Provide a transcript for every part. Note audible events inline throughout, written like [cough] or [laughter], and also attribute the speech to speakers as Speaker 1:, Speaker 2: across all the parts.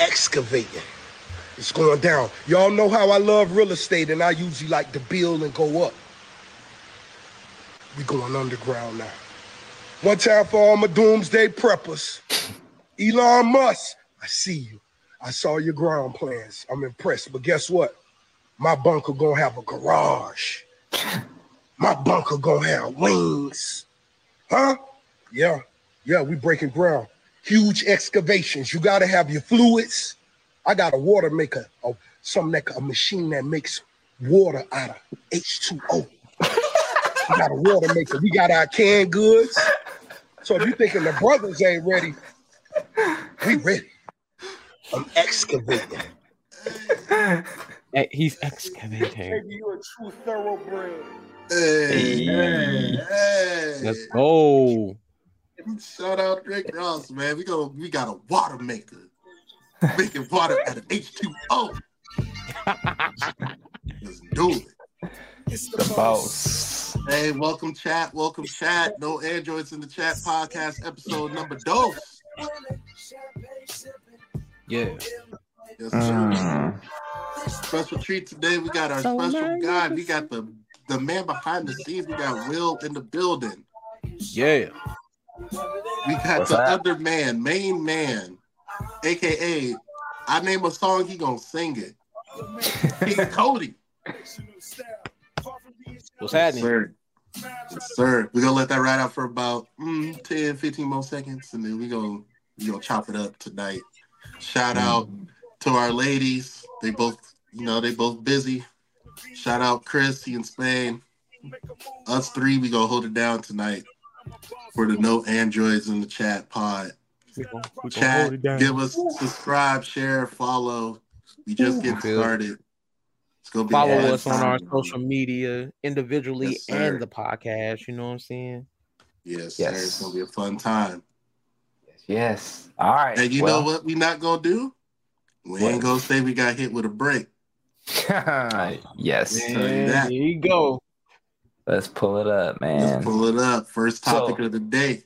Speaker 1: excavating. It's going down. Y'all know how I love real estate, and I usually like to build and go up. We going underground now. One time for all my doomsday preppers. [laughs] Elon Musk, I see you. I saw your ground plans. I'm impressed. But guess what? My bunker gonna have a garage. [laughs] My bunker gonna have wings. Huh? Yeah. Yeah, we breaking ground. Huge excavations. You gotta have your fluids. I got a water maker, a, some like a machine that makes water out of H2O. we got a water maker. We got our canned goods. So if you're thinking the brothers ain't ready, we ready. I'm excavating.
Speaker 2: He's excavating.
Speaker 1: Baby, you a true thoroughbred.
Speaker 3: Hey, hey, hey.
Speaker 2: Let's go.
Speaker 3: Shout out Rick Ross, man. We go. We got a water maker making water out of H2O. Let's do it.
Speaker 4: The boss.
Speaker 3: Hey, welcome chat. Welcome chat. No androids in the chat podcast episode number dose.
Speaker 2: Yeah.
Speaker 3: Yes, sir.
Speaker 4: Mm.
Speaker 3: Special treat today. We got our special guy. We got the the man behind the scenes. We got Will in the building.
Speaker 2: Yeah.
Speaker 3: We got
Speaker 4: What's
Speaker 3: the
Speaker 4: that?
Speaker 3: other man, main man, aka I name a song, he gonna sing it. King [laughs] Codi.
Speaker 2: What's happening?
Speaker 3: Sir. Yes, sir. We're gonna let that ride out for about mm, 10, 15 more seconds, and then we gonna we gonna chop it up tonight. Shout out to our ladies. They both, you know, they both busy. Shout out Chris, he in Spain. Us three, we gonna hold it down tonight for the no androids in the chat pod.
Speaker 2: We gon- we gon'
Speaker 3: Chat,
Speaker 2: hold it down.
Speaker 3: give us subscribe, share, follow. We just
Speaker 2: get
Speaker 3: started. It's gonna be
Speaker 2: Follow us on our social media individually
Speaker 3: Yes,
Speaker 2: and the podcast. You know what I'm saying?
Speaker 3: Yes, sir.
Speaker 4: Yes.
Speaker 3: It's gonna be a fun time.
Speaker 4: Yes. All right.
Speaker 3: And you
Speaker 4: well,
Speaker 3: know what we not gonna do? We
Speaker 4: What?
Speaker 3: ain't gonna say we got hit with a break. [laughs]
Speaker 4: yes.
Speaker 3: tell
Speaker 2: Man, there you go.
Speaker 4: Let's pull it up,
Speaker 3: Let's
Speaker 4: man.
Speaker 3: pull it up. First topic
Speaker 4: So-
Speaker 3: of the day.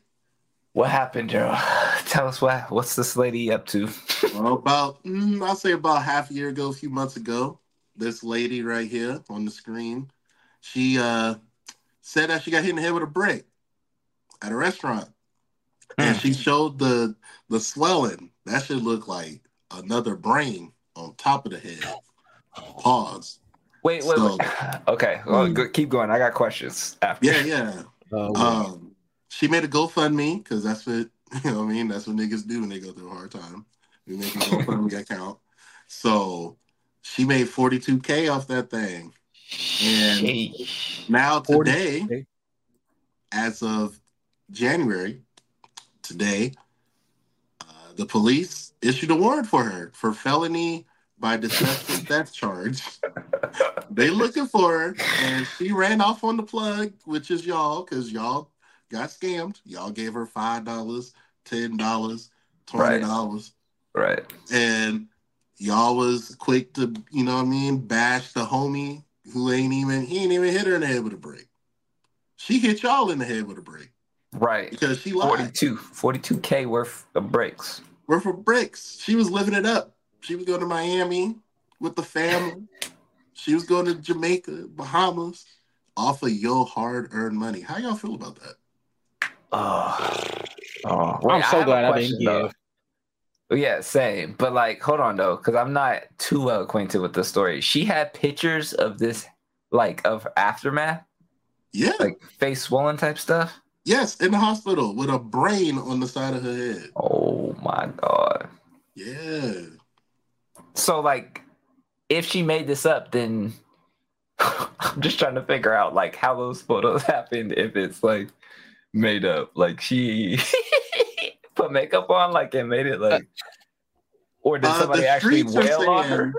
Speaker 4: What happened, Gerald? [laughs] Tell us what what's this lady up to? [laughs]
Speaker 3: Well, about mm, I'll say about half a year ago, a few months ago, this lady right here on the screen, she uh said that she got hit in the head with a brick at a restaurant. And she showed the the swelling. That should look like another brain on top of the head. Pause.
Speaker 4: Wait, wait,
Speaker 3: So-
Speaker 4: wait. [sighs] Okay, well, go, keep going. I got questions after.
Speaker 3: Yeah, yeah. [laughs]
Speaker 2: Uh,
Speaker 3: Um, she made a GoFundMe because that's what [laughs] you know. What I mean, that's what niggas do when they go through a hard time. We make a [laughs] GoFundMe account. So she made forty two k off that thing. And
Speaker 4: Sheesh.
Speaker 3: now
Speaker 2: 40
Speaker 3: today, as of January, today, uh, the police issued a warrant for her for felony by deceptive theft charge. they looking for her, and she ran off on the plug, which is y'all, because y'all got scammed. Y'all gave her five dollars, ten dollars, twenty dollars,
Speaker 4: Right.
Speaker 3: and y'all was quick to, you know what I mean, bash the homie who ain't even he ain't even hit her in the head with a brick. She hit y'all in the head with a brick
Speaker 4: Right.
Speaker 3: because she lied.
Speaker 4: 42 42k worth of breaks.
Speaker 3: Worth of bricks. She was living it up. She was going to Miami with the family. She was going to Jamaica, Bahamas, off of your hard-earned money. How y'all feel about that?
Speaker 4: Oh, oh.
Speaker 2: I'm so
Speaker 4: have a
Speaker 2: glad I didn't
Speaker 4: though.
Speaker 2: give.
Speaker 4: Yeah, same. But like, hold on though, because I'm not too well acquainted with the story. She had pictures of this, like of aftermath,
Speaker 3: Yeah.
Speaker 4: like face swollen type stuff.
Speaker 3: yes, in the hospital with a brain on the side of her head.
Speaker 4: Oh my god.
Speaker 3: Yeah.
Speaker 4: So like, if she made this up, then [laughs] I'm just trying to figure out like how those photos [laughs] happened. If it's like made up, like she [laughs] put makeup on, like and made it like, or did
Speaker 3: Uh,
Speaker 4: somebody
Speaker 3: the
Speaker 4: actually
Speaker 3: streets are
Speaker 4: wail on her?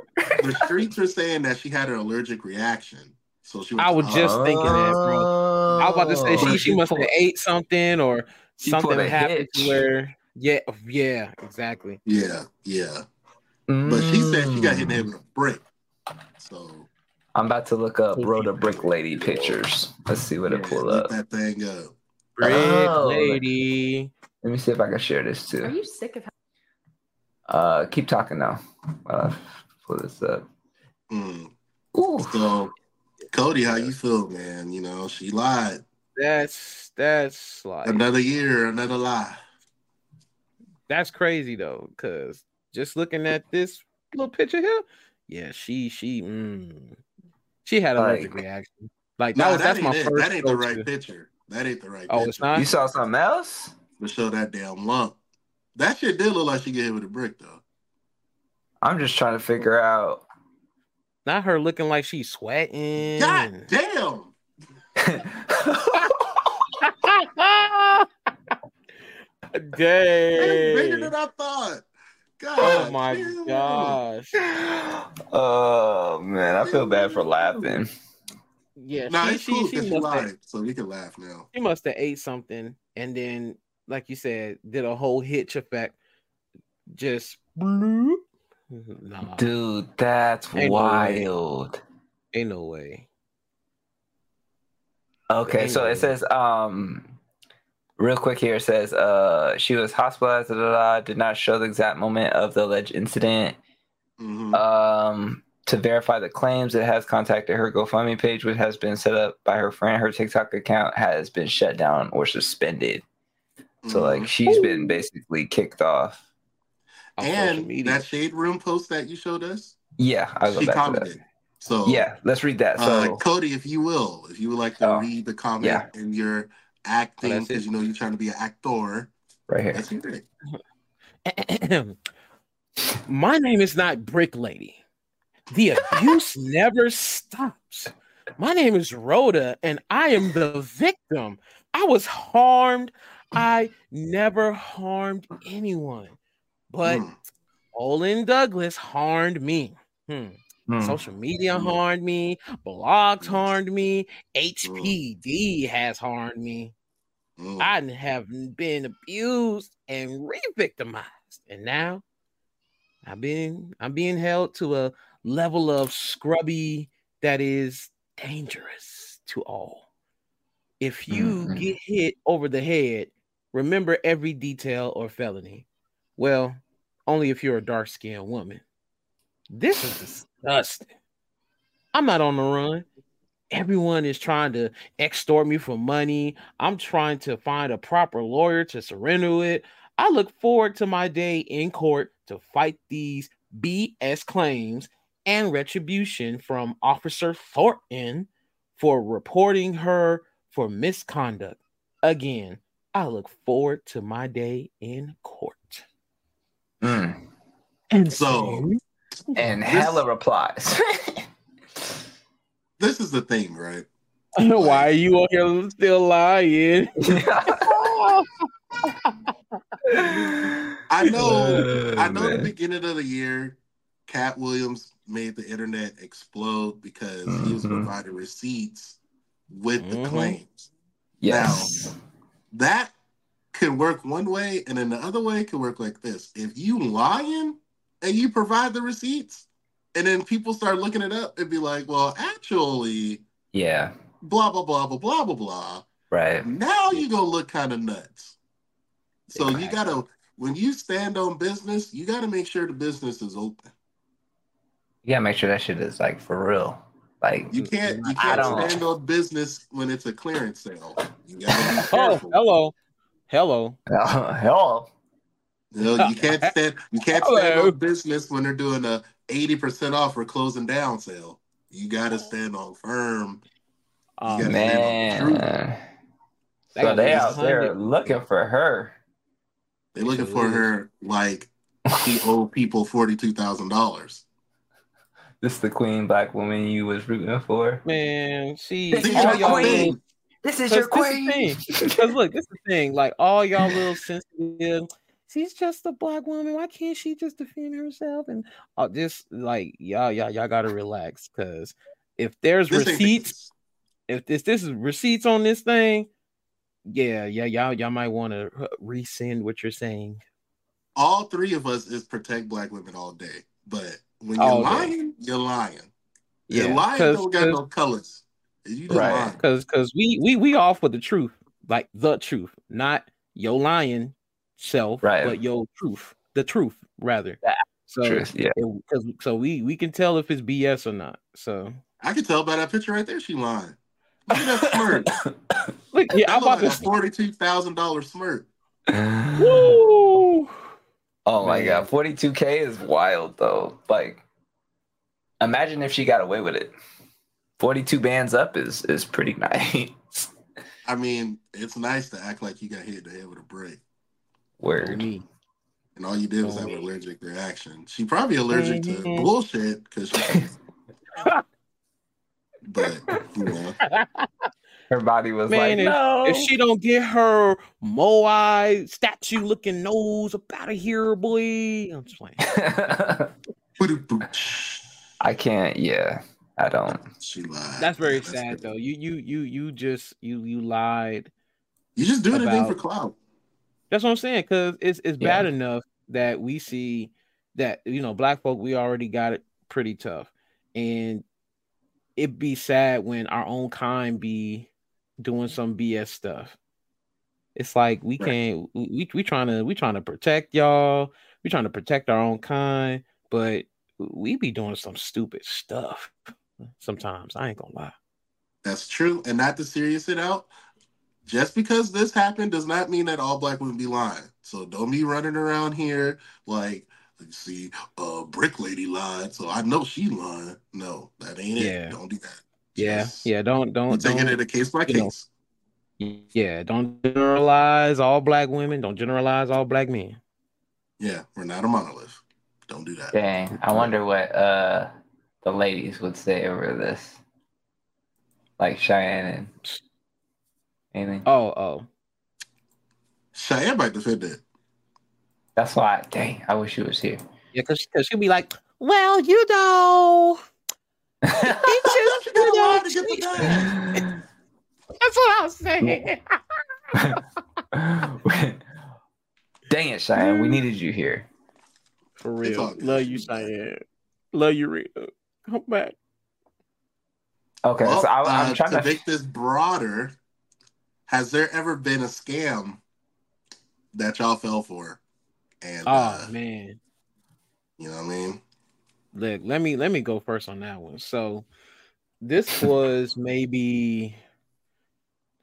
Speaker 3: the streets are saying that she had an allergic reaction. So she was,
Speaker 2: I was just thinking that, bro. I was about to say
Speaker 4: Oh.
Speaker 2: she she must have ate something or something
Speaker 4: pulled a
Speaker 2: happened to
Speaker 4: hitch.
Speaker 2: where yeah yeah exactly.
Speaker 3: Yeah, yeah. But she said she got hit in the head
Speaker 4: Mm.
Speaker 3: with a brick. So
Speaker 4: I'm about to look up Rhoda Brick Lady pictures. Let's see what it pull up.
Speaker 3: that thing up.
Speaker 2: Brick
Speaker 4: Oh.
Speaker 2: lady.
Speaker 4: Let me see if I can share this too.
Speaker 5: Are you sick of
Speaker 4: Uh, keep talking now. Uh, pull this up.
Speaker 3: Mm.
Speaker 4: Ooh.
Speaker 3: So, Codi, how you feel, man? You know, she lied.
Speaker 2: That's that's like
Speaker 3: Another year, another lie.
Speaker 2: that's crazy though, because just looking at this little picture here, yeah, she she mm, she had an allergic reaction. Like that
Speaker 3: Nah,
Speaker 2: was that's my
Speaker 3: it.
Speaker 2: first.
Speaker 3: That ain't the
Speaker 2: go-to.
Speaker 3: right picture. That ain't the right
Speaker 2: Oh,
Speaker 3: picture.
Speaker 2: it's not.
Speaker 4: You saw something else?
Speaker 3: To show that damn lump. That shit did look like she get hit with a brick, though.
Speaker 4: I'm just trying to figure out.
Speaker 2: Not her looking like she's sweating.
Speaker 3: God damn. [laughs] That's bigger than I thought. God.
Speaker 2: Oh my
Speaker 3: damn.
Speaker 2: gosh. [gasps]
Speaker 4: oh man, I feel bad for laughing.
Speaker 2: Yeah,
Speaker 3: Nah,
Speaker 2: she
Speaker 3: it's
Speaker 2: she,
Speaker 3: cool
Speaker 2: she
Speaker 3: because she
Speaker 2: must have
Speaker 3: so we can laugh now.
Speaker 2: she must have ate something and then, like you said, did a whole hitch effect. Just bloop. Nah,
Speaker 4: Dude, that's
Speaker 2: Ain't no
Speaker 4: wild.
Speaker 2: ain't no way.
Speaker 4: Okay, so it says um real quick here says uh she was hospitalized da, da, da, did not show the exact moment of the alleged incident.
Speaker 3: Mhm.
Speaker 4: Um to verify the claims, it has contacted her GoFundMe page, which has been set up by her friend. Her TikTok account has been shut down or suspended. So like
Speaker 3: Mhm.
Speaker 4: she's been basically kicked off.
Speaker 3: And that shade room post that you showed us,
Speaker 4: Yeah, I'll go
Speaker 3: she
Speaker 4: to
Speaker 3: commented. So.
Speaker 4: Yeah, let's read that.
Speaker 3: uh,
Speaker 4: So
Speaker 3: Codi, if you will, if you would like to
Speaker 4: Oh,
Speaker 3: read the comment
Speaker 4: yeah.
Speaker 3: and you're acting because you know you're trying to be an actor,
Speaker 4: right here. [clears throat]
Speaker 2: My name is not Brick Lady. The abuse [laughs] never stops. My name is Rhoda, and I am the victim. I was harmed. I never harmed anyone, but
Speaker 3: Mm.
Speaker 2: Olin Douglas harmed me. Hmm.
Speaker 4: Hmm.
Speaker 2: Social media harmed me. Blogs
Speaker 3: Mm.
Speaker 2: harmed me. HPD has harmed me.
Speaker 3: Mm.
Speaker 2: I have been abused and re-victimized, and now I've been I'm being held to a level of scrubby that is dangerous to all. If you
Speaker 4: Mhm.
Speaker 2: get hit over the head, remember every detail or felony. Well, only if you're a dark-skinned woman. This is disgusting. I'm not on the run. Everyone is trying to extort me for money. I'm trying to find a proper lawyer to surrender it. I look forward to my day in court to fight these BS claims and retribution from Officer Thornton for reporting her for misconduct. Again, I look forward to my day in court.
Speaker 4: Mm.
Speaker 2: And
Speaker 3: So-
Speaker 4: And
Speaker 3: This-
Speaker 4: hella replies. [laughs]
Speaker 3: This is the thing, right?
Speaker 2: I know why are you on here still lying? [laughs]
Speaker 3: I know, [laughs] I know. The
Speaker 4: Oh,
Speaker 3: beginning of the year, Katt Williams made the internet explode because he was
Speaker 4: Mhm.
Speaker 3: providing receipts with the
Speaker 2: Mhm.
Speaker 3: claims.
Speaker 4: Yes.
Speaker 3: Now, That can work one way, and then the other way can work like this: if you lying and you provide the receipts, and then people start looking it up and be like, "Well, actually,
Speaker 4: Yeah.
Speaker 3: blah blah blah blah blah blah blah."
Speaker 4: Right.
Speaker 3: Now you're gonna look kind of nuts. So you gotta when you stand on business, you gotta make sure the business is open.
Speaker 4: You gotta make sure that shit is like for real. Like
Speaker 3: You can't you can't
Speaker 4: don't-
Speaker 3: stand on business when it's a clearance sale. You gotta be [laughs]
Speaker 2: Oh,
Speaker 3: careful.
Speaker 2: hello. Hello. [laughs]
Speaker 4: hell.
Speaker 3: You, know, you can't stand you can't stand on business when they're doing a eighty percent off or closing down sale. You gotta stand on firm.
Speaker 2: Oh,
Speaker 3: gotta stand on the truth.
Speaker 4: Man.
Speaker 2: That
Speaker 4: So they out there looking for her.
Speaker 3: They're looking for her like she [laughs] owed people forty two thousand dollars.
Speaker 4: This is the queen black woman you was rooting for.
Speaker 2: Man, see,
Speaker 4: This is your queen. This is your queen.
Speaker 2: Because look, this is the thing. Like all y'all little sensitive. She's just a black woman. Why can't she just defend herself? And uh, just like y'all, y'all, y'all gotta relax. Cause if there's
Speaker 3: This
Speaker 2: receipts, if this this is receipts on this thing, yeah, yeah, y'all y'all might want to rescind what you're saying.
Speaker 3: all three of us is protect black women all day. But when you're
Speaker 2: All day.
Speaker 3: lying, you're lying. You're
Speaker 2: Yeah,
Speaker 3: lying don't got no colors. You just
Speaker 4: Right.
Speaker 2: cause, cause we we we off with the truth, like the truth, not your lying self,
Speaker 4: Right.
Speaker 2: but your truth, the truth. rather.
Speaker 4: Yeah,
Speaker 2: So
Speaker 4: Truth, yeah.
Speaker 2: it- so we we can tell if it's BS or not. So
Speaker 3: I can tell by that picture right there. She lying. Look at that smirk. [laughs]
Speaker 2: look, yeah, I'm
Speaker 3: that
Speaker 2: about
Speaker 3: looks like
Speaker 2: to.
Speaker 3: forty-two thousand dollar smirk. [laughs]
Speaker 2: Woo!
Speaker 4: Oh my
Speaker 2: Man.
Speaker 4: god, 42k is wild though. Like, imagine if she got away with it. 42 bands up is is pretty [laughs] nice.
Speaker 3: I mean, it's nice to act like you got hit in the head with a brick,
Speaker 2: For
Speaker 4: Word.
Speaker 2: me.
Speaker 3: and all you did was have an allergic reaction. She probably allergic to bullshit because she. [laughs] but you know,
Speaker 4: Her body was
Speaker 2: Man,
Speaker 4: like,
Speaker 2: if-
Speaker 4: no.
Speaker 2: If she don't get her Moai statue looking nose up out of here, boy. I'm just playing. [laughs]
Speaker 4: I can't. Yeah, I don't.
Speaker 3: she lied.
Speaker 2: That's very
Speaker 3: Yeah,
Speaker 2: sad
Speaker 3: good.
Speaker 2: though. You you you you just you you lied.
Speaker 3: You just do anything
Speaker 2: about-
Speaker 3: for clout.
Speaker 2: That's what I'm saying. Cause it's it's
Speaker 4: Yeah.
Speaker 2: bad enough that we see that you know black folk we already got it pretty tough, and it'd be sad when our own kind be doing some BS stuff. It's like we can't we we, we trying to we trying to protect y'all. We trying to protect our own kind, but we be doing some stupid stuff sometimes. I ain't gonna lie.
Speaker 3: That's true. And not to serious it out, just because this happened does not mean that all black women be lying. So don't be running around here like, let's see, uh, Brick Lady lied, so I know she lying. No, that ain't
Speaker 2: Yeah.
Speaker 3: it. Don't do that.
Speaker 2: Yeah,
Speaker 3: Just-
Speaker 2: yeah. Don't don't
Speaker 3: taking
Speaker 2: don't
Speaker 3: it a case by
Speaker 2: you know,
Speaker 3: case.
Speaker 2: Yeah, don't generalize all black women. Don't generalize all black men.
Speaker 3: Yeah, we're not a monolith. Don't do that.
Speaker 4: Dang, I wonder what uh the ladies would say over this. Like Cheyenne and anything.
Speaker 2: Oh, oh.
Speaker 3: Cheyenne might defend that.
Speaker 4: That's why. Dang, I wish she was here.
Speaker 2: Yeah, because she'll be like, well, you know, [laughs]
Speaker 3: She
Speaker 2: just, you know,
Speaker 3: lie to get the bag. [laughs]
Speaker 2: that's what I was saying. [laughs]
Speaker 4: Dang it, Cheyenne, we needed you here.
Speaker 2: For real. Love you, Cheyenne. Love you, Rita. Come back.
Speaker 4: Okay,
Speaker 3: Well,
Speaker 4: so I,
Speaker 3: uh,
Speaker 4: I'm trying
Speaker 3: to
Speaker 4: to.
Speaker 3: make this broader, has there ever been a scam that y'all fell for? And
Speaker 2: Oh
Speaker 3: uh,
Speaker 2: man.
Speaker 3: you know what I mean?
Speaker 2: Look, let me let me go first on that one. So this was maybe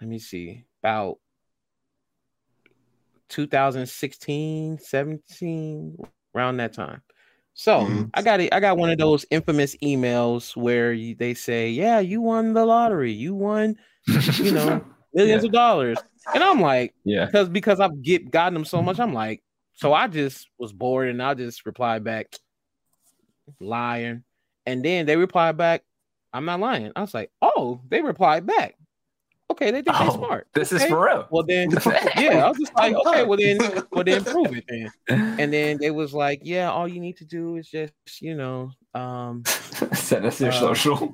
Speaker 2: let me see, about 2016, 17, around that time. So
Speaker 3: Mhm.
Speaker 2: I got it. I got one of those infamous emails where you, they say, "Yeah, you won the lottery. You won you know, [laughs] millions
Speaker 4: Yeah.
Speaker 2: of dollars," and I'm like,
Speaker 4: yeah.
Speaker 2: because because I've get gotten them so much, I'm like, so I just was bored and I just replied back, lying, and then they replied back, I'm not lying. I was like, oh, they replied back. Okay, they think
Speaker 4: Oh,
Speaker 2: they smart.
Speaker 4: This
Speaker 2: Okay.
Speaker 4: is for real.
Speaker 2: Well then, [laughs] yeah, I was just like, okay, well then, [laughs] well then, prove it then. And then they was like, yeah, all you need to do is just, you know, um, [laughs]
Speaker 4: Send us your
Speaker 2: uh,
Speaker 4: social.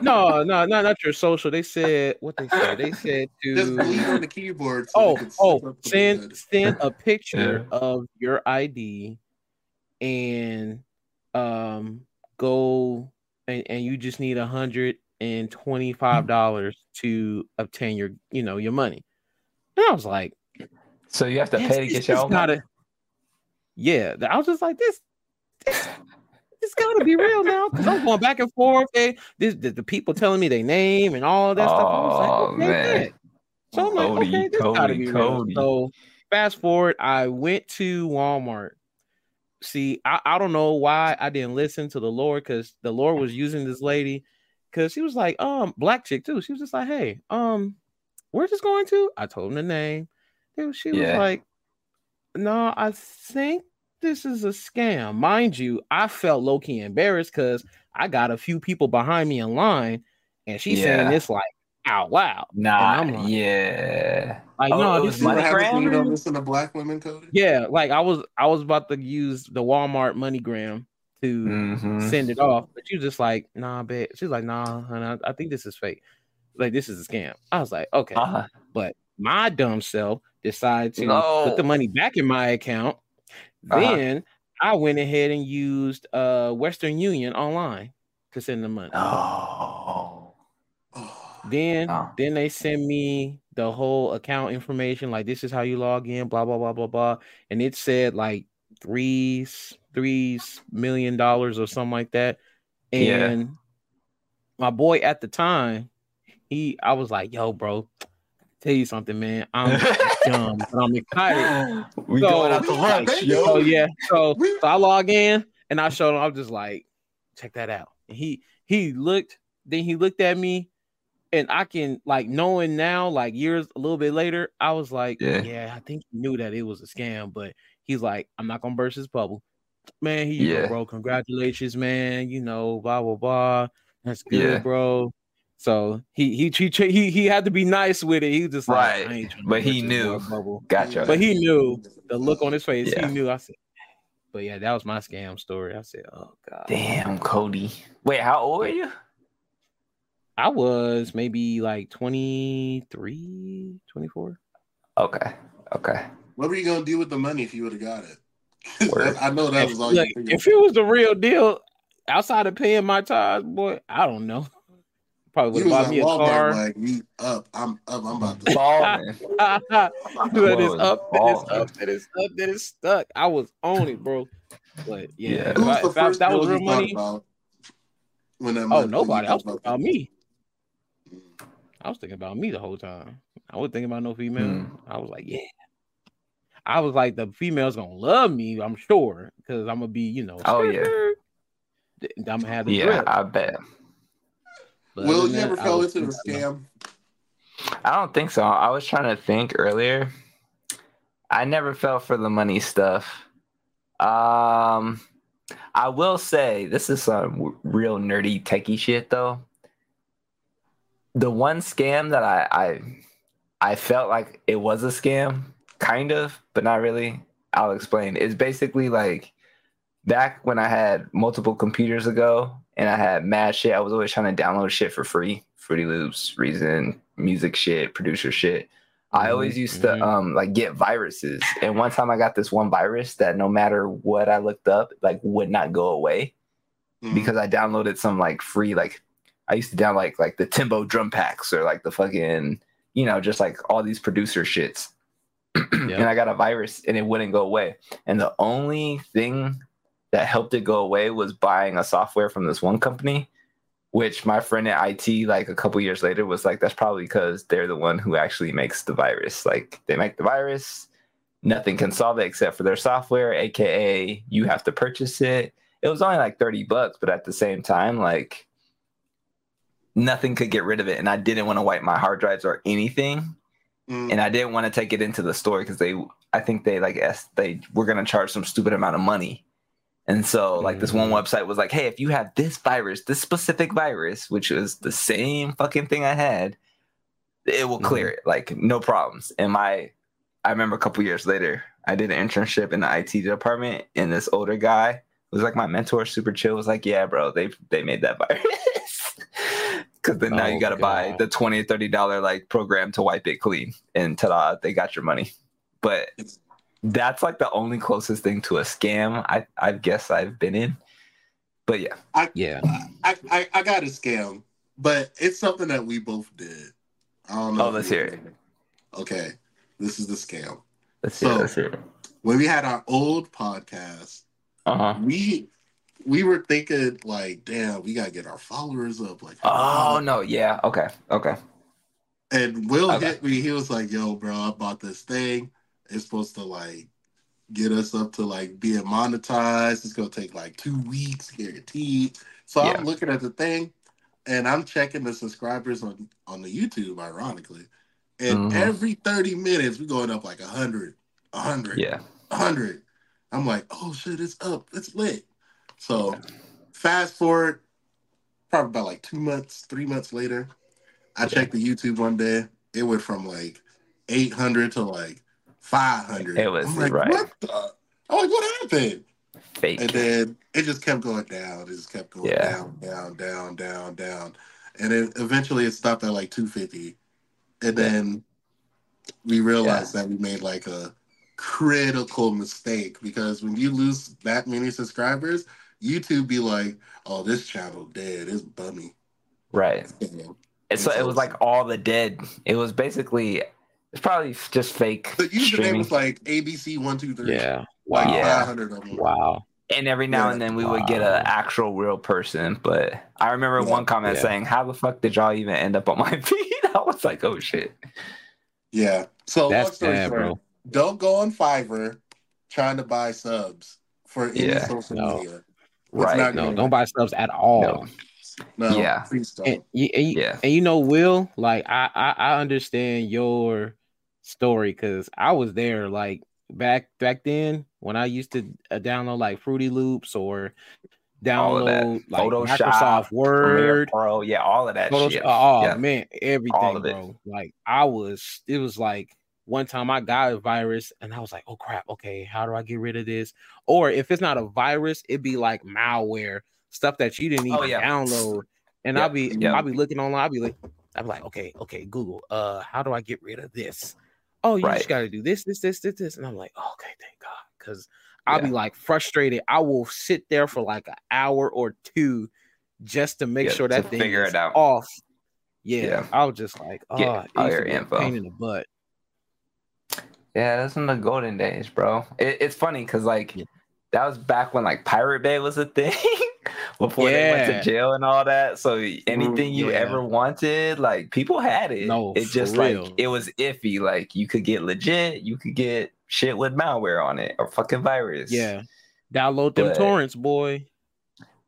Speaker 2: no, no, no, not your social. They said what they said. They said
Speaker 3: Just
Speaker 2: to
Speaker 3: leave on the keyboard. So
Speaker 2: oh oh
Speaker 3: slip up the
Speaker 2: send
Speaker 3: bed.
Speaker 2: send a picture
Speaker 4: Yeah.
Speaker 2: of your ID and um go and, and you just need a hundred and hmm. twenty five dollars to obtain your you know your money. And I was like,
Speaker 4: so you have to pay to get your own.
Speaker 2: gotta-" Yeah, I was just like this. this it's gotta be real now because I'm going back and forth. They, this, the, the people telling me their name and all that stuff. I was like,
Speaker 4: Oh,
Speaker 2: okay,
Speaker 4: man.
Speaker 2: So I'm like,
Speaker 4: Codi,
Speaker 2: okay, this gotta be
Speaker 4: Codi.
Speaker 2: real. So fast forward, I went to Walmart. See, I, I don't know why I didn't listen to the Lord because the Lord was using this lady because she was like, um, black chick too. She was just like, hey, um, where's this going to? I told him the name. Dude, She was
Speaker 4: Yeah.
Speaker 2: like, no, I think this is a scam. Mind you, I felt low key embarrassed because I got a few people behind me in line and she's saying
Speaker 4: Yeah.
Speaker 2: this like out loud.
Speaker 4: Nah,
Speaker 2: And I'm like-
Speaker 4: yeah.
Speaker 2: Like,
Speaker 4: Oh,
Speaker 2: no, this
Speaker 4: was
Speaker 2: is
Speaker 3: what
Speaker 4: money
Speaker 3: happens when you
Speaker 4: gram?
Speaker 3: don't listen to black women, Codi?
Speaker 2: yeah, like I was I was about to use the Walmart MoneyGram to
Speaker 4: Mhm.
Speaker 2: send it off, but you just like, nah, bet. She's like, nah, honey, I, I think this is fake. Like this is a scam. I was like, okay,
Speaker 4: Uh-huh.
Speaker 2: but my dumb self decided to
Speaker 4: No.
Speaker 2: put the money back in my account.
Speaker 4: Uh-huh.
Speaker 2: Then I went ahead and used uh Western Union online to send the money.
Speaker 4: Oh.
Speaker 3: Oh,
Speaker 2: Then
Speaker 4: Oh.
Speaker 2: then they send me the whole account information, like this is how you log in, blah blah blah blah blah. And it said like three three million dollars or something like that.
Speaker 4: Yeah.
Speaker 2: And my boy at the time, he I was like, yo, bro, tell you something, man. I'm [laughs] dumb, but I'm excited.
Speaker 4: we
Speaker 2: So-
Speaker 4: going out the lunch, yo.
Speaker 2: So yeah, so, so I log in and I showed him. I'm just like, check that out. And he he looked, then he looked at me, and I can like knowing now, like years a little bit later, I was like,
Speaker 4: Yeah.
Speaker 2: yeah, I think he knew that it was a scam, but he's like, I'm not gonna burst his bubble. Man, he
Speaker 4: Yeah.
Speaker 2: go, bro. Congratulations, man. You know, blah blah blah. That's good,
Speaker 4: Yeah.
Speaker 2: bro. So he he he he he had to be nice with it. He was just like,
Speaker 4: Right.
Speaker 2: I ain't
Speaker 4: But he knew.
Speaker 2: bubble.
Speaker 4: Gotcha.
Speaker 2: But he knew the look on his face.
Speaker 4: Yeah.
Speaker 2: He knew. I said, but yeah, that was my scam story. I said, oh god,
Speaker 4: Damn, Codi. Wait, how old are you?
Speaker 2: I was maybe like 23, 24.
Speaker 4: Okay. Okay.
Speaker 3: What were you gonna do with the money if you would have got it? [laughs]
Speaker 4: Word.
Speaker 3: I know that
Speaker 2: If,
Speaker 3: was all
Speaker 2: look,
Speaker 3: you
Speaker 2: if it was the real deal, outside of paying my tithes, boy, I don't know. [laughs] Probably
Speaker 3: You
Speaker 2: would have
Speaker 3: was
Speaker 2: bought
Speaker 3: at
Speaker 2: me a
Speaker 3: Walmart
Speaker 2: car.
Speaker 3: like we up. I'm up. I'm about to.
Speaker 4: Balling.
Speaker 2: that is up, that is up, that is up, that is stuck. I was on it, bro. But yeah,
Speaker 4: Yeah.
Speaker 2: if,
Speaker 3: Who was
Speaker 2: I,
Speaker 3: the
Speaker 2: if I-
Speaker 3: first
Speaker 2: that was real money.
Speaker 3: when that
Speaker 2: Oh,
Speaker 3: money- when you
Speaker 2: nobody. I was thinking about me.
Speaker 3: Mm.
Speaker 2: I was thinking about me the whole time. I wasn't thinking about no female.
Speaker 4: Hmm.
Speaker 2: I was like, yeah. I was like, the female's gonna love me, I'm sure, because I'm gonna be, you know,
Speaker 4: Oh, yeah.
Speaker 2: I'm gonna have the
Speaker 4: Yeah,
Speaker 2: drip.
Speaker 4: I bet.
Speaker 2: But
Speaker 3: Will, you
Speaker 2: than
Speaker 3: ever
Speaker 2: that,
Speaker 3: fell into the scam?
Speaker 4: I don't think so. I was trying to think earlier. I never fell for the money stuff. Um, I will say this is some w- real nerdy techie shit though. The one scam that I I I felt like it was a scam, kind of, but not really. I'll explain. It's basically like back when I had multiple computers ago and I had mad shit. I was always trying to download shit for free. Fruity Loops, Reason, music shit, producer shit. I
Speaker 2: Mhm,
Speaker 4: always used to um like get viruses. And one time I got this one virus that no matter what I looked up, like would not go away
Speaker 3: Mm.
Speaker 4: because I downloaded some like free like I used to download like like the Timbo drum packs or like the fucking you know just like all these producer shits. And I got a virus and it wouldn't go away. And the only thing that helped it go away was buying a software from this one company, which my friend at IT like a couple years later was like that's probably because they're the one who actually makes the virus. Like they make the virus, nothing can solve it except for their software, aka you have to purchase it it was only like 30 bucks, but at the same time, like nothing could get rid of it. And I didn't want to wipe my hard drives or anything.
Speaker 3: Mm.
Speaker 4: And I didn't want to take it into the store because they, I think they like, es- they were going to charge some stupid amount of money. And so, like, this one
Speaker 2: Mhm.
Speaker 4: website was like, hey, if you have this virus, this specific virus, which was the same fucking thing I had, it will clear it, like, no problems. And my, I remember a couple years later, I did an internship in the IT department, and this older guy was like my mentor, super chill, was like, yeah, bro, they they made that [laughs] virus. Because then now
Speaker 2: Oh,
Speaker 4: you got to buy the 20 30 dollar like program to wipe it clean, and ta-da, they got your money. But that's like the only closest thing to a scam I I guess I've been in. But yeah,
Speaker 2: Yeah.
Speaker 3: I, I I got a scam, but it's something that we both did. I don't know.
Speaker 4: Oh, let's hear it.
Speaker 3: Okay, this is the scam.
Speaker 4: let's hear.
Speaker 3: So-
Speaker 4: let's hear. it.
Speaker 3: When we had our old podcast,
Speaker 4: Uh huh.
Speaker 3: we we were thinking like, damn, we gotta get our followers up. Like,
Speaker 4: Oh no, yeah, okay, okay.
Speaker 3: And Will
Speaker 4: Okay.
Speaker 3: hit me. He was like, "Yo, bro, I bought this thing. It's supposed to like get us up to like being monetized. It's gonna take like two weeks, guaranteed." So
Speaker 4: Yeah.
Speaker 3: I'm looking at the thing, and I'm checking the subscribers on on the YouTube, ironically. And
Speaker 4: Mhm.
Speaker 3: every 30 minutes, we're going up like 100, 100,
Speaker 4: Yeah,
Speaker 3: 100. I'm like, oh shit, it's up. It's lit. So fast forward, probably about like two months, three months later, I checked the YouTube one day. It went from like 800 to like 500.
Speaker 4: It was-
Speaker 3: I'm like,
Speaker 4: right.
Speaker 3: what the? I'm like, what happened?
Speaker 4: fake.
Speaker 3: And then it just kept going down. It just kept going
Speaker 4: Yeah.
Speaker 3: down, down, down, down, down. And then eventually it stopped at like 250. And then we realized that we made like a critical mistake because when you lose that many subscribers, YouTube be like, oh, this channel dead. It's bummy.
Speaker 4: right.
Speaker 3: You
Speaker 4: It's so it was like all the dead. It was basically it's probably just fake
Speaker 3: The username
Speaker 4: streaming.
Speaker 3: was like ABC123.
Speaker 2: Yeah.
Speaker 3: Like
Speaker 2: Wow.
Speaker 4: Yeah.
Speaker 3: 500 of them.
Speaker 2: Wow.
Speaker 4: And every now
Speaker 3: Yeah.
Speaker 4: and then we would get an actual real person. But I remember
Speaker 3: Yeah.
Speaker 4: one comment
Speaker 2: Yeah.
Speaker 4: saying, "How the fuck did y'all even end up on my [laughs] feed?" I was like, "Oh shit."
Speaker 3: Yeah. So long
Speaker 2: That's
Speaker 3: story
Speaker 2: bad,
Speaker 3: short,
Speaker 2: bro.
Speaker 3: don't go on Fiverr trying to buy subs for any
Speaker 4: Yeah.
Speaker 3: social
Speaker 2: No.
Speaker 3: media. It's
Speaker 4: Right.
Speaker 2: No,
Speaker 3: gonna
Speaker 2: don't buy subs at all.
Speaker 4: No.
Speaker 3: No,
Speaker 4: Yeah.
Speaker 3: please.
Speaker 2: And, you- and, you-
Speaker 4: Yeah.
Speaker 2: and you know, Will, like I I, I understand your story because I was there like back back then when I used to uh, download like Fruity Loops or
Speaker 4: All of that.
Speaker 2: download like
Speaker 4: Photoshop,
Speaker 2: Microsoft
Speaker 4: Premiere
Speaker 2: Word.
Speaker 4: Pro, yeah, all of that
Speaker 2: Photoshop-
Speaker 4: shit.
Speaker 2: Oh
Speaker 4: Yeah.
Speaker 2: man, everything,
Speaker 4: All of it.
Speaker 2: bro. Like I was, it was like one time I got a virus and I was like, oh crap, okay, how do I get rid of this? Or if it's not a virus, it'd be like malware, stuff that you didn't even
Speaker 4: Oh, yeah.
Speaker 2: download. And
Speaker 4: Yep,
Speaker 2: I'll be
Speaker 4: yep.
Speaker 2: I'll be looking online, I'll be like, I'll be like, okay, okay, Google, uh, how do I get rid of this? Oh, you
Speaker 4: Right.
Speaker 2: just gotta do this, this, this, this, this. And I'm like, okay, thank God. Cause I'll
Speaker 4: Yeah.
Speaker 2: be like frustrated. I will sit there for like an hour or two just to make
Speaker 4: Yeah,
Speaker 2: sure that thing
Speaker 4: figure
Speaker 2: is
Speaker 4: it out.
Speaker 2: off. Yeah,
Speaker 4: Yeah.
Speaker 2: I was just like, oh,
Speaker 4: Get
Speaker 2: it
Speaker 4: all your
Speaker 2: a
Speaker 4: info.
Speaker 2: pain in the butt.
Speaker 4: Yeah, that's in the golden days, bro. It, it's funny because like
Speaker 2: Yeah.
Speaker 4: that was back when like Pirate Bay was a thing [laughs] before they went to jail and all that. So anything you
Speaker 2: yeah.
Speaker 4: ever wanted, like people had it.
Speaker 2: No,
Speaker 4: it just
Speaker 2: real.
Speaker 4: like it was iffy. Like you could get legit, you could get shit with malware on it or fucking virus.
Speaker 2: Yeah, download them
Speaker 4: But-
Speaker 2: torrents, boy.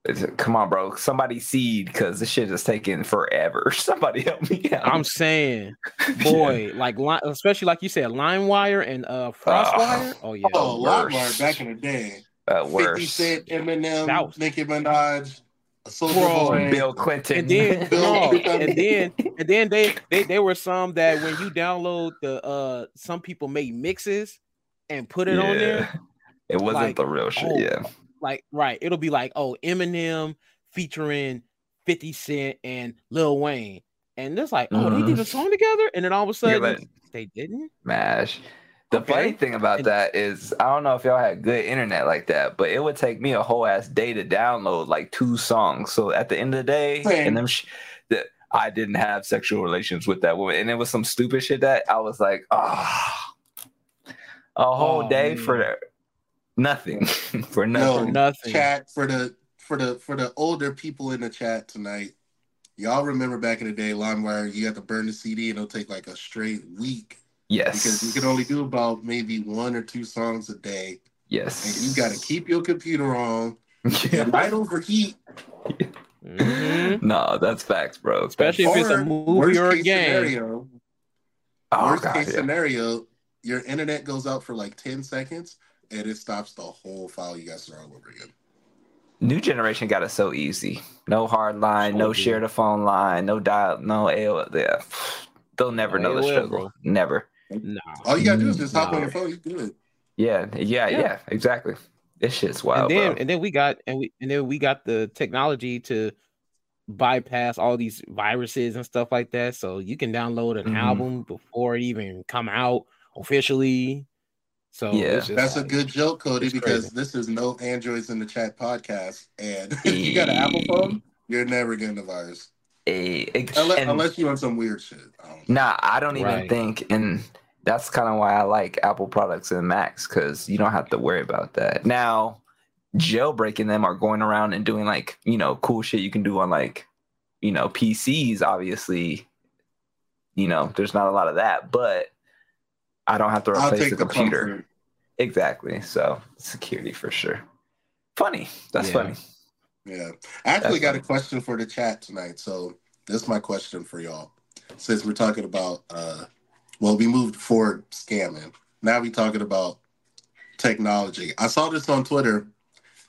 Speaker 4: It's- come on, bro. Somebody seed because this shit is taking forever. [laughs] Somebody help me out.
Speaker 2: I'm saying, [laughs] boy, like li- especially like you said, LimeWire and uh FrostWire. Oh yeah,
Speaker 3: Oh,
Speaker 4: worse.
Speaker 3: LimeWire back in the day.
Speaker 4: uh,
Speaker 3: 50
Speaker 4: Cent,
Speaker 3: Cent, Eminem,
Speaker 2: That was-
Speaker 3: Nicki Minaj,
Speaker 2: Soulja
Speaker 3: Boy,
Speaker 4: Bill Clinton.
Speaker 2: and then [laughs] no, and then and then they they there were some that when you download the uh some people made mixes and put it on there
Speaker 4: It wasn't
Speaker 2: Like,
Speaker 4: the real shit.
Speaker 2: oh,
Speaker 4: yeah.
Speaker 2: Like right it'll be like oh Eminem featuring 50 Cent and Lil Wayne and it's like oh they did a
Speaker 4: Mhm.
Speaker 2: song together and then all of a sudden
Speaker 4: but
Speaker 2: they didn't
Speaker 4: mash. The
Speaker 2: Okay.
Speaker 4: funny thing about
Speaker 2: And-
Speaker 4: that is, I don't know if y'all had good internet like that, but it would take me a whole ass day to download like two songs. So at the end of the day,
Speaker 3: Same.
Speaker 4: and them sh- that I didn't have sexual relations with that woman, and it was some stupid shit that I was like, ah, a whole
Speaker 2: Oh,
Speaker 4: day
Speaker 2: man.
Speaker 4: for nothing, [laughs] for
Speaker 3: No,
Speaker 4: nothing.
Speaker 2: nothing
Speaker 3: chat for the for the for the older people in the chat tonight. Y'all remember back in the day, LimeWire, you had to burn the CD and it'll take like a straight week
Speaker 4: Yes,
Speaker 3: because you can only do about maybe one or two songs a day,
Speaker 4: yes,
Speaker 3: and you got to keep your computer on.
Speaker 4: Yeah. [laughs]
Speaker 3: It might overheat.
Speaker 2: Mhm.
Speaker 4: no, that's facts, bro.
Speaker 2: Especially if it's a
Speaker 3: Or
Speaker 2: movie
Speaker 3: worst
Speaker 2: or a game.
Speaker 3: Scenario,
Speaker 4: oh,
Speaker 3: worst
Speaker 4: God,
Speaker 3: case
Speaker 4: yeah.
Speaker 3: scenario, your internet goes out for like ten seconds and it stops the whole file. You guys start all over again.
Speaker 4: New generation got it so easy. No hard line, no
Speaker 2: So good.
Speaker 4: share the phone line, no dial, no AOL. Yeah. They'll never
Speaker 2: No
Speaker 4: know the struggle.
Speaker 2: bro.
Speaker 4: Never.
Speaker 2: nah
Speaker 3: All you gotta do is just hop on your phone. You good.
Speaker 4: Yeah, yeah, yeah,
Speaker 2: Yeah.
Speaker 4: exactly. This shit's wild,
Speaker 2: and then
Speaker 4: bro.
Speaker 2: and then we got and we and then we got the technology to bypass all these viruses and stuff like that so you can download an
Speaker 4: Mhm.
Speaker 2: album before it even come out officially so
Speaker 4: Yeah.
Speaker 2: just
Speaker 3: That's a good joke,
Speaker 2: Codi,
Speaker 3: because
Speaker 2: crazy.
Speaker 3: this is no Androids in the chat podcast. And [laughs] if you got an Apple phone, you're never getting the virus.
Speaker 4: Ex-
Speaker 3: Unless,
Speaker 4: and-
Speaker 3: unless you want some weird shit. I.
Speaker 4: Nah, I don't even
Speaker 2: Right.
Speaker 4: think, and that's kind of why I like Apple products and Macs because you don't have to worry about that. Now, jailbreaking them or going around and doing like you know cool shit you can do on like you know PCs. Obviously, you know there's not a lot of that, but I don't have to replace the
Speaker 3: the
Speaker 4: computer.
Speaker 3: comfort.
Speaker 4: Exactly. So security for sure. Funny. That's
Speaker 2: Yeah.
Speaker 4: funny.
Speaker 3: Yeah. I actually
Speaker 4: That's
Speaker 3: got a question for the chat tonight. So this is my question for y'all. Since we're talking about uh well, we moved forward scamming. Now we talking about technology. I saw this on Twitter.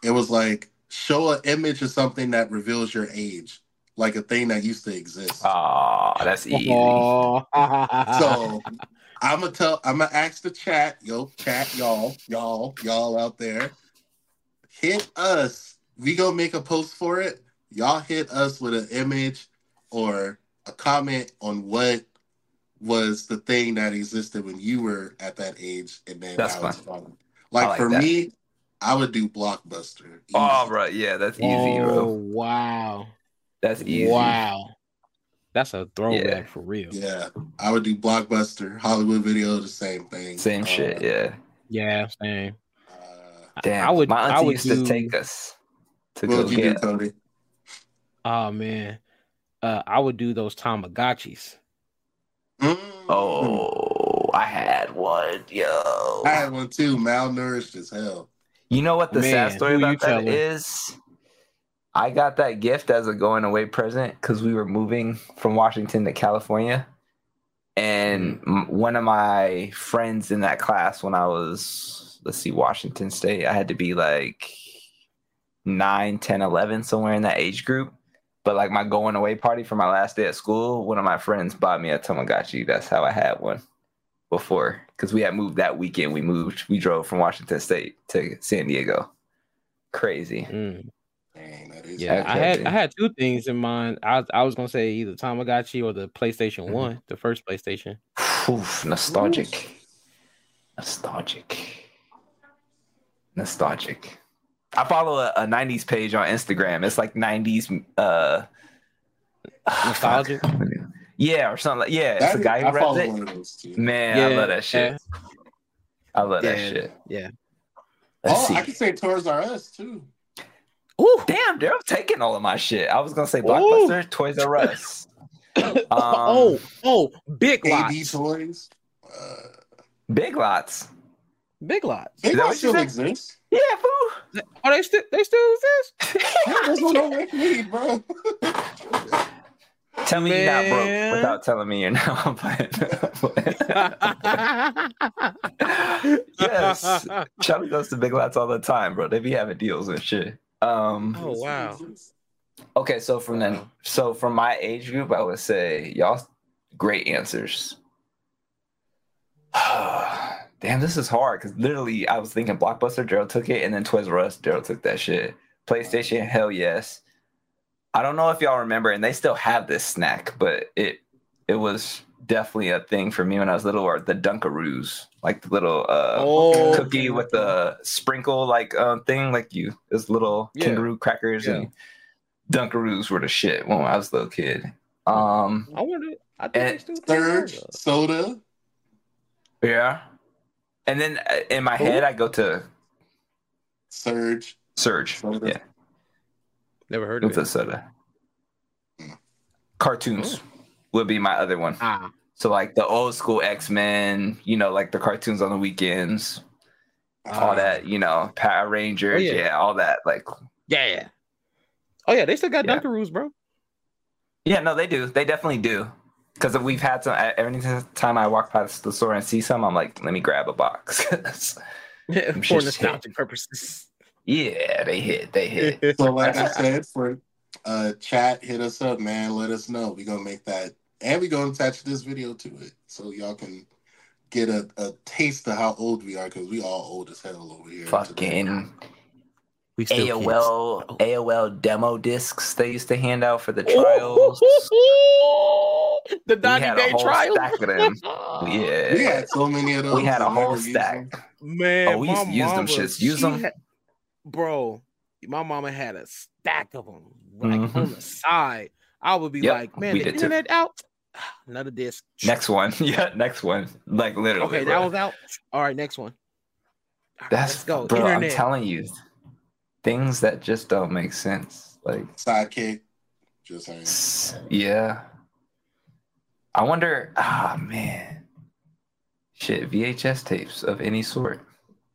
Speaker 3: It was like show an image of something that reveals your age, like a thing that used to exist.
Speaker 4: Oh, that's easy.
Speaker 2: Oh. [laughs]
Speaker 3: So I'm gonna tell. I'm gonna ask the chat, yo, chat, y'all, y'all, y'all out there, hit us. We gonna make a post for it. Y'all hit us with an image or a comment on what was the thing that existed when you were at that age, and then
Speaker 4: That's
Speaker 3: now it's fun. Like,
Speaker 4: like
Speaker 3: for
Speaker 4: that.
Speaker 3: me, I would do Blockbuster.
Speaker 4: Oh,
Speaker 3: Easy.
Speaker 4: bro. Yeah, that's easy,
Speaker 2: oh,
Speaker 4: bro.
Speaker 2: wow
Speaker 4: That's easy.
Speaker 2: wow that's a throwback
Speaker 4: Yeah.
Speaker 2: for real
Speaker 3: Yeah, I would do Blockbuster. Hollywood Video, the same thing.
Speaker 4: Same
Speaker 3: Uh,
Speaker 4: shit. Yeah.
Speaker 2: yeah same
Speaker 3: Uh,
Speaker 4: Damn,
Speaker 2: I would-
Speaker 4: My auntie
Speaker 2: I would
Speaker 4: used
Speaker 2: do-
Speaker 4: to take us to
Speaker 3: What
Speaker 4: go
Speaker 3: would you do,
Speaker 4: get.
Speaker 3: Codi?
Speaker 2: Oh man, uh, I would do those Tamagotchis.
Speaker 3: Mm.
Speaker 4: Oh, I had one, yo.
Speaker 3: I had one too, malnourished as hell.
Speaker 4: You know what the sad story about that
Speaker 2: telling?
Speaker 4: is? I got that gift as a going away present because we were moving from Washington to California. And
Speaker 2: Mm.
Speaker 4: m- one of my friends in that class, when I was, let's see, Washington State, I had to be like 9, 10, 11, somewhere in that age group. But like my going away party for my last day at school, one of my friends bought me a Tamagotchi. That's how I had one before because we had moved that weekend. We moved, we drove from Washington State to San Diego. Crazy.
Speaker 2: Mm.
Speaker 3: Dang, that is
Speaker 2: Yeah, I had. I had two things in mind. I I was gonna say either Tamagotchi or the PlayStation
Speaker 4: Mhm.
Speaker 2: One, the first PlayStation.
Speaker 4: Oof, nostalgic. Nostalgic. Nostalgic. I follow a, a 90s page on Instagram. It's like 90s uh [sighs]
Speaker 2: Nostalgic?
Speaker 4: Yeah, or something like yeah, it's
Speaker 3: That
Speaker 4: a guy who
Speaker 3: I
Speaker 4: runs
Speaker 3: follow
Speaker 4: it.
Speaker 3: one of those too.
Speaker 4: Man, I love that shit. I love that
Speaker 2: Yeah,
Speaker 4: shit.
Speaker 2: yeah.
Speaker 4: Let's
Speaker 3: oh,
Speaker 4: see.
Speaker 3: I could say Toys R Us too.
Speaker 2: Ooh,
Speaker 4: Damn, they're taking all of my shit. I was gonna say Blockbuster, Toys R Us. [coughs] Um,
Speaker 2: oh, oh, Big
Speaker 3: AB
Speaker 2: Lots,
Speaker 3: Toys. Uh,
Speaker 4: Big Lots.
Speaker 2: Big Lots.
Speaker 3: Big Lots still
Speaker 4: said?
Speaker 3: exists.
Speaker 4: Yeah, fool.
Speaker 2: Are they still they still exist? [laughs]
Speaker 3: That's what I [laughs] need, bro.
Speaker 4: Tell me you're not broke without telling me you're not. [laughs] I'm playing. yes. Charlie goes to Big Lots all the time, bro. They be having deals and shit. Um.
Speaker 2: Oh, wow.
Speaker 4: Okay, so from then, so from my age group, I would say y'all great answers. [sighs] Damn, this is hard because literally I was thinking Blockbuster, Daryl took it, and then Toys R Us, Daryl took that shit. PlayStation, hell yes. I don't know if y'all remember, and they still have this snack, but it it was definitely a thing for me when I was little, or the Dunkaroos, like the little uh
Speaker 2: Oh,
Speaker 4: cookie with the sprinkle like um thing, like you those little
Speaker 2: Yeah.
Speaker 4: kangaroo crackers
Speaker 2: Yeah.
Speaker 4: and Dunkaroos were the shit when I was a little kid. Um
Speaker 2: I wonder. I think
Speaker 4: And
Speaker 2: they still
Speaker 3: Surge, soda.
Speaker 4: yeah. And then uh, in my
Speaker 2: Who?
Speaker 4: head I go to
Speaker 3: Surge.
Speaker 4: Surge.
Speaker 3: Soda.
Speaker 4: Yeah,
Speaker 2: Never heard of
Speaker 4: with the
Speaker 2: it.
Speaker 4: soda. Cartoons would be my other one.
Speaker 2: Ah,
Speaker 4: So like the old school X-Men, you know, like the cartoons on the weekends, all
Speaker 3: Ah,
Speaker 4: that, you know, Power Rangers,
Speaker 2: Oh, yeah.
Speaker 4: yeah. all that. Like
Speaker 2: yeah. Oh yeah, they still got
Speaker 4: Yeah.
Speaker 2: Dunkaroos, bro.
Speaker 4: Yeah, no, they do. They definitely do. Because we've had some. Every time I walk past the store and see some, I'm like, let me grab a box. [laughs]
Speaker 2: For
Speaker 4: shit's
Speaker 2: nostalgic purposes.
Speaker 4: yeah, they hit. They hit.
Speaker 3: So, like I [laughs] said, for uh, chat, hit us up, man. Let us know. We're gonna make that, and we're gonna attach this video to it, so y'all can get a, a taste of how old we are, because we all old as hell over here.
Speaker 4: Fucking
Speaker 2: we still
Speaker 4: AOL
Speaker 2: stop.
Speaker 4: AOL demo discs they used to hand out for the trials. [laughs]
Speaker 2: the
Speaker 4: we
Speaker 2: 90
Speaker 4: had
Speaker 2: day
Speaker 4: a
Speaker 2: trial.
Speaker 4: stack of them. [laughs] Yeah,
Speaker 3: We had so many of those.
Speaker 4: We had a whole stack.
Speaker 3: them.
Speaker 2: Man,
Speaker 4: Oh, we used to use them shits. Use them?
Speaker 2: had- bro. My mama had a stack of them, like
Speaker 4: Mhm.
Speaker 2: on the side. I would be
Speaker 4: Yep,
Speaker 2: like, man, the
Speaker 4: did too.
Speaker 2: internet out. [sighs] Another disc.
Speaker 4: Next one. [laughs] Yeah, next one. Like literally.
Speaker 2: Okay,
Speaker 4: bro.
Speaker 2: that was out. All right, next one. All right,
Speaker 4: That's
Speaker 2: let's go.
Speaker 4: bro.
Speaker 2: internet.
Speaker 4: I'm telling you, things that just don't make sense. Like
Speaker 3: Sidekick. Just saying.
Speaker 4: Yeah. I wonder. Ah, man. Shit, VHS tapes of any sort,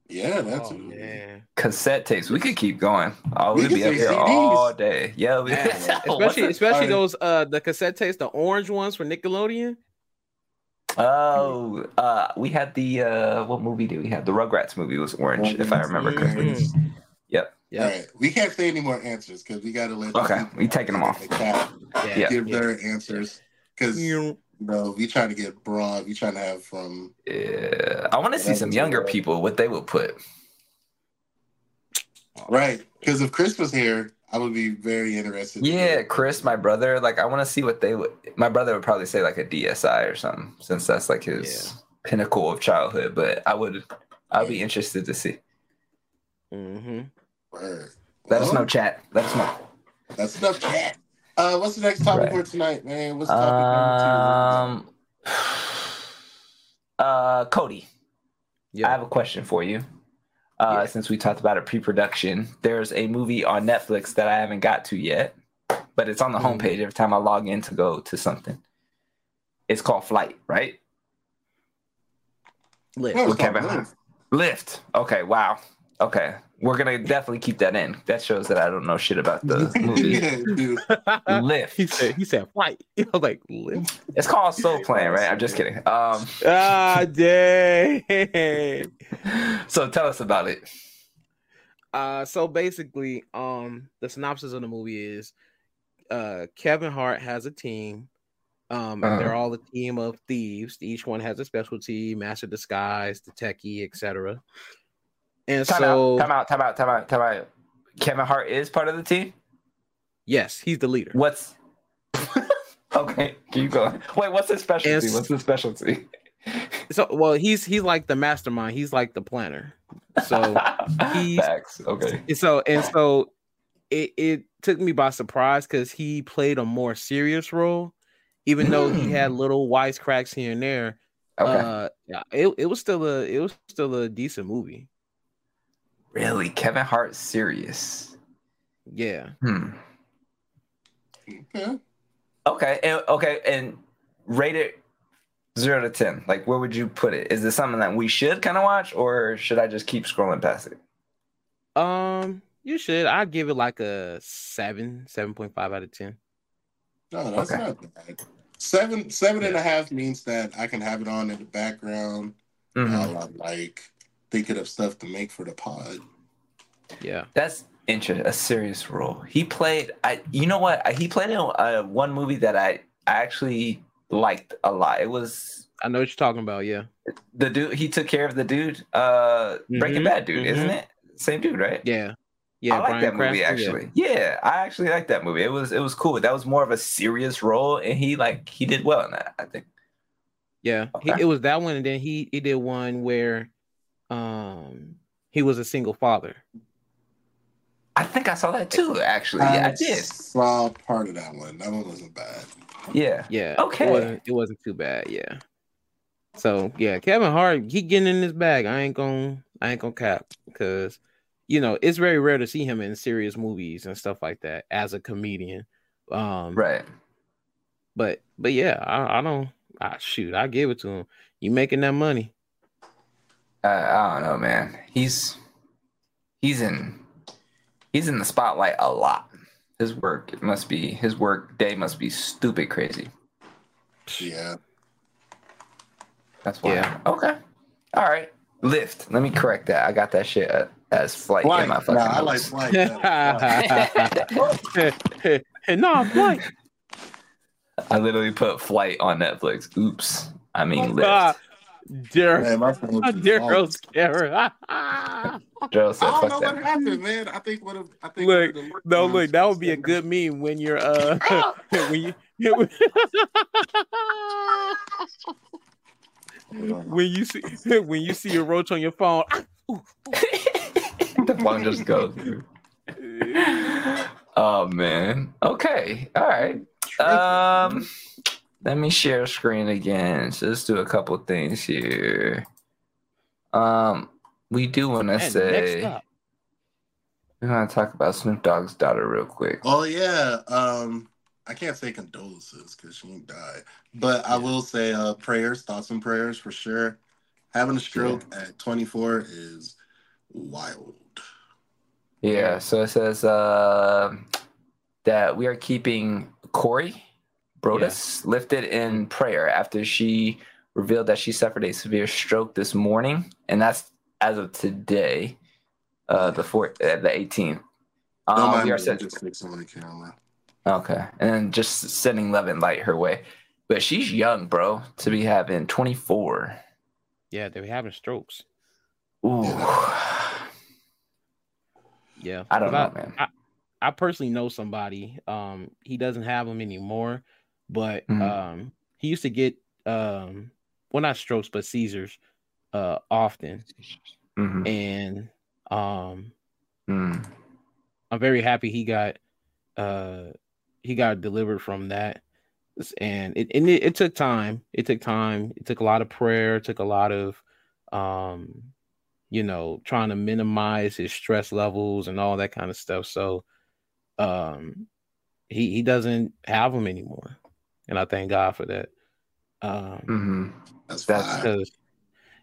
Speaker 3: Yeah, that's.
Speaker 2: oh, man.
Speaker 4: cassette tapes. We could keep going. Oh,
Speaker 3: We
Speaker 4: we'd be up here
Speaker 3: CDs.
Speaker 4: all day. Yeah, we,
Speaker 2: Man, [laughs] especially especially those uh the cassette tapes, the orange ones for Nickelodeon.
Speaker 4: Oh, uh, we had the uh, what movie did we have? The Rugrats movie was orange, if I remember correctly. Yep.
Speaker 2: Yeah,
Speaker 3: All right, we can't say any more answers because we got to let.
Speaker 4: Okay,
Speaker 3: people
Speaker 4: we taking them off.
Speaker 3: in the chat
Speaker 2: yeah,
Speaker 4: Yeah.
Speaker 3: Give their answers because you
Speaker 2: Yeah.
Speaker 3: know we trying to get broad. We trying to have from
Speaker 4: Yeah, I want to see some younger people what they would put.
Speaker 3: right because if Chris was here, I would be very interested.
Speaker 4: Yeah. Chris, my brother. Like, I want to see what they would. My brother would probably say like a DSI or something, since that's like his pinnacle of childhood. But I would, I'd be interested to see.
Speaker 2: Mm-hmm.
Speaker 3: Word.
Speaker 4: Let us know, chat. Let us know.
Speaker 3: That's enough chat. Uh, what's the next topic
Speaker 4: Right.
Speaker 3: for tonight, man? What's topic number
Speaker 4: Um, [sighs] uh, Codi,
Speaker 2: Yeah.
Speaker 4: I have a question for you. Uh,
Speaker 2: Yeah.
Speaker 4: Since we talked about a pre-production, there's a movie on Netflix that I haven't got to yet, but it's on the
Speaker 2: Mhm.
Speaker 4: homepage every time I log in to go to something. It's called Flight, right?
Speaker 2: Lift.
Speaker 3: No, it's
Speaker 4: Okay,
Speaker 3: called Lift.
Speaker 4: Lift. Okay, wow. Okay, we're gonna definitely keep that in. That shows that I don't know shit about the movie. [laughs]
Speaker 3: yeah, dude.
Speaker 4: Lift.
Speaker 2: he said he said flight. [laughs] I was like lift.
Speaker 4: It's called Soul Plane, right? I'm just kidding. Um,
Speaker 2: Ah dang. [laughs]
Speaker 4: so tell us about it.
Speaker 2: Uh so basically, um the synopsis of the movie is uh Kevin Hart has a team. Um and they're
Speaker 4: Uh-huh.
Speaker 2: all a team of thieves. Each one has a specialty, master disguise, the techie, etc. And
Speaker 4: Time
Speaker 2: so
Speaker 4: out. Time out. Time out. Time out. Time out. Kevin Hart is part of the team.
Speaker 2: yes, he's the leader.
Speaker 4: What's [laughs] okay? Keep going. Wait, what's his specialty?
Speaker 2: It's-
Speaker 4: What's his specialty? [laughs]
Speaker 2: So well, he's he's like the mastermind, he's like the planner. So [laughs] he's-
Speaker 4: facts. Okay.
Speaker 2: So and so it, it took me by surprise because he played a more serious role, even though he had little wisecracks here and there.
Speaker 4: Okay.
Speaker 2: Uh yeah, it, it was still a it was still a decent movie.
Speaker 4: Really, Kevin Hart serious?
Speaker 2: Yeah.
Speaker 4: Hmm.
Speaker 3: Okay.
Speaker 4: Okay. And, okay. And rate it zero to ten. Like, where would you put it? Is this something that we should kind of watch, or should I just keep scrolling past it?
Speaker 2: Um, you should. I'd give it like a seven, seven point five out of ten.
Speaker 3: No, that's
Speaker 4: Okay.
Speaker 3: not bad. Seven, seven and a half means that I can have it on in the background
Speaker 4: Mhm.
Speaker 3: while I'm like thinking of stuff to make for the pod.
Speaker 2: Yeah.
Speaker 4: That's interesting. A serious role. He played. I. You know what? He played in uh, one movie that I I actually liked a lot. It was
Speaker 2: I know what you're talking about, yeah.
Speaker 4: the dude. He took care of the dude. Uh, Breaking
Speaker 2: Mhm,
Speaker 4: Bad dude, isn't
Speaker 2: mhm.
Speaker 4: it? Same dude, right?
Speaker 2: Yeah. Yeah.
Speaker 4: I like
Speaker 2: Bryan
Speaker 4: that movie
Speaker 2: Cranston, yeah.
Speaker 4: actually. Yeah. I actually like that movie. It was it was cool. That was more of a serious role, and he like he did well in that. I think.
Speaker 2: Yeah, he, it was that one, and then he he did one where, um, he was a single father.
Speaker 4: I think I saw that too. Actually, yeah, I did.
Speaker 3: saw part of that one. That one wasn't bad.
Speaker 4: Yeah.
Speaker 2: Yeah,
Speaker 4: Okay.
Speaker 2: it wasn't, it wasn't too bad. Yeah, so yeah, Kevin Hart, he getting in his bag. I ain't gonna I ain't gonna cap because you know it's very rare to see him in serious movies and stuff like that as a comedian. Um,
Speaker 4: Right.
Speaker 2: but but yeah, I, I don't. I, shoot, I give it to him. You making that money?
Speaker 4: I don't know, man. He's he's in he's in the spotlight a lot. His work it must be his work day must be stupid crazy.
Speaker 3: Yeah.
Speaker 4: That's why.
Speaker 2: Yeah.
Speaker 4: Okay. All right. Lift. Let me correct that. I got that shit uh, as flight in
Speaker 3: Flight.
Speaker 4: my
Speaker 3: Nah,
Speaker 4: fucking.
Speaker 3: I like flight. better. [laughs] Flight.
Speaker 2: no, I'm like,
Speaker 4: I literally put flight on Netflix. Oops. I mean lift.
Speaker 2: Dare,
Speaker 3: Man, my phone
Speaker 2: how
Speaker 3: just
Speaker 2: dare
Speaker 3: off.
Speaker 2: Rose Kara.
Speaker 4: Joe said,
Speaker 3: I don't know what happened, man. I think what I think
Speaker 2: Look,
Speaker 3: one of the
Speaker 2: No, look, that would be a good meme when you're uh [laughs] [laughs] when you [laughs] when you see when you see a roach on your phone.
Speaker 4: the phone just goes. through. oh man. Okay. All right. Um, let me share screen again. So let's do a couple things here. Um, we do want to
Speaker 2: And next
Speaker 4: say
Speaker 2: up,
Speaker 4: we want to talk about Snoop Dogg's daughter real quick.
Speaker 3: Oh yeah. Um, I can't say condolences because she ain't died, but I will say uh prayers, thoughts and prayers for sure. Having a stroke at 24 is wild.
Speaker 4: Yeah. So it says uh, that we are keeping Cori Broadus lifted in prayer after she revealed that she suffered a severe stroke this morning, and that's as of today, uh, the four, uh, the 18th. Um,
Speaker 3: mind
Speaker 4: we are
Speaker 3: I'm
Speaker 4: set.
Speaker 3: just fixing my camera.
Speaker 4: Okay, and then just sending love and light her way. But she's young, bro, to be having 24.
Speaker 2: yeah, they were having strokes.
Speaker 4: Ooh,
Speaker 2: Yeah,
Speaker 4: I don't
Speaker 2: But
Speaker 4: know, man.
Speaker 2: I, I personally know somebody. Um, he doesn't have them anymore, but
Speaker 4: Mhm.
Speaker 2: um, he used to get um, well, not strokes, but seizures, uh, often,
Speaker 4: Mhm.
Speaker 2: and um,
Speaker 4: Mm.
Speaker 2: I'm very happy he got uh he got delivered from that. And it and it, it took time. It took time. It took a lot of prayer, it took a lot of um you know, trying to minimize his stress levels and all that kind of stuff. So, um, he he doesn't have them anymore, and I thank God for that. Um,
Speaker 4: hmm
Speaker 3: That's
Speaker 4: That's
Speaker 2: because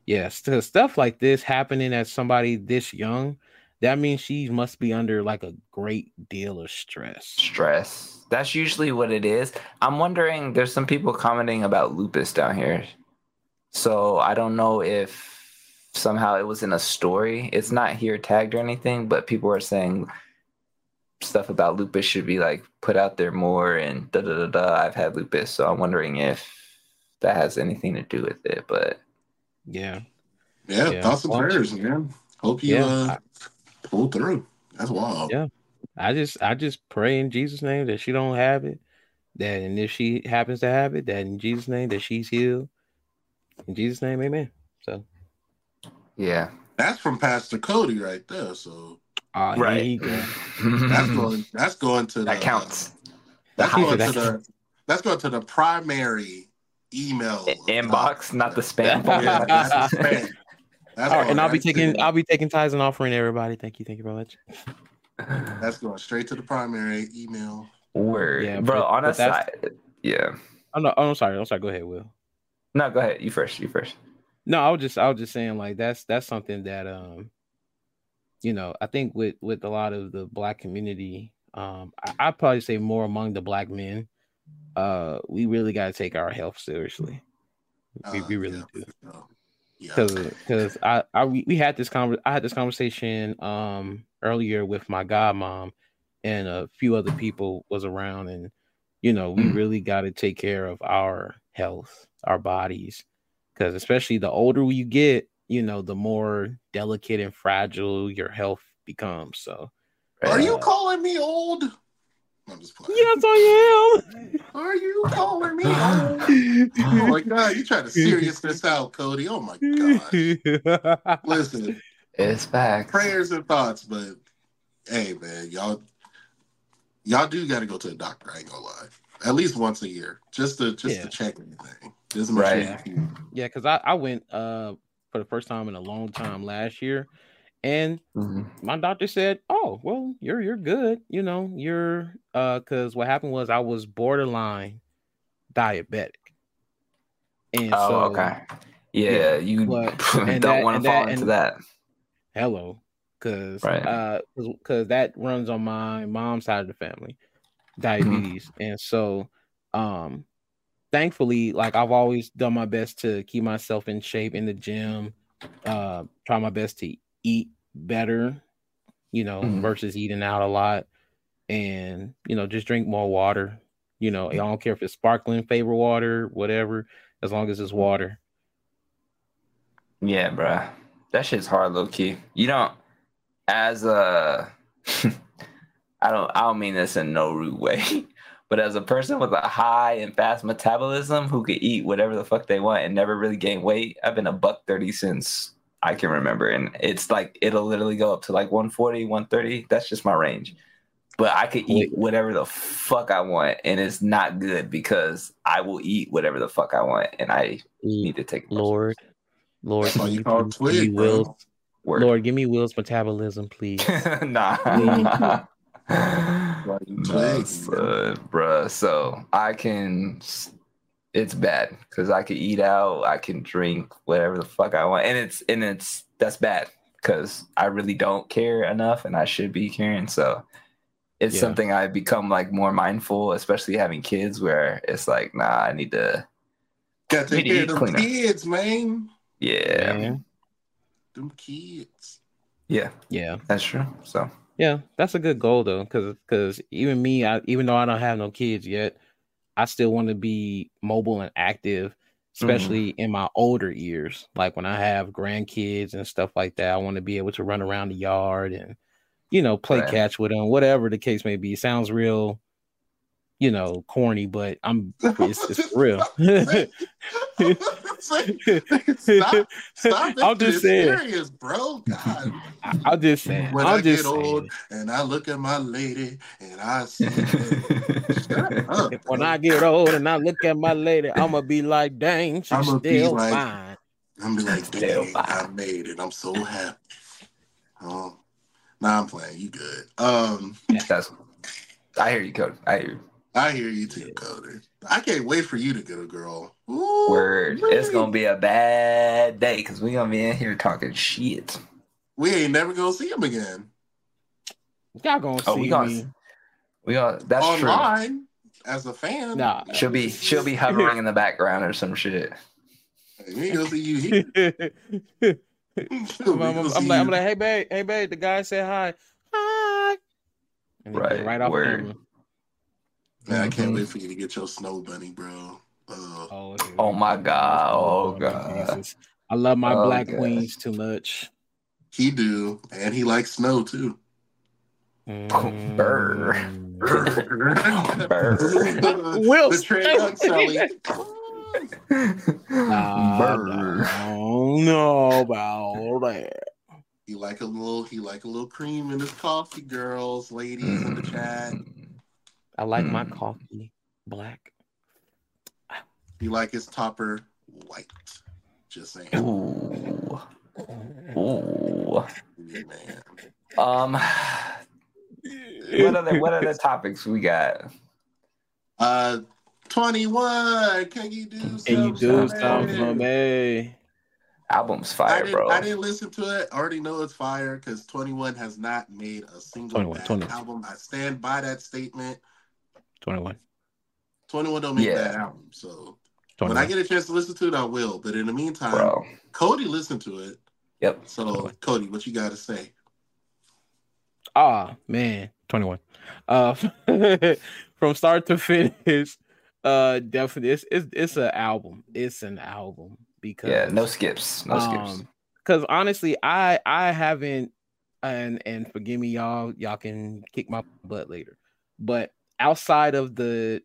Speaker 2: yes, to stuff like this happening at somebody this young, that means she must be under like a great deal of stress.
Speaker 4: stress. That's usually what it is. I'm wondering. There's some people commenting about lupus down here, so I don't know if somehow it was in a story. It's not here tagged or anything, but people are saying stuff about lupus should be like put out there more and da da da da. I've had lupus, so I'm wondering if that has anything to do with it. But
Speaker 2: Yeah,
Speaker 3: Yeah,
Speaker 2: Yeah.
Speaker 3: thoughts and
Speaker 2: Well,
Speaker 3: prayers, man. Hope you
Speaker 2: Yeah.
Speaker 3: uh, pull through. That's wild.
Speaker 2: Yeah. I just I just pray in Jesus' name that she don't have it. That and if she happens to have it, that in Jesus' name that she's healed. In Jesus' name, amen. So
Speaker 4: yeah,
Speaker 3: That's from Pastor Codi right there. So
Speaker 2: uh,
Speaker 4: right.
Speaker 2: he- he-
Speaker 3: that's going. That's going to the,
Speaker 4: that counts.
Speaker 3: That's going to
Speaker 2: highest.
Speaker 3: the. That's going to the primary email
Speaker 4: I- Inbox, not the spam [laughs]
Speaker 3: Yeah,
Speaker 4: folder.
Speaker 3: that's the spam. That's
Speaker 2: All right, and I'll be
Speaker 3: right to
Speaker 2: taking I'll be taking tithes and offering everybody. Thank you, thank you very much.
Speaker 3: That's going straight to the primary email.
Speaker 4: Word,
Speaker 2: Yeah,
Speaker 4: bro.
Speaker 2: but-
Speaker 4: on a
Speaker 2: but
Speaker 4: side, yeah.
Speaker 2: Oh no, oh, I'm sorry, I'm sorry. Go ahead, Will.
Speaker 4: No, go ahead. You first. You first.
Speaker 2: No, I was just I was just saying like that's that's something that um you know I think with with a lot of the black community um I, I'd probably say more among the black men uh we really got to take our health seriously we,
Speaker 3: Uh,
Speaker 2: we really
Speaker 3: yeah,
Speaker 2: do
Speaker 3: for sure. Yeah.
Speaker 2: because because I I we, we had this conver- I had this conversation um earlier with my godmom and a few other people was around and you know we
Speaker 4: Mm.
Speaker 2: really got to take care of our health our bodies because especially the older you get you know the more delicate and fragile your health becomes so
Speaker 3: Are you
Speaker 2: uh,
Speaker 3: calling me old? I'm just playing.
Speaker 2: yes i [laughs]
Speaker 3: Are you calling me old? Oh my god, you trying to serious this out, Codi. Oh my god. [laughs] Listen,
Speaker 4: It's facts.
Speaker 3: prayers and thoughts, but hey man, y'all y'all do gotta go to the doctor, I ain't gonna lie. At least once a year. Just to just
Speaker 2: Yeah.
Speaker 3: to check anything. Just make
Speaker 4: Right.
Speaker 3: sure
Speaker 2: yeah because I, I went uh for the first time in a long time last year and
Speaker 4: Mhm.
Speaker 2: my doctor said, "Oh, well, you're you're good. You know, you're uh cuz what happened was I was borderline diabetic." And
Speaker 4: Oh,
Speaker 2: so
Speaker 4: okay. Yeah,
Speaker 2: Yeah,
Speaker 4: you [laughs]
Speaker 2: but-
Speaker 4: don't want to fall
Speaker 2: that-
Speaker 4: into that.
Speaker 2: hello cuz
Speaker 4: Right.
Speaker 2: uh cuz that runs on my mom's side of the family. Diabetes. And so um thankfully like I've always done my best to keep myself in shape in the gym, uh try my best to eat better, you know,
Speaker 4: Mhm.
Speaker 2: versus eating out a lot and you know, just drink more water. You know, I don't care if it's sparkling favorite water, whatever, as long as it's water.
Speaker 4: Yeah, bruh. That shit's hard, low key. You don't, as a, [laughs] I don't, I don't mean this in no rude way, [laughs] but as a person with a high and fast metabolism who could eat whatever the fuck they want and never really gain weight, I've been a buck thirty since I can remember, and it's like it'll literally go up to like 140, 130. That's just my range. But I could eat whatever the fuck I want, and it's not good because I will eat whatever the fuck I want, and I need to take
Speaker 2: Lord, Lord,
Speaker 3: That's why you
Speaker 2: you
Speaker 3: call
Speaker 2: give me Will's,
Speaker 4: Word.
Speaker 2: Lord, give me Will's metabolism, please. [laughs]
Speaker 4: nah.
Speaker 2: Mm. [laughs]
Speaker 3: Why you
Speaker 4: Nah, bruh. So I can. It's bad because I can eat out. I can drink whatever the fuck I want, and it's and it's that's bad because I really don't care enough, and I should be caring. So it's
Speaker 2: Yeah.
Speaker 4: something I've become like more mindful, especially having kids, where it's like, nah, I need to.
Speaker 3: Gotta take
Speaker 4: Need to
Speaker 3: care of them kids, man.
Speaker 4: Yeah,
Speaker 2: Man.
Speaker 3: Them kids.
Speaker 4: yeah,
Speaker 2: Yeah.
Speaker 4: that's true. So
Speaker 2: Yeah, that's a good goal though, because because even me, I, even though I don't have no kids yet, I still want to be mobile and active, mm-hmm. especially in my older years. Like when I have grandkids and stuff like that, I want to be able to run around the yard and you know play
Speaker 4: Right.
Speaker 2: catch with them, whatever the case may be. It sounds real, you know, corny, but I'm it's, it's real. [laughs]
Speaker 3: stop, stop [laughs]
Speaker 2: I'm just
Speaker 3: it
Speaker 2: saying.
Speaker 3: serious, bro. God.
Speaker 2: I- I'm just saying.
Speaker 3: When
Speaker 2: I'm
Speaker 3: I
Speaker 2: just
Speaker 3: get
Speaker 2: saying.
Speaker 3: old and I look at my lady and I see [laughs] Shut up,
Speaker 2: When. I get old and I look at my lady, I'ma be like, dang, she's
Speaker 3: I'ma be
Speaker 2: still
Speaker 3: like-
Speaker 2: fine.
Speaker 3: I'm be like, dang,
Speaker 4: fire.
Speaker 3: I made it. I'm so happy. Oh, nah, I'm playing. You good? Um,
Speaker 4: That's. I hear you, Codi. I hear you.
Speaker 3: I hear you too, Coder. I can't wait for you to get a girl. Ooh,
Speaker 4: Word. It's gonna be a bad day because we gonna be in here talking shit.
Speaker 3: We ain't never gonna see him again
Speaker 2: Y'all gonna see
Speaker 4: Oh, we gonna.
Speaker 2: me.
Speaker 4: We gonna. That's true.
Speaker 3: as a fan.
Speaker 2: Nah.
Speaker 4: She'll be she'll be hovering in the background or some shit.
Speaker 3: We ain't gonna see you here. [laughs]
Speaker 2: I'm, I'm-
Speaker 3: gonna
Speaker 2: I'm
Speaker 3: see
Speaker 2: like, I'm like, hey babe, hey babe, the guy said hi, hi, and
Speaker 4: Right,
Speaker 2: right off
Speaker 4: word.
Speaker 2: camera.
Speaker 3: Man, I can't
Speaker 4: Mhm.
Speaker 3: wait for you to get your snow bunny, bro. Uh,
Speaker 2: Oh,
Speaker 4: Oh my God, oh God.
Speaker 2: Jesus. I love my
Speaker 4: Oh,
Speaker 2: black
Speaker 4: God.
Speaker 2: queens too much.
Speaker 3: he do, and he likes snow too.
Speaker 2: Mm.
Speaker 4: Burr. [laughs] Burr.
Speaker 3: the,
Speaker 2: Will
Speaker 3: the Trey Sally. [laughs]
Speaker 2: Nah,
Speaker 4: Burr.
Speaker 2: I don't know about that.
Speaker 3: He like a little. He like a little cream in his coffee, girls, ladies in the chat.
Speaker 2: I like my
Speaker 4: Mm.
Speaker 2: coffee black.
Speaker 3: You like his topper white. Just saying,
Speaker 4: Ooh. [laughs] Ooh.
Speaker 3: man.
Speaker 4: Um. What other what other [laughs] topics we got?
Speaker 3: Uh, twenty one. Can you do?
Speaker 2: Can you
Speaker 3: something
Speaker 2: do
Speaker 3: for
Speaker 2: something for
Speaker 3: me?
Speaker 2: me?
Speaker 4: Album's
Speaker 3: I
Speaker 4: fire,
Speaker 3: didn't,
Speaker 4: bro.
Speaker 3: I didn't listen to it. I already know it's fire because 21 has not made a single
Speaker 2: 21,
Speaker 3: bad
Speaker 2: 21.
Speaker 3: album. I stand by that statement.
Speaker 2: 21.
Speaker 3: 21 don't make
Speaker 4: Yeah.
Speaker 3: bad album. So when I get a chance to listen to it, I will. But in the meantime,
Speaker 4: Bro.
Speaker 3: Codi listened to it.
Speaker 4: Yep.
Speaker 3: So
Speaker 2: 21.
Speaker 3: Codi, what you got to say?
Speaker 2: Ah, man, 21. Uh, [laughs] from start to finish, uh, definitely, it's it's, it's an album. It's an album because
Speaker 4: Yeah, no skips. No skips.
Speaker 2: Because honestly, I I haven't, and and forgive me, y'all. Y'all can kick my butt later, but outside of the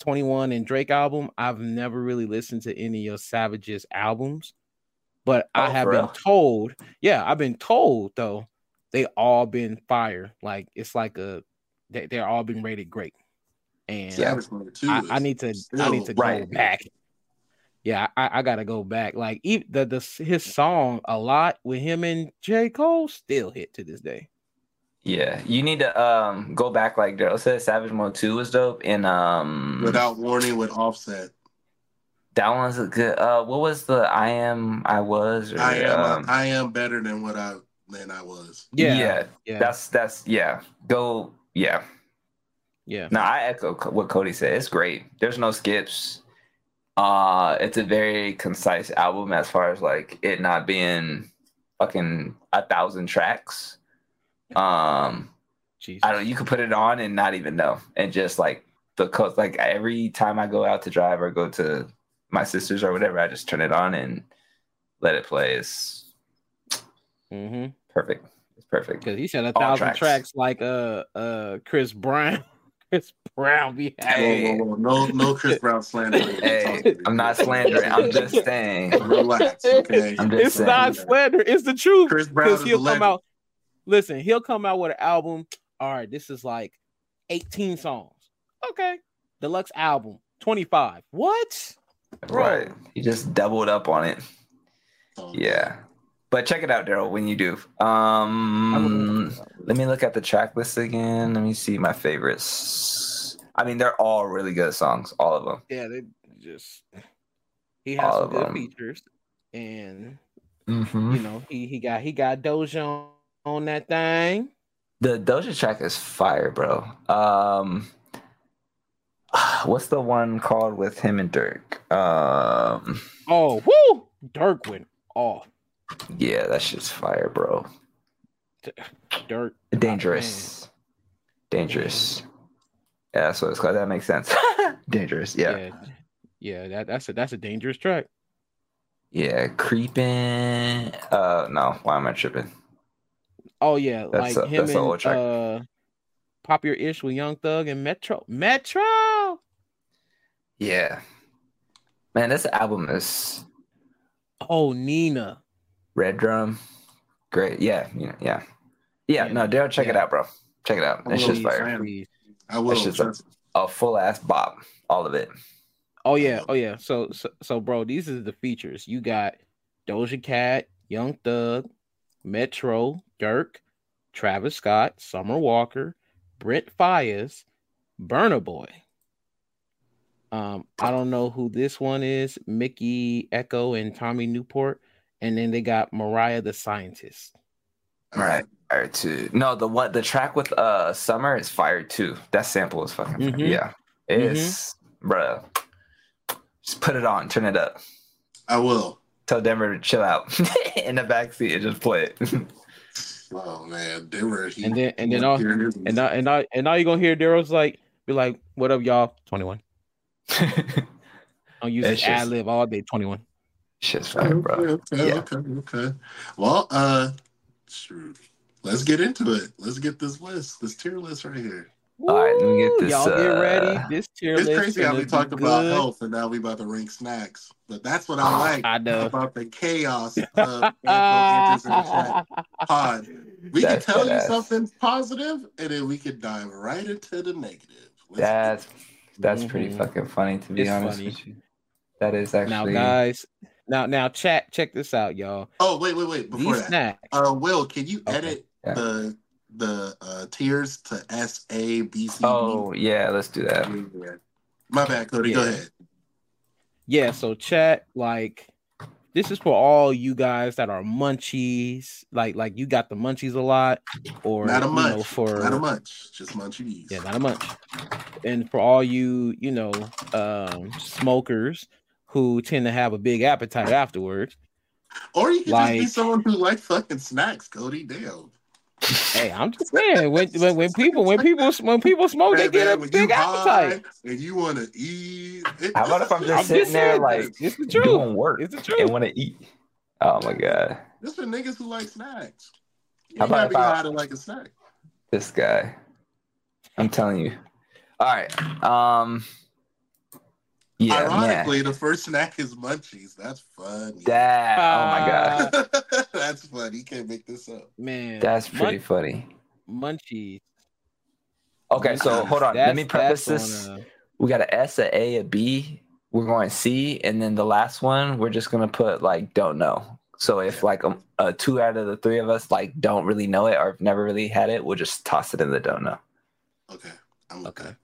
Speaker 2: 21 and Drake album, I've never really listened to any of Savage's albums. But I
Speaker 4: Oh,
Speaker 2: have been
Speaker 4: real?
Speaker 2: told, yeah, I've been told though, they all been fire. Like it's like a they, they're all been rated great. And.
Speaker 3: Savage
Speaker 2: I, I need to I need to go back. Yeah, I, I gotta go back. Like even the, the his song a lot with him and J. Cole still hit to this day.
Speaker 4: Yeah, you need to um go back like Daryl said. Savage Mode Two was dope, and um
Speaker 3: Without Warning with Offset.
Speaker 4: that one's a good. Uh, what was the I am I was? Or,
Speaker 3: I am
Speaker 4: um,
Speaker 3: I am better than what I than I was.
Speaker 2: Yeah,
Speaker 4: yeah,
Speaker 2: yeah,
Speaker 4: That's that's yeah. Go yeah.
Speaker 2: yeah.
Speaker 4: No, I echo what Codi said. It's great. There's no skips. Uh, it's a very concise album as far as like it not being fucking a thousand tracks. Um,
Speaker 2: Jesus.
Speaker 4: I don't. You could put it on and not even know, and just like the coast. Like every time I go out to drive or go to my sister's or whatever, I just turn it on and let it play. It's
Speaker 2: Mm-hmm.
Speaker 4: perfect. It's perfect.
Speaker 2: Because he said a
Speaker 4: All
Speaker 2: thousand
Speaker 4: tracks.
Speaker 2: tracks. like uh uh Chris Brown. [laughs] Chris Brown be having.
Speaker 4: Hey.
Speaker 3: Whoa, whoa, whoa. No, no Chris Brown slander. [laughs]
Speaker 4: Hey, I'm not slandering. I'm just saying.
Speaker 3: Relax, okay?
Speaker 4: I'm just
Speaker 2: It's
Speaker 4: saying.
Speaker 2: not slander. It's the truth.
Speaker 3: Chris Brown
Speaker 2: Because he'll come
Speaker 3: legend.
Speaker 2: out. Listen, he'll come out with an album. All right, this is like 18 songs. Okay. Deluxe album, 25. What? Bro.
Speaker 4: Right. He just doubled up on it. Yeah. But check it out, Daryl, when you do. Um let me look at the track list again. Let me see my favorites. I mean, they're all really good songs, all of them.
Speaker 2: Yeah, they just he has
Speaker 4: All
Speaker 2: some good
Speaker 4: them.
Speaker 2: features, and
Speaker 4: Mm-hmm.
Speaker 2: you know he he got he got Doja on, that thing.
Speaker 4: The Doja track is fire, bro. Um [sighs] what's the one called with him and Dirk? Um
Speaker 2: Oh, whoo! Dirk went off.
Speaker 4: yeah, that shit's fire, bro.
Speaker 2: Dirk.
Speaker 4: Dangerous. Dangerous. Yeah, that's what it's called. That makes sense. [laughs] Dangerous. Yeah.
Speaker 2: yeah, yeah. That that's a that's a dangerous track.
Speaker 4: Yeah. Creeping. Uh no, why am I tripping?
Speaker 2: Oh yeah,
Speaker 4: That's
Speaker 2: like
Speaker 4: a-
Speaker 2: him
Speaker 4: that's a old
Speaker 2: and
Speaker 4: track.
Speaker 2: uh, Pop Your Ish with Young Thug and Metro. Metro.
Speaker 4: Yeah. Man, this album is
Speaker 2: Oh Nina.
Speaker 4: Red Drum. Great. Yeah. Yeah. Yeah. Yeah.
Speaker 2: Yeah,
Speaker 4: No, Daryl, check it out, bro. Check it out.
Speaker 3: I'm
Speaker 4: It's just fire.
Speaker 2: Please.
Speaker 3: I will.
Speaker 4: It's just a- A full ass bop. All of it.
Speaker 2: Oh yeah, oh yeah. So so so bro, these are the features. You got Doja Cat, Young Thug, Metro, Dirk, Travis Scott, Summer Walker, Brent Faiyaz, Burna Boy. Um, I don't know who this one is. Mikky Ekko and Tommy Newport, and then they got Mariah the Scientist.
Speaker 4: Right. Fire two. No, the what the track with uh Summer is fire too. That sample is fucking
Speaker 2: Mhm.
Speaker 4: yeah. It's bruh. Just put it on, turn it up.
Speaker 3: I will.
Speaker 4: Tell Denver to chill out [laughs] in the backseat and just play it.
Speaker 3: Oh man, they were. He,
Speaker 2: And then- and then all- And now, and now, and now you're gonna hear Daryl's like be like, "What up, y'all? Twenty one. I'll [laughs] use
Speaker 4: That
Speaker 2: this
Speaker 4: shit's-
Speaker 2: ad lib all day. Twenty one.
Speaker 4: Shit's
Speaker 3: Okay,
Speaker 4: fire, bro.
Speaker 3: okay,
Speaker 4: Yeah.
Speaker 3: okay, okay. Well, uh, shoot. let's get into it. Let's get this list, this tier list right here.
Speaker 4: All right, let me get this,
Speaker 2: Y'all get ready.
Speaker 4: uh,
Speaker 2: This tier
Speaker 3: It's
Speaker 2: list.
Speaker 3: crazy how we talked about
Speaker 2: good.
Speaker 3: health and now we about to rank snacks. But that's what I like
Speaker 2: I know.
Speaker 3: about the chaos of Anthro enters in the chat [laughs] pod. We
Speaker 4: That's
Speaker 3: can tell you
Speaker 4: badass.
Speaker 3: something positive, and then we can dive right into the negative. Let's
Speaker 4: That's that's pretty
Speaker 2: Mhm.
Speaker 4: fucking funny to be
Speaker 2: It's
Speaker 4: honest
Speaker 2: funny.
Speaker 4: with you. That is
Speaker 2: Now, guys. Now, now, chat. Check this out, y'all.
Speaker 3: Oh wait, wait, wait! Before
Speaker 2: These
Speaker 3: that,
Speaker 2: snacks.
Speaker 3: uh, Will, can you
Speaker 2: Okay,
Speaker 3: edit
Speaker 4: yeah.
Speaker 3: the the uh, tiers to S A B C D?
Speaker 4: Oh yeah, let's do that.
Speaker 3: Yeah. My bad, Codi. Go ahead.
Speaker 2: Yeah, so chat like this is for all you guys that are munchies, like like you got the munchies a lot, or
Speaker 3: Not a
Speaker 2: you
Speaker 3: munch.
Speaker 2: know, for
Speaker 3: Not a munch. Just munchies.
Speaker 2: yeah, not a munch, and for all you you know um smokers who tend to have a big appetite afterwards.
Speaker 3: Or you can just be someone who likes fucking snacks, Codi. Damn.
Speaker 2: Hey, I'm just saying when when, when people when people when people smoke, they
Speaker 3: Hey,
Speaker 2: get
Speaker 3: man,
Speaker 2: a
Speaker 3: when
Speaker 2: big
Speaker 3: you
Speaker 2: appetite.
Speaker 3: high And you want to eat. it-
Speaker 4: How about if I'm just
Speaker 2: I'm
Speaker 4: sitting
Speaker 2: just
Speaker 4: there
Speaker 2: saying,
Speaker 4: like
Speaker 2: it's the truth.
Speaker 4: doing work
Speaker 2: It's the truth.
Speaker 4: and
Speaker 2: truth.
Speaker 4: want to eat? Oh my god,
Speaker 3: This for niggas who like snacks. You
Speaker 4: How about
Speaker 3: gotta
Speaker 4: if
Speaker 3: be
Speaker 4: I-
Speaker 3: high to like a snack.
Speaker 4: this guy! I'm telling you. All right. Um. Yeah, man.
Speaker 3: Ironically, the first snack is munchies. That's funny.
Speaker 4: That. Oh my god. [laughs]
Speaker 3: That's funny. You can't make this up.
Speaker 2: Man,
Speaker 4: That's pretty
Speaker 2: mun-
Speaker 4: funny.
Speaker 2: munchies.
Speaker 4: Okay, so hold on. Let me preface
Speaker 2: that's
Speaker 4: this.
Speaker 2: on,
Speaker 4: we got a S, a A, a B. We're going C, and then the last one we're just gonna put like don't know. So if like a, uh, two out of the three of us like don't really know it or have never really had it, we'll just toss it in the don't know.
Speaker 3: Okay. I'm
Speaker 2: Okay.
Speaker 3: okay.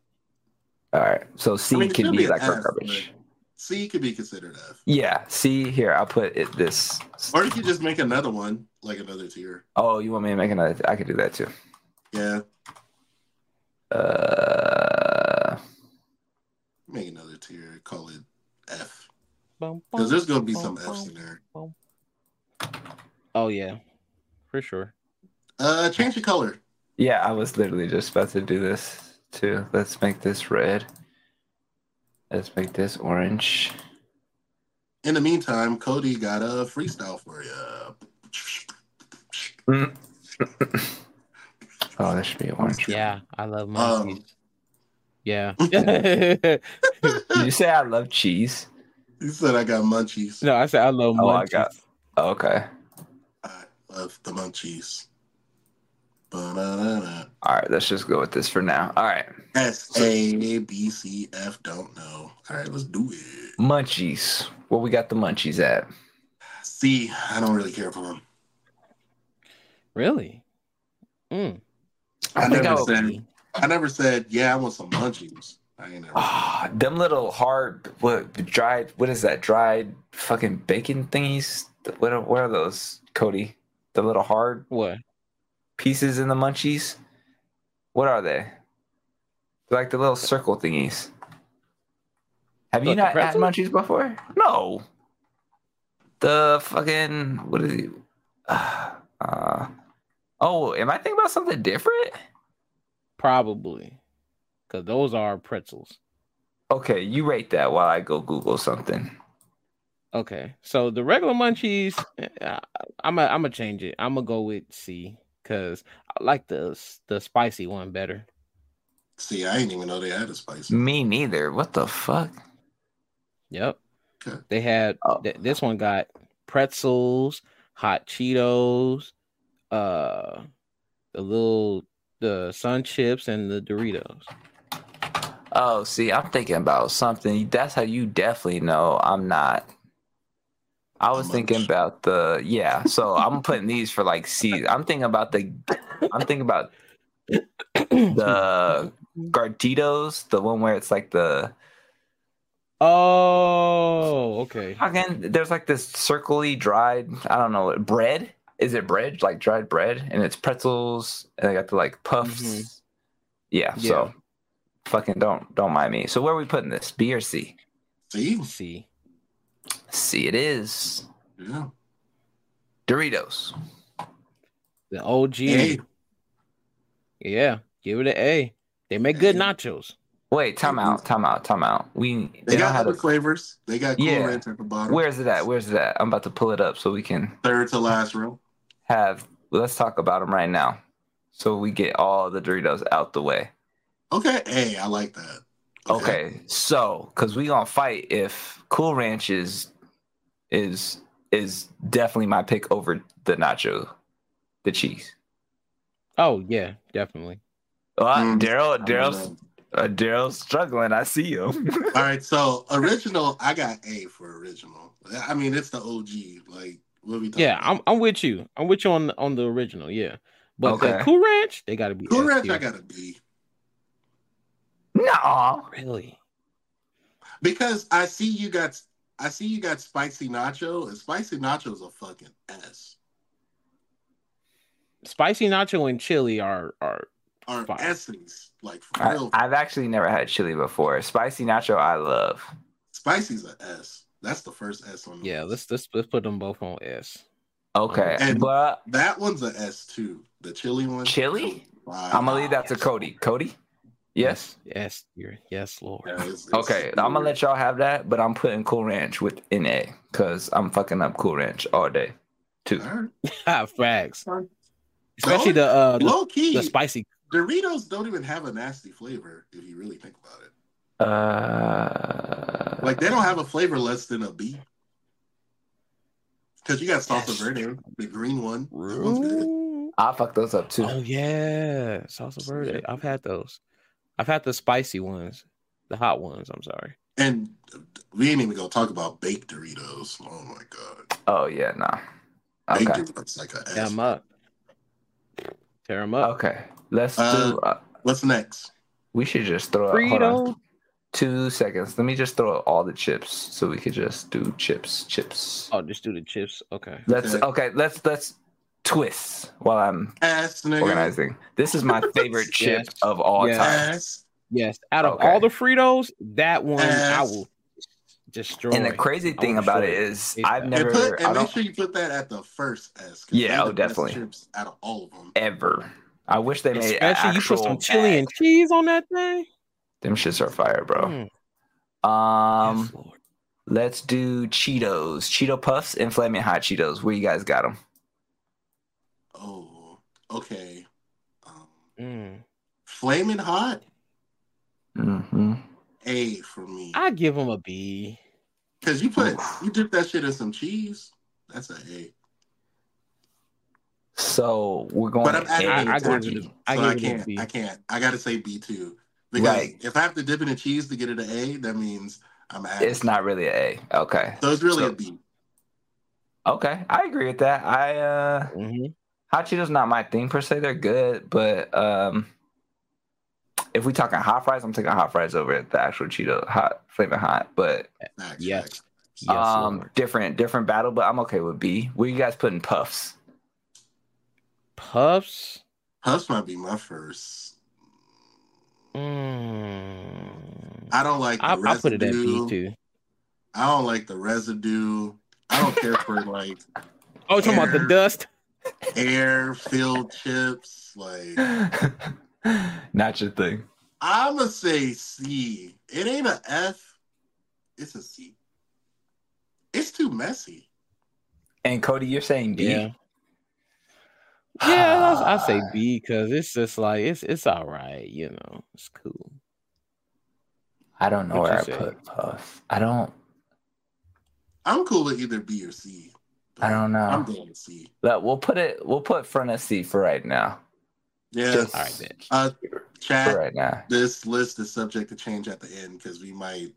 Speaker 4: All right. So C
Speaker 3: I mean, it
Speaker 4: could
Speaker 3: should
Speaker 4: be,
Speaker 3: be
Speaker 4: like our
Speaker 3: F,
Speaker 4: garbage.
Speaker 3: C could be considered F.
Speaker 4: Yeah. C here. I'll put it this.
Speaker 3: Or you could just make another one, like another tier.
Speaker 4: Oh, you want me to make another? I could do that too.
Speaker 3: Yeah.
Speaker 4: Uh.
Speaker 3: Make another tier. Call it F.
Speaker 2: bum,
Speaker 3: Because there's going to be
Speaker 2: bum,
Speaker 3: some
Speaker 2: bum.
Speaker 3: F's in there.
Speaker 2: Oh yeah, for sure.
Speaker 3: Uh, change the color.
Speaker 4: Yeah, I was literally just about to do this too. Let's make this red. Let's make this orange.
Speaker 3: In the meantime, Cody got a freestyle for you.
Speaker 4: Mm. [laughs] oh, that should be orange.
Speaker 2: Yeah, I love
Speaker 3: Um,
Speaker 2: munchies. yeah. [laughs]
Speaker 4: Did you say I love cheese?
Speaker 3: You said I got munchies.
Speaker 2: no, I said I love munchies.
Speaker 4: Oh, I got- Oh, okay.
Speaker 3: I love the munchies. Ba-da-da-da.
Speaker 4: All right, let's just go with this for now. All right.
Speaker 3: S A B C F. Don't know. All right, let's do it.
Speaker 4: Munchies. Where we got the munchies at?
Speaker 3: C. I don't really care for them.
Speaker 2: Really? Mm.
Speaker 3: I,
Speaker 4: I
Speaker 3: never
Speaker 4: I would
Speaker 3: said. I never said. Yeah, I want some munchies. I ain't never.
Speaker 4: Ah, them little hard, what dried? What is that? Dried fucking bacon thingies? What are, what are those, Codi? The little hard
Speaker 2: What?
Speaker 4: Pieces in the munchies? What are they? They're like the little circle thingies. Have you not had munchies before? No. The fucking what is it? [sighs] Uh, oh, am I thinking about something different?
Speaker 2: Probably, because those are pretzels.
Speaker 4: Okay, you rate that while I go Google something.
Speaker 2: Okay, so the regular munchies, uh, I'm gonna I'm gonna change it. I'm gonna go with C because I like the the spicy one better.
Speaker 3: See, I didn't even know they had a spicy.
Speaker 4: Me neither. What the fuck?
Speaker 2: Yep.
Speaker 3: Okay.
Speaker 2: They had
Speaker 4: Oh.
Speaker 2: th- this one got pretzels, hot Cheetos, uh, the little the sun chips and the Doritos.
Speaker 4: Oh, see, I'm thinking about something. That's how you definitely know I'm not I was thinking about the yeah. So I'm putting these for like C. I'm thinking about the. I'm thinking about the Gardetto's, the one where it's like the
Speaker 2: Oh, okay.
Speaker 4: again. There's like this circly dried. I don't know bread. Is it bread like dried bread? And it's pretzels, and I got the like puffs.
Speaker 2: Mhm.
Speaker 4: Yeah,
Speaker 2: Yeah.
Speaker 4: So fucking don't don't mind me. So where are we putting this? B or C?
Speaker 3: See?
Speaker 2: Let's see.
Speaker 4: It is.
Speaker 3: Yeah.
Speaker 4: Doritos.
Speaker 2: The OG.
Speaker 3: Hey,
Speaker 2: Yeah, give it an A. They make good
Speaker 3: Hey.
Speaker 2: nachos.
Speaker 4: Wait, time out, time out, time out. We
Speaker 3: they
Speaker 4: they
Speaker 3: got
Speaker 4: have
Speaker 3: other
Speaker 4: a,
Speaker 3: flavors. They got Cool
Speaker 4: Yeah.
Speaker 3: Ranch at the bottom.
Speaker 4: Where's it at? Where's it at? I'm about to pull it up so we can
Speaker 3: Third to last row.
Speaker 4: have. Let's talk about them right now, so we get all the Doritos out the way.
Speaker 3: Okay. Hey, I like that.
Speaker 4: Okay, so because we gonna fight if Cool Ranch is is is definitely my pick over the nacho, the cheese.
Speaker 2: Oh yeah, definitely.
Speaker 4: Oh,
Speaker 3: Mm,
Speaker 4: Daryl, Daryl's uh, Daryl's struggling. I see you. [laughs]
Speaker 3: All right. So original, I got A for original. I mean, it's the OG. Like, what we talking
Speaker 2: Yeah, I'm? I'm with you. I'm with you on on the original. Yeah, but
Speaker 4: Okay.
Speaker 2: the Cool Ranch, they got to be
Speaker 3: Cool
Speaker 2: S
Speaker 3: Ranch,
Speaker 2: tier.
Speaker 3: I got a B.
Speaker 4: no,
Speaker 2: really.
Speaker 3: Because I see you got I see you got spicy nacho, and spicy nacho's a fucking S.
Speaker 2: Spicy nacho and chili are are
Speaker 3: are
Speaker 2: Fire.
Speaker 3: S's. Like for
Speaker 4: I,
Speaker 3: real.
Speaker 4: I've actually never had chili before. Spicy nacho, I love.
Speaker 3: Spicy's a S. That's the first S on the
Speaker 2: yeah.
Speaker 3: list.
Speaker 2: Let's let's let's put them both on S.
Speaker 4: Okay,
Speaker 3: And-
Speaker 4: but
Speaker 3: That one's a S too. The chili one.
Speaker 4: Chili?
Speaker 3: Fire.
Speaker 4: I'm gonna leave that to Codi. Codi, yes.
Speaker 2: Yes, tier. Yes, Lord.
Speaker 3: Yeah, it's- it's
Speaker 4: Okay, I'm gonna let y'all have that, but I'm putting Cool Ranch with an A because I'm fucking up Cool Ranch all day. Too.
Speaker 3: All right. [laughs]
Speaker 2: Ah, Facts.
Speaker 3: Fine.
Speaker 2: Especially the uh the,
Speaker 3: Low key,
Speaker 2: the spicy.
Speaker 3: Doritos don't even have a nasty flavor if you really think about it.
Speaker 4: Uh,
Speaker 3: Like they don't have a flavor less than a B. Because you got salsa verde, the green one. That one's good.
Speaker 2: Ooh.
Speaker 4: I'll fuck those up too.
Speaker 2: Oh yeah, salsa verde. I've had those. I've had the spicy ones, the hot ones. I'm sorry.
Speaker 3: And we ain't even gonna talk about baked Doritos. Oh my god,
Speaker 4: Oh yeah, nah.
Speaker 3: baked
Speaker 4: Okay,
Speaker 3: Doritos like a S.
Speaker 2: Tear them up. Tear them up.
Speaker 4: okay. Let's
Speaker 3: Uh,
Speaker 4: do. Uh,
Speaker 3: What's next?
Speaker 4: we should just throw. out-
Speaker 2: Frito.
Speaker 4: Two seconds. Let me just throw out all the chips so we could just do chips, chips.
Speaker 2: Oh, just do the chips. Okay.
Speaker 4: Let's
Speaker 3: Okay.
Speaker 4: okay. Let's let's twist while I'm
Speaker 3: S nigga.
Speaker 4: organizing. This is my favorite [laughs] chip
Speaker 2: Yes.
Speaker 4: of all
Speaker 2: Yes.
Speaker 4: time.
Speaker 3: S.
Speaker 2: Yes. Out of
Speaker 4: Okay.
Speaker 2: all the Fritos, that one I
Speaker 3: Yes.
Speaker 2: will destroy.
Speaker 4: And the crazy thing about it
Speaker 2: it.
Speaker 4: is, I've
Speaker 2: bad.
Speaker 4: never,
Speaker 3: and put, and make
Speaker 4: don't
Speaker 3: sure you put that at the first S. 'cause
Speaker 4: Yeah, oh,
Speaker 3: the best
Speaker 4: definitely.
Speaker 3: Chips out of all of them.
Speaker 4: ever. I wish they made an
Speaker 2: Especially you put some chili
Speaker 4: bag.
Speaker 2: and cheese on that thing.
Speaker 4: Them shits are fire, bro.
Speaker 2: Mm,
Speaker 4: Um,
Speaker 2: yes,
Speaker 4: let's do Cheetos, Cheeto Puffs, and Flaming Hot Cheetos. Where you guys got them?
Speaker 3: Oh, okay. Um,
Speaker 2: Mm.
Speaker 3: Flaming hot,
Speaker 4: Mm-hmm.
Speaker 3: A for me.
Speaker 2: I give them a B.
Speaker 3: Because you put you dip that shit in some cheese. That's a A.
Speaker 4: So we're going.
Speaker 3: But I'm adding
Speaker 2: I-
Speaker 3: it
Speaker 2: I
Speaker 3: to
Speaker 2: give it
Speaker 3: so
Speaker 2: I
Speaker 3: I,
Speaker 2: give it a
Speaker 3: can't.
Speaker 2: B.
Speaker 3: I can't. I got to say B too. Because
Speaker 4: Right.
Speaker 3: if I have to dip it in cheese to get it an A, that means I'm adding.
Speaker 4: It's not really a A. Okay.
Speaker 3: So it's really
Speaker 4: So-
Speaker 3: a B.
Speaker 4: Okay, I agree with that. I uh
Speaker 2: Mhm.
Speaker 4: Hot Cheetos not my thing per se. They're good, but um if we talking hot fries, I'm taking hot fries over the actual Cheeto hot flavor hot. But
Speaker 3: Facts,
Speaker 2: Yes.
Speaker 4: um
Speaker 2: Lord.
Speaker 4: different different battle, but I'm okay with B. Where you guys putting puffs?
Speaker 2: Puffs.
Speaker 3: Puffs might be my first.
Speaker 2: Mm.
Speaker 3: I don't like the
Speaker 2: I, I put it at B too.
Speaker 3: I don't like the residue. I don't care for like
Speaker 2: Oh, talking about the dust.
Speaker 3: Air filled chips. Like
Speaker 4: not your thing.
Speaker 3: I'ma say C. It ain't a F. It's a C. It's too messy.
Speaker 4: And Cody, you're saying B?
Speaker 2: Yeah. [sighs] Yeah, I I say B because it's just like it's it's all right, you know, it's cool.
Speaker 4: I don't know
Speaker 2: What
Speaker 4: where I
Speaker 2: say?
Speaker 4: put puff. I don't
Speaker 3: I'm cool with either B or C.
Speaker 4: I don't know.
Speaker 3: I'm going with C.
Speaker 4: But we'll put it we'll put front of C for right now.
Speaker 3: Yes.
Speaker 4: Just
Speaker 2: All right, bitch.
Speaker 3: Uh,
Speaker 4: for right now.
Speaker 3: This list is subject to change at the end because we might.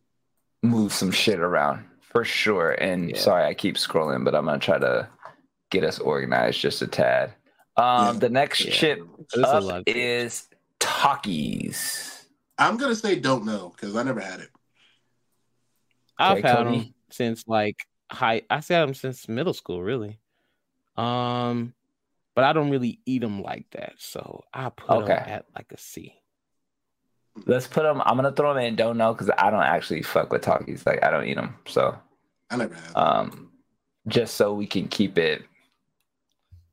Speaker 4: Move some shit around. for sure. And
Speaker 2: Yeah.
Speaker 4: sorry, I keep scrolling, but I'm gonna try to get us organized just a tad. Um,
Speaker 3: Yeah.
Speaker 4: the next
Speaker 2: Yeah.
Speaker 4: chip up is Takis.
Speaker 3: I'm gonna say don't know because I never had it.
Speaker 2: I've
Speaker 4: Okay,
Speaker 2: had
Speaker 4: Codi?
Speaker 2: them since like high. I had them since middle school, really. Um, but I don't really eat them like that, so I put
Speaker 4: Okay.
Speaker 2: them at like a C.
Speaker 4: Let's put them. I'm gonna throw them in. Don't know because I don't actually fuck with Takis. Like I don't eat them. So
Speaker 3: I never had.
Speaker 4: um, just so we can keep it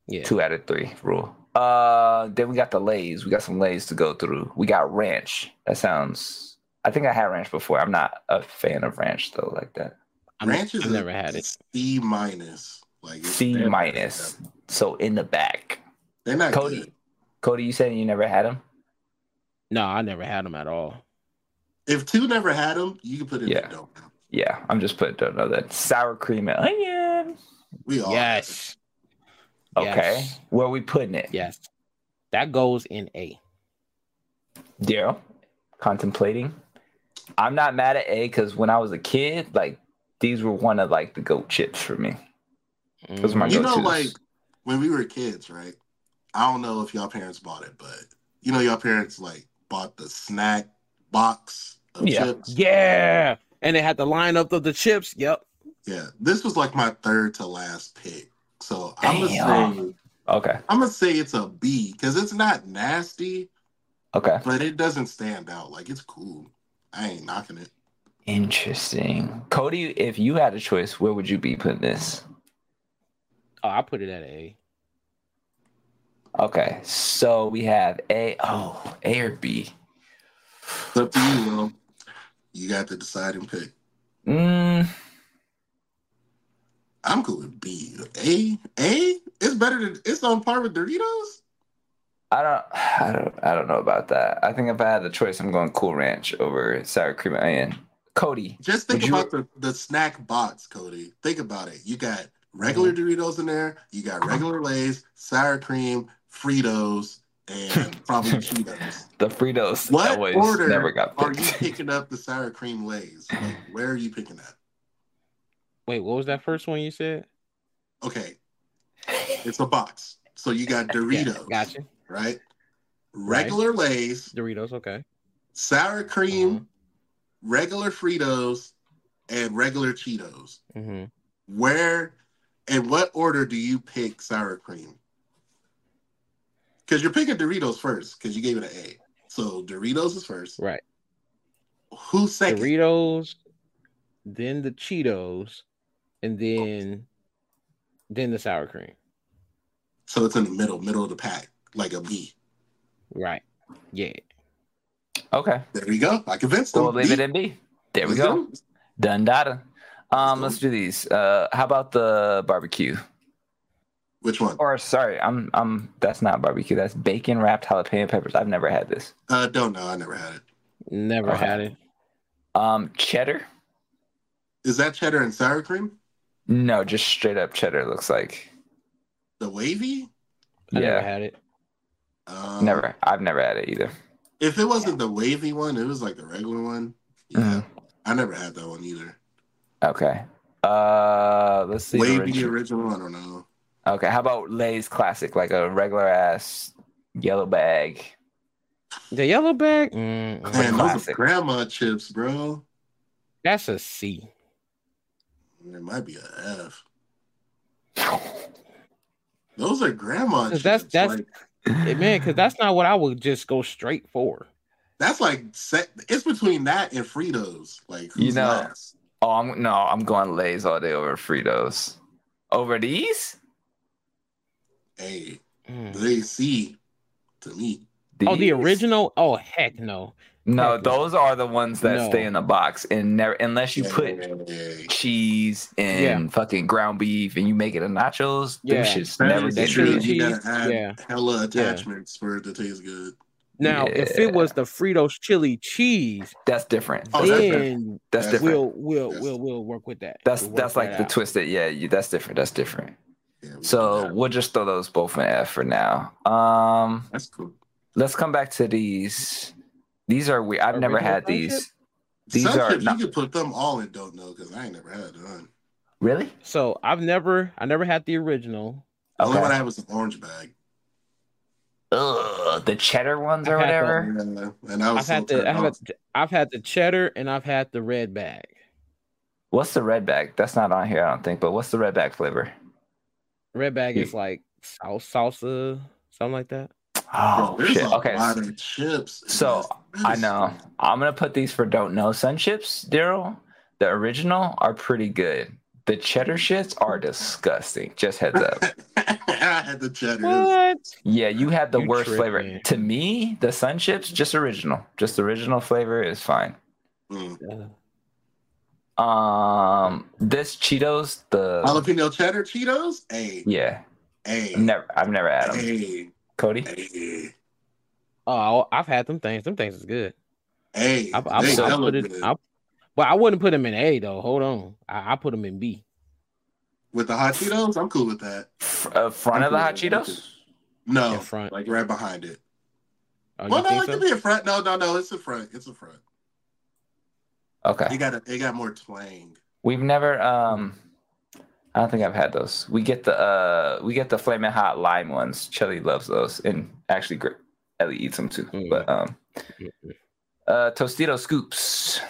Speaker 2: Yeah,
Speaker 4: two out of three rule. Uh, then we got the lays. We got some lays to go through. We got ranch. That sounds. I think I had ranch before. I'm not a fan of ranch though, like that.
Speaker 2: I'm,
Speaker 3: Ranch is
Speaker 2: I've never had it.
Speaker 3: C minus. Like
Speaker 4: C minus. So in the back.
Speaker 3: They're not
Speaker 4: Codi,
Speaker 3: good.
Speaker 4: Codi, you said you never had them.
Speaker 2: No, I never had them at all.
Speaker 3: If two never had them, you can put it
Speaker 4: Yeah.
Speaker 3: in don't.
Speaker 4: Yeah, I'm just putting don't know that sour cream and onion.
Speaker 3: We all
Speaker 2: Yes,
Speaker 4: Okay,
Speaker 2: Yes.
Speaker 4: where we putting it?
Speaker 2: yes, that goes in A.
Speaker 4: Daryl, contemplating. I'm not mad at A because when I was a kid, like these were one of like the goat chips for me. Those are my
Speaker 2: Mhm.
Speaker 3: You know,
Speaker 4: go-tos.
Speaker 3: like when we were kids, right? I don't know if y'all parents bought it, but you know, y'all parents like bought the snack box of
Speaker 4: Yeah.
Speaker 3: chips.
Speaker 2: Yeah, and they had the lineup of the chips. Yep.
Speaker 3: Yeah, this was like my third to last pick. So I'm gonna
Speaker 4: Damn.
Speaker 3: say
Speaker 4: Okay,
Speaker 3: I'm gonna say it's a B because it's not nasty,
Speaker 4: okay,
Speaker 3: but it doesn't stand out. Like it's cool. I ain't knocking it.
Speaker 4: Interesting. Codi, if you had a choice, where would you be putting this?
Speaker 2: Oh, I put it at A.
Speaker 4: Okay, so we have A. Oh, A or B.
Speaker 3: It's up to you, Will. You got the deciding pick.
Speaker 4: Mm,
Speaker 3: I'm cool with B. A, A, it's better than it's on par with Doritos.
Speaker 4: I don't, I don't, I don't know about that. I think if I had the choice, I'm going Cool Ranch over sour cream and onion. Codi,
Speaker 3: Just think
Speaker 4: Would you-
Speaker 3: about the, the snack box, Codi. Think about it. You got regular
Speaker 4: Mm-hmm.
Speaker 3: Doritos in there, you got regular Lay's, sour cream, Fritos, and [laughs] probably Cheetos.
Speaker 4: the Fritos
Speaker 3: What
Speaker 4: always
Speaker 3: order
Speaker 4: never got
Speaker 3: are you [laughs] picking up the sour cream Lay's? Like, [laughs] where are you picking that?
Speaker 2: Wait, what was that first one you said?
Speaker 3: Okay, it's a box. So you got Doritos,
Speaker 2: Yeah, gotcha.
Speaker 3: right? Regular Lay's,
Speaker 2: Doritos. Okay.
Speaker 3: sour cream,
Speaker 2: Uh-huh.
Speaker 3: Regular Fritos, and regular Cheetos.
Speaker 2: hmm
Speaker 3: Where and what order do you pick sour cream? Because you're picking Doritos first because you gave it an A. So Doritos is first.
Speaker 2: Right.
Speaker 3: Who's second?
Speaker 2: Doritos, then the Cheetos, and then then the sour cream.
Speaker 3: So it's in the middle, middle of the pack, like a B.
Speaker 2: Right. Yeah.
Speaker 4: Okay,
Speaker 3: There we go. I convinced them.
Speaker 4: we'll leave
Speaker 3: B.
Speaker 4: it in B. There we
Speaker 3: Let's
Speaker 4: go. Done data. Um,
Speaker 3: Let's
Speaker 4: let's do these. Uh, how about the barbecue?
Speaker 3: Which one?
Speaker 4: Or sorry, I'm I'm that's not barbecue. That's bacon wrapped jalapeno peppers. I've never had this.
Speaker 3: Uh, don't know. I never had it.
Speaker 2: Never
Speaker 4: Okay.
Speaker 2: had it.
Speaker 4: Um, cheddar?
Speaker 3: Is that cheddar and sour cream?
Speaker 4: No, just straight up cheddar. Looks like.
Speaker 3: The wavy?
Speaker 2: I never had it.
Speaker 3: Um,
Speaker 4: never. I've never had it either.
Speaker 3: If it wasn't the wavy one, it was like the regular one. Yeah,
Speaker 4: Mhm.
Speaker 3: I never had that one either.
Speaker 4: Okay. Uh, let's see.
Speaker 3: Wavy
Speaker 4: original-
Speaker 3: original. I don't know.
Speaker 4: Okay, how about Lay's classic, like a regular ass yellow bag?
Speaker 2: The yellow bag. Mm.
Speaker 3: Man, those are grandma chips, bro.
Speaker 2: That's a C.
Speaker 3: It might be a F. [laughs] Those are grandma
Speaker 2: 'Cause
Speaker 3: chips.
Speaker 2: that's- that's-
Speaker 3: like,
Speaker 2: man, because that's not what I would just go straight for.
Speaker 3: that's like set, it's between that and Fritos. Like who's
Speaker 4: You know-
Speaker 3: last?
Speaker 4: Oh, I'm no, I'm going Lay's all day over Fritos. Over these?
Speaker 3: Hey,
Speaker 2: Mm.
Speaker 3: they see to me.
Speaker 2: Oh, the original? Oh, heck no.
Speaker 4: No,
Speaker 2: Heck no.
Speaker 4: those are the ones that
Speaker 2: No.
Speaker 4: stay in the box, and never unless you put cheese and fucking ground beef, and you make it a nachos.
Speaker 2: Yeah.
Speaker 4: Them shits
Speaker 3: that
Speaker 4: never get
Speaker 3: true.
Speaker 2: cheese.
Speaker 3: You gotta add
Speaker 2: yeah.
Speaker 3: hella attachments for it to taste good.
Speaker 2: Now, if it was the Fritos chili cheese,
Speaker 4: That's different.
Speaker 3: Oh, that's
Speaker 2: then
Speaker 4: That's
Speaker 3: that's
Speaker 4: different.
Speaker 2: we'll we'll
Speaker 3: Yes.
Speaker 2: we'll we'll work with that.
Speaker 4: That's
Speaker 2: We'll
Speaker 4: that's like
Speaker 2: that
Speaker 4: the
Speaker 2: out.
Speaker 4: twisted. Yeah, you, that's different. That's different.
Speaker 3: Yeah, we
Speaker 4: So we'll just throw those both in F for now. Um,
Speaker 3: that's cool.
Speaker 4: let's come back to these. These are we. I've never
Speaker 2: Original
Speaker 4: had
Speaker 2: friendship?
Speaker 4: these. These
Speaker 3: Some
Speaker 4: are
Speaker 3: chips,
Speaker 4: not-
Speaker 3: you could put them all in don't know because I ain't never had none.
Speaker 4: Really?
Speaker 2: So I've never, I never had the original.
Speaker 3: The only one I had was an orange bag.
Speaker 4: Ugh, the cheddar ones or
Speaker 2: I've
Speaker 4: whatever.
Speaker 3: Yeah, and I was
Speaker 2: I've had the, I've had. I've had the cheddar and I've had the red bag.
Speaker 4: What's the red bag? That's not on here, I don't think. But what's the red bag flavor?
Speaker 2: Red bag
Speaker 4: Yeah.
Speaker 2: is like sal- salsa, something like that.
Speaker 4: Oh shit. Okay.
Speaker 3: chips.
Speaker 4: So, I know. I'm gonna put these for don't know sun chips, Daryl. The original are pretty good. The cheddar shits are disgusting. Just heads up. [laughs]
Speaker 3: I had the cheddar.
Speaker 2: What?
Speaker 4: Yeah, you had the
Speaker 2: You
Speaker 4: worst flavor. To me, the sun chips, just original. Just original flavor is fine.
Speaker 3: Mm.
Speaker 4: Um this Cheetos, the
Speaker 3: Jalapeno cheddar Cheetos? Hey,
Speaker 4: yeah,
Speaker 3: hey,
Speaker 4: I've never I've never had them.
Speaker 3: hey,
Speaker 4: Codi?
Speaker 3: hey,
Speaker 2: Oh, I've had them things. Them things is good.
Speaker 3: hey.
Speaker 2: I, I,
Speaker 3: they
Speaker 2: I put it.
Speaker 3: good.
Speaker 2: I, well, I wouldn't put them in A though. Hold on, I, I put them in B.
Speaker 3: With the hot Cheetos, I'm cool with that.
Speaker 4: Uh, front of the hot Cheetos?
Speaker 3: No,
Speaker 2: In front.
Speaker 3: like right behind it.
Speaker 2: Oh,
Speaker 3: well,
Speaker 2: you
Speaker 3: no,
Speaker 2: think
Speaker 3: it
Speaker 2: so?
Speaker 3: could be in front. No, no, no, it's in front. It's in front.
Speaker 4: Okay.
Speaker 3: It got a, it got more twang.
Speaker 4: We've never um I don't think I've had those. We get the uh we get the flaming hot lime ones. Chelly loves those and actually Gr- Ellie eats them too.
Speaker 2: Mm.
Speaker 4: But um uh Tostito scoops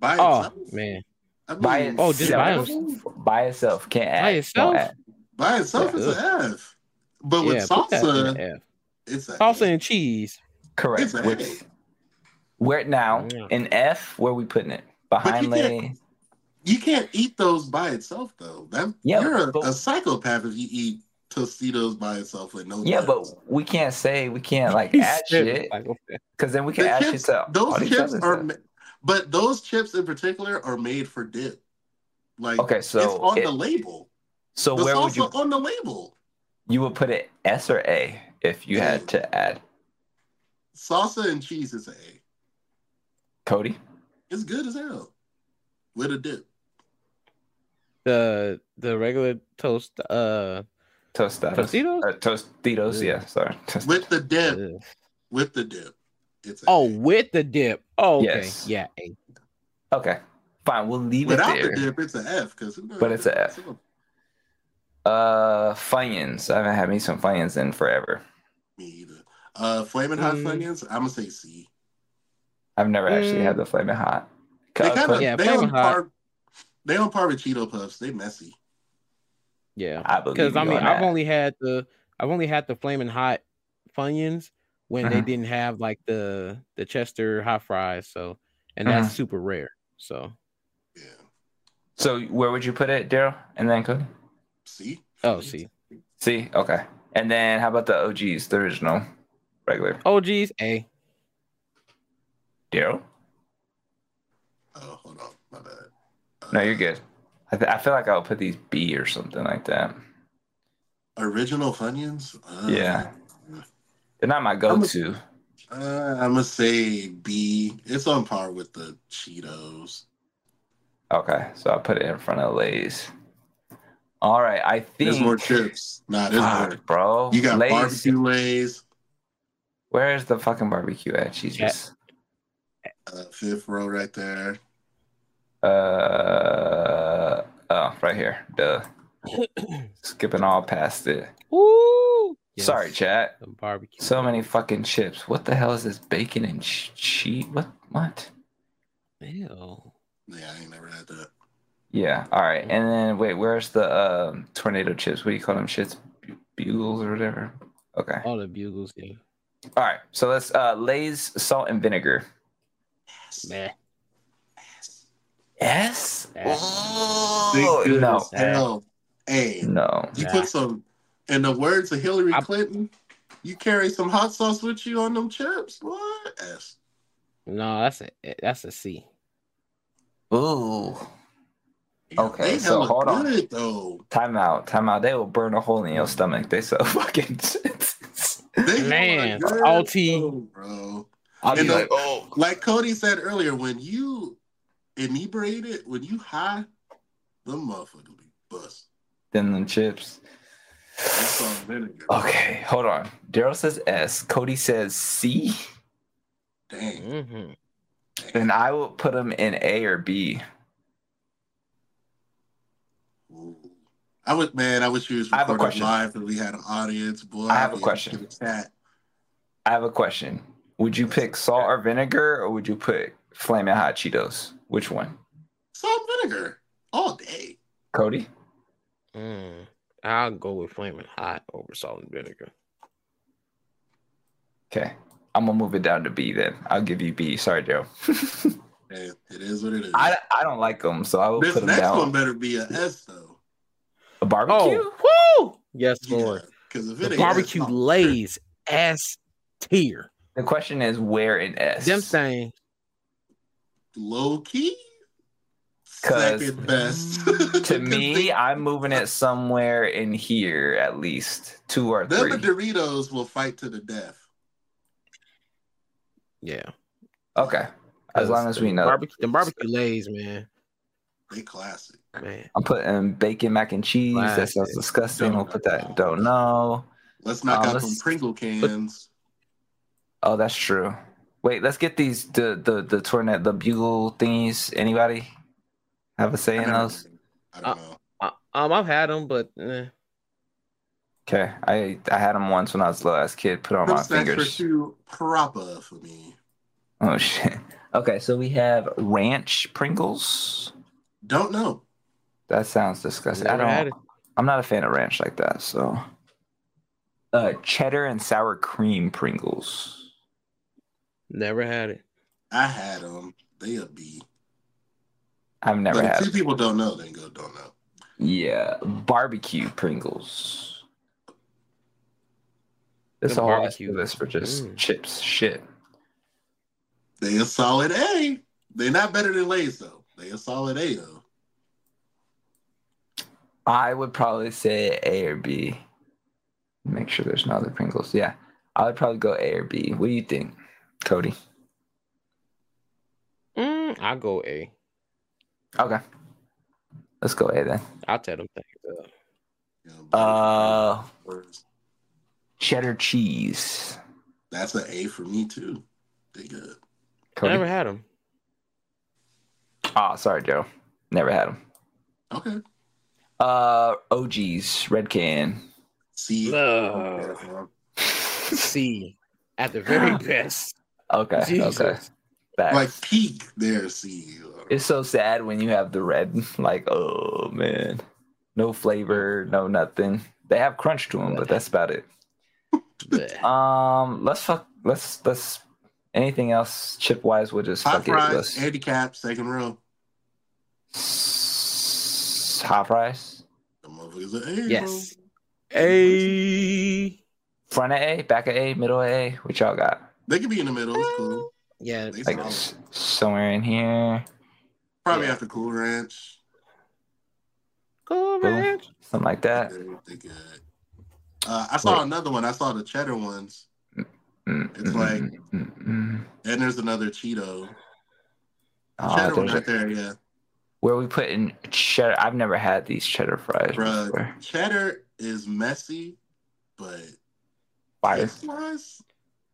Speaker 3: By
Speaker 2: Oh
Speaker 3: itself,
Speaker 2: man,
Speaker 3: I mean,
Speaker 4: by
Speaker 2: Oh, just by
Speaker 4: itself. by itself. Can't add.
Speaker 2: By
Speaker 4: don't
Speaker 2: itself?
Speaker 4: add.
Speaker 3: by itself is an F. But with
Speaker 2: yeah, put that in
Speaker 3: salsa,
Speaker 2: the F.
Speaker 3: it's a
Speaker 2: Salsa and cheese.
Speaker 4: Correct.
Speaker 3: It's a
Speaker 4: Which,
Speaker 3: A.
Speaker 4: where now
Speaker 2: Yeah.
Speaker 4: in F, where we putting it? Behind
Speaker 3: you can't-
Speaker 4: Lay.
Speaker 3: You can't eat those by itself though. That
Speaker 4: Yeah,
Speaker 3: you're a,
Speaker 4: but-
Speaker 3: a psychopath if you eat Tostitos by itself with no.
Speaker 4: Yeah,
Speaker 3: nuts.
Speaker 4: but we can't say we can't like [laughs] add shit because then we can
Speaker 3: The
Speaker 4: add
Speaker 3: chips-
Speaker 4: shit to
Speaker 3: those
Speaker 4: these
Speaker 3: chips
Speaker 4: other
Speaker 3: are,
Speaker 4: stuff.
Speaker 3: ma- but those chips in particular are made for dip. Like
Speaker 4: Okay, so
Speaker 3: it's on
Speaker 4: it-
Speaker 3: the label.
Speaker 4: So
Speaker 3: the
Speaker 4: where would you
Speaker 3: on the label?
Speaker 4: you would put it S or A if you had to add
Speaker 3: Salsa and cheese is a A.
Speaker 4: Codi?
Speaker 3: It's good as hell with a dip.
Speaker 2: The the regular toast. Uh,
Speaker 4: Tostados.
Speaker 2: Tostitos?
Speaker 4: Uh, Tostitos,
Speaker 2: Yeah.
Speaker 4: yeah, sorry. Tost-
Speaker 3: With the dip,
Speaker 2: ugh.
Speaker 3: with the dip. It's
Speaker 2: oh,
Speaker 3: A.
Speaker 2: with the dip. Oh, okay,
Speaker 4: Yes.
Speaker 2: yeah. A.
Speaker 4: okay, fine, we'll leave
Speaker 3: without
Speaker 4: it
Speaker 3: the
Speaker 4: there.
Speaker 3: dip, it's an F. Because
Speaker 4: But it's a F. Uh, Funyuns. I haven't had me some Funyuns in forever.
Speaker 3: Me either. Uh, flaming hot
Speaker 2: Mm.
Speaker 3: Funyuns. I'm gonna say C.
Speaker 4: I've never actually
Speaker 2: Mm.
Speaker 4: had the flaming hot.
Speaker 3: They kind of
Speaker 2: Yeah,
Speaker 3: they
Speaker 2: Flamin'
Speaker 3: on
Speaker 2: Hot.
Speaker 3: par. They on par with Cheeto Puffs. They messy.
Speaker 2: Yeah,
Speaker 4: I believe
Speaker 2: because I
Speaker 4: you
Speaker 2: mean,
Speaker 4: on
Speaker 2: I've only had the I've only had the flaming hot Funyuns when they
Speaker 4: Mhm.
Speaker 2: didn't have like the the Chester hot fries. So, and that's
Speaker 4: Mhm.
Speaker 2: super rare. So,
Speaker 3: Yeah.
Speaker 4: So where would you put it, Daryl? And then Codi?
Speaker 3: C.
Speaker 2: oh, see,
Speaker 4: See, okay. And then how about the OGs, the original, regular?
Speaker 2: OGs A.
Speaker 4: Daryl?
Speaker 3: Oh, hold on. My bad. Uh,
Speaker 4: No, you're good. I, th- I feel like I'll put these B or something like that.
Speaker 3: Original Funyuns. Uh,
Speaker 4: Yeah. They're not my go-to.
Speaker 3: Uh, I'm gonna say B. It's on par with the Cheetos.
Speaker 4: Okay, so I'll put it in front of Lay's. All right, I think.
Speaker 3: There's more chips. Nah, there's more.
Speaker 4: bro.
Speaker 3: You got
Speaker 4: Lay's.
Speaker 3: barbecue lays.
Speaker 4: Where's the fucking barbecue at? She's
Speaker 2: Yeah.
Speaker 3: Uh, fifth row right there.
Speaker 4: Uh oh, right here. Duh. Skipping all past it.
Speaker 2: Woo!
Speaker 4: Sorry, chat.
Speaker 2: The barbecue.
Speaker 4: So many fucking chips. What the hell is this bacon and cheese? What? What?
Speaker 2: Ew.
Speaker 3: Yeah, I ain't never had that.
Speaker 4: Yeah. All right. And then wait, where's the um, tornado chips? What do you call them? Shits, Bu- bugles or whatever. Okay.
Speaker 2: All the bugles, yeah.
Speaker 4: All right. So let's uh, Lay's salt and vinegar. Yes.
Speaker 2: Meh.
Speaker 4: Yes.
Speaker 2: Yes.
Speaker 4: Oh,
Speaker 3: Big good
Speaker 4: no.
Speaker 3: as hell. Hey,
Speaker 4: No.
Speaker 3: you
Speaker 2: Nah.
Speaker 3: put some. In the words of Hillary
Speaker 2: I-
Speaker 3: Clinton, you carry some hot sauce with you on them chips. What? S.
Speaker 2: No, that's a that's a C.
Speaker 4: Ooh. Okay,
Speaker 3: they
Speaker 4: so
Speaker 3: hella
Speaker 4: hold on.
Speaker 3: good though.
Speaker 4: Time out. Time out. They will burn a hole in your stomach. They so [laughs] fucking.
Speaker 3: They
Speaker 2: Man,
Speaker 3: good,
Speaker 2: salty.
Speaker 3: though, bro.
Speaker 4: I'll be
Speaker 3: And the-
Speaker 4: like, oh.
Speaker 3: Like Codi said earlier, when you inebriated, when you high, the motherfucker be bust.
Speaker 4: Then the chips.
Speaker 3: That's all vinegar.
Speaker 4: Okay, hold on. Daryl says S. Codi says C.
Speaker 3: Dang.
Speaker 2: hmm
Speaker 4: Then I will put them in A or B.
Speaker 3: Ooh. I would, man. I wish you was
Speaker 4: I have a
Speaker 3: recording
Speaker 4: question.
Speaker 3: live and we had an audience. Boy,
Speaker 4: I have a question.
Speaker 3: in the chat.
Speaker 4: I have a question. Would you pick salt or vinegar, or would you put flaming hot Cheetos? Which one,
Speaker 3: Salt vinegar all day.
Speaker 4: Codi?
Speaker 2: Mm, I'll go with flaming hot over salt and vinegar.
Speaker 4: Okay, I'm gonna move it down to B then. I'll give you B. Sorry, Joe. [laughs]
Speaker 3: Man, it is what it is.
Speaker 4: I, I don't like them, so I will
Speaker 3: this
Speaker 4: put them
Speaker 3: next one better be a S though.
Speaker 4: A barbecue?
Speaker 2: Oh, woo! Yes, Lord.
Speaker 3: Because if
Speaker 2: The
Speaker 3: it ain't
Speaker 2: barbecue
Speaker 3: S,
Speaker 2: lays S tier.
Speaker 4: The question is where in S?
Speaker 2: Them thing.
Speaker 3: Low key,
Speaker 4: 'Cause
Speaker 3: second best. [laughs]
Speaker 4: to [laughs] me, I'm moving it somewhere in here at least two or
Speaker 3: them
Speaker 4: three.
Speaker 3: and Doritos will fight to the death.
Speaker 2: Yeah.
Speaker 4: Okay, as long as we know.
Speaker 2: Barbecue, the barbecue lays, man.
Speaker 3: They classic.
Speaker 2: Man.
Speaker 4: I'm putting bacon mac and cheese. That sounds
Speaker 2: Classic.
Speaker 4: disgusting. We'll put that. Don't know.
Speaker 3: Let's knock
Speaker 4: Uh,
Speaker 3: out
Speaker 4: let's-
Speaker 3: some Pringle cans.
Speaker 4: Oh, that's true. Wait, let's get these the the the tornado the bugle thingies. Anybody have a say
Speaker 3: I
Speaker 4: in those?
Speaker 3: I don't know.
Speaker 2: Uh, um, I've had them, but eh.
Speaker 4: Okay, I I had them once when I was a little ass kid. Put on my
Speaker 3: That's for
Speaker 4: fingers.
Speaker 3: too proper for me.
Speaker 4: Oh [laughs] shit. Okay, so we have ranch Pringles.
Speaker 3: Don't know.
Speaker 4: That sounds disgusting. I
Speaker 2: Never had
Speaker 4: don't. I'm not a fan of ranch like that. So, uh, cheddar and sour cream Pringles.
Speaker 2: Never had it.
Speaker 3: I had them. They a B.
Speaker 4: I've never
Speaker 3: but if
Speaker 4: had.
Speaker 3: two people don't know, then go don't know.
Speaker 4: Yeah, barbecue Pringles. This
Speaker 2: The
Speaker 4: whole ass
Speaker 2: barbecue.
Speaker 4: list for just
Speaker 2: Mm.
Speaker 4: chips. Shit.
Speaker 3: They a solid A. They're not better than Lay's though. They a solid A though.
Speaker 4: I would probably say A or B. Make sure there's no other Pringles. Yeah, I would probably go A or B. What do you think, Codi?
Speaker 2: Mm, I'll go A.
Speaker 4: Okay, let's go A then.
Speaker 2: I'll tell them things up.
Speaker 3: You
Speaker 4: Uh, cheddar cheese.
Speaker 3: That's an A for me too. They good.
Speaker 4: Codi?
Speaker 2: Never had them.
Speaker 4: Oh, sorry, Joe. Never had them.
Speaker 3: Okay.
Speaker 4: Uh, OGs, red can.
Speaker 3: C.
Speaker 2: Ugh. C. At the very [gasps] best.
Speaker 4: Okay,
Speaker 2: Jesus.
Speaker 4: okay. Facts.
Speaker 3: Like peak there, C.
Speaker 4: It's so sad when you have the red. Like, oh man, no flavor, no nothing. They have crunch to them, but that's about it. [laughs] Um, let's fuck. Let's let's. Anything else chip wise? We'll just
Speaker 3: Hot
Speaker 4: fuck it.
Speaker 3: fries,
Speaker 4: Let's
Speaker 3: handicap, second row.
Speaker 4: S- hot fries.
Speaker 3: The motherfuckers A.
Speaker 2: Yes. A.
Speaker 4: Front of A, back of A, middle of A. What y'all got?
Speaker 3: Bro. They could be in the middle. It's cool.
Speaker 2: Yeah.
Speaker 3: They
Speaker 4: Like s- somewhere in here,
Speaker 3: Probably
Speaker 2: Yeah.
Speaker 3: after Cool Ranch.
Speaker 2: Cool,
Speaker 4: Ranch,
Speaker 2: man.
Speaker 4: something like that.
Speaker 3: They, they good. Uh, I saw
Speaker 4: Wait.
Speaker 3: another one. I saw the cheddar ones.
Speaker 4: Mm,
Speaker 3: It's like-
Speaker 4: mm, mm, mm.
Speaker 3: And there's another Cheeto.
Speaker 4: Oh,
Speaker 3: cheddar one
Speaker 4: there's
Speaker 3: right
Speaker 4: a-
Speaker 3: there, yeah.
Speaker 4: where we put in cheddar. I've never had these cheddar fries
Speaker 3: Bruh,
Speaker 4: before.
Speaker 3: cheddar is messy, but
Speaker 4: Fire.
Speaker 3: taste wise,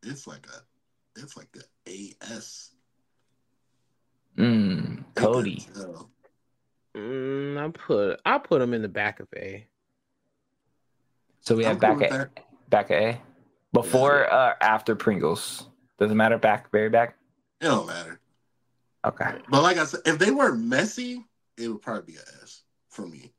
Speaker 3: it's like a it's like a AS.
Speaker 4: Mm, Codi.
Speaker 3: could.
Speaker 2: Mm, I put I put them in the back of A.
Speaker 4: So we have back
Speaker 3: with
Speaker 4: at
Speaker 3: that.
Speaker 4: back at A. Before uh after Pringles. Doesn't matter back very back?
Speaker 3: It don't matter.
Speaker 4: Okay.
Speaker 3: But like I said, if they were messy, it would probably be a S for me.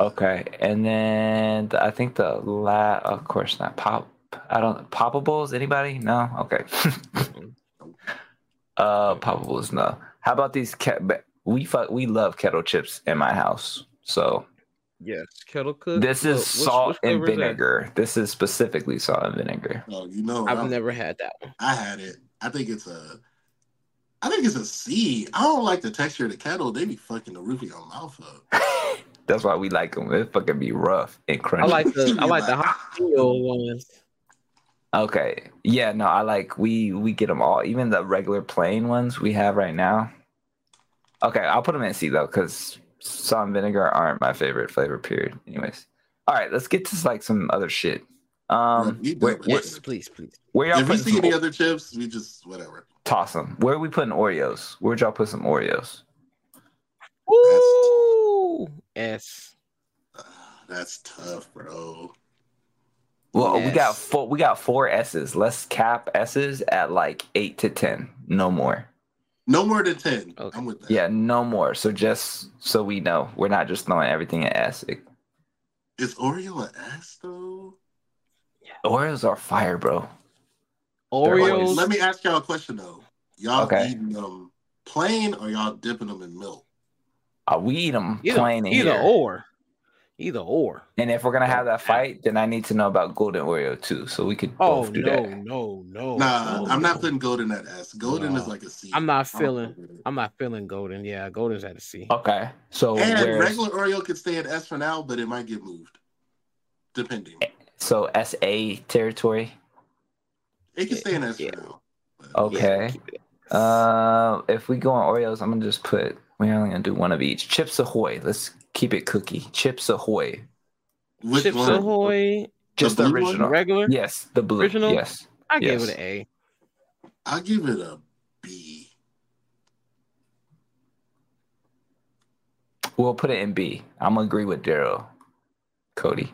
Speaker 4: Okay. And then I think the la of course not pop I don't poppables, anybody? No? Okay. [laughs] uh poppables, no. How about these cat we fuck we love kettle chips in my house. So
Speaker 2: Yes, kettle cook.
Speaker 4: this is
Speaker 2: which-
Speaker 4: salt
Speaker 2: which
Speaker 4: and
Speaker 2: flavor is
Speaker 4: vinegar. This is specifically salt and vinegar.
Speaker 3: Oh, you know,
Speaker 2: I've
Speaker 3: I,
Speaker 2: never had that one.
Speaker 3: I had it. I think it's a. I think it's a C. I don't like the texture of the kettle. They be fucking the roof of your mouth up. [laughs]
Speaker 4: That's why we like them. It fucking be rough and crunchy.
Speaker 2: I like the [laughs] I like the
Speaker 3: Like,
Speaker 2: jalapeno ones.
Speaker 4: Okay. Yeah, no, I like we we get them all, even the regular plain ones we have right now. Okay, I'll put them in C though, because salt and vinegar aren't my favorite flavor. Period. Anyways, all right, let's get to like some other shit. Um,
Speaker 3: Yeah, we
Speaker 4: where,
Speaker 3: do,
Speaker 4: where,
Speaker 2: Yes, please, please.
Speaker 4: where y'all
Speaker 3: If we
Speaker 4: putting
Speaker 3: see
Speaker 4: some,
Speaker 3: any other chips, we just whatever.
Speaker 4: toss them. Where are we putting Oreos? Where'd y'all put some Oreos?
Speaker 2: Ooh, S.
Speaker 3: Ah, that's tough, bro.
Speaker 4: Well, we got four. We got four S's. Let's cap S's at like eight to ten. No more.
Speaker 3: No more than ten.
Speaker 2: Okay.
Speaker 3: I'm with that.
Speaker 4: Yeah, no more. So just so we know, we're not just throwing everything at S. It-
Speaker 3: Is Oreo an S though?
Speaker 4: Oreos are fire, bro.
Speaker 2: Oreos.
Speaker 3: Let me ask y'all a question though. Y'all
Speaker 4: Okay.
Speaker 3: eating them plain or y'all dipping them in milk?
Speaker 4: Uh, we eat them
Speaker 2: either,
Speaker 4: plain
Speaker 2: either
Speaker 4: here.
Speaker 2: or. Either or.
Speaker 4: And if we're gonna have that fight, then I need to know about Golden Oreo too, so we could
Speaker 2: Oh
Speaker 4: both do
Speaker 2: no,
Speaker 4: that.
Speaker 2: no, no. No.
Speaker 3: Nah,
Speaker 2: no,
Speaker 3: I'm not putting golden at S. Golden is like a C.
Speaker 2: I'm not feeling-
Speaker 3: fuck.
Speaker 2: I'm not feeling golden. Yeah, golden's at a C.
Speaker 4: Okay, so
Speaker 3: And
Speaker 4: where's-
Speaker 3: regular Oreo could stay at S for now, but it might get moved. Depending.
Speaker 4: so S A territory.
Speaker 3: It can stay in S
Speaker 2: Yeah.
Speaker 3: for now.
Speaker 4: Okay.
Speaker 2: Yeah, keep it at S.
Speaker 4: Uh, if we go on Oreos, I'm gonna just put. We're only gonna do one of each. Chips Ahoy. Let's keep it cookie. Chips Ahoy.
Speaker 3: Which
Speaker 2: Chips
Speaker 3: one?
Speaker 2: Ahoy,
Speaker 4: Just the,
Speaker 3: blue one?
Speaker 4: original.
Speaker 2: regular.
Speaker 4: Yes, the blue.
Speaker 2: Original?
Speaker 4: Yes.
Speaker 2: I gave it an A.
Speaker 3: I'll give it a B.
Speaker 4: We'll put it in B. I'm gonna agree with Daryl, Codi.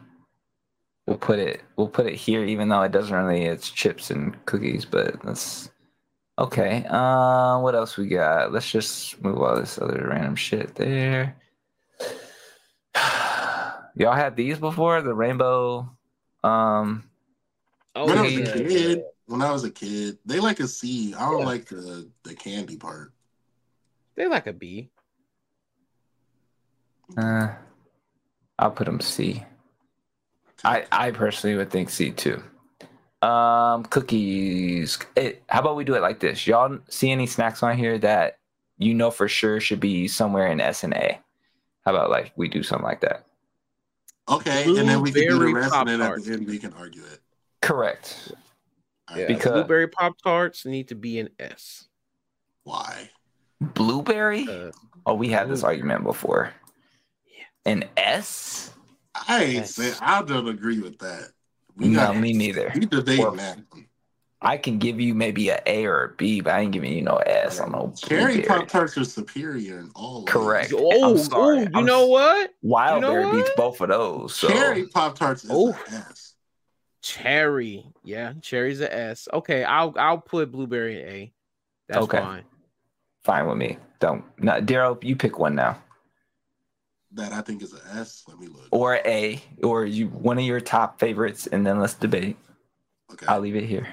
Speaker 4: We'll put it. We'll put it here, even though it doesn't really. It's chips and cookies, but that's okay. Uh, what else we got? Let's just move all this other random shit there. [sighs] Y'all had these before? The rainbow. Um.
Speaker 2: Oh,
Speaker 3: when I was a kid, when I was a kid, they like a C. I don't like the the candy part.
Speaker 2: They like a B.
Speaker 4: Uh, I'll put them C. I I personally would think C too. Um, cookies. It, how about we do it like this? Y'all see any snacks on here that you know for sure should be somewhere in S and A? How about like we do something like that?
Speaker 3: Okay, and then we can do the
Speaker 2: Blueberry
Speaker 3: rest, and then at the end we can argue it.
Speaker 4: Correct.
Speaker 2: Yeah,
Speaker 4: Because-
Speaker 2: blueberry pop tarts need to be an S.
Speaker 3: Why?
Speaker 4: Blueberry.
Speaker 2: Uh,
Speaker 4: oh, we had this argument before.
Speaker 2: Yeah.
Speaker 4: An S?
Speaker 3: I ain't
Speaker 2: Yes.
Speaker 3: say I don't agree with that.
Speaker 4: No,
Speaker 3: got-
Speaker 4: me neither.
Speaker 3: We debating
Speaker 4: Well,
Speaker 3: that.
Speaker 4: I can give you maybe a A or a B, but I ain't giving you no S on no
Speaker 3: Cherry. Pop Tarts are superior in all ways.
Speaker 4: Correct.
Speaker 2: oh,
Speaker 4: I'm sorry.
Speaker 2: oh, you
Speaker 4: I'm
Speaker 2: know what?
Speaker 4: Wild
Speaker 2: You know
Speaker 4: Berry beats both of those. So
Speaker 3: Cherry Pop Tarts is
Speaker 2: Oh.
Speaker 3: an S.
Speaker 2: Cherry. Yeah, cherry's a S. Okay, I'll I'll put blueberry in A. That's
Speaker 4: Okay.
Speaker 2: fine.
Speaker 4: fine with me. Don't no, Daryl, you pick one now.
Speaker 3: That I think is an S. Let me look.
Speaker 4: Or A, or you one of your top favorites, and then let's debate.
Speaker 3: okay,
Speaker 4: I'll leave it here.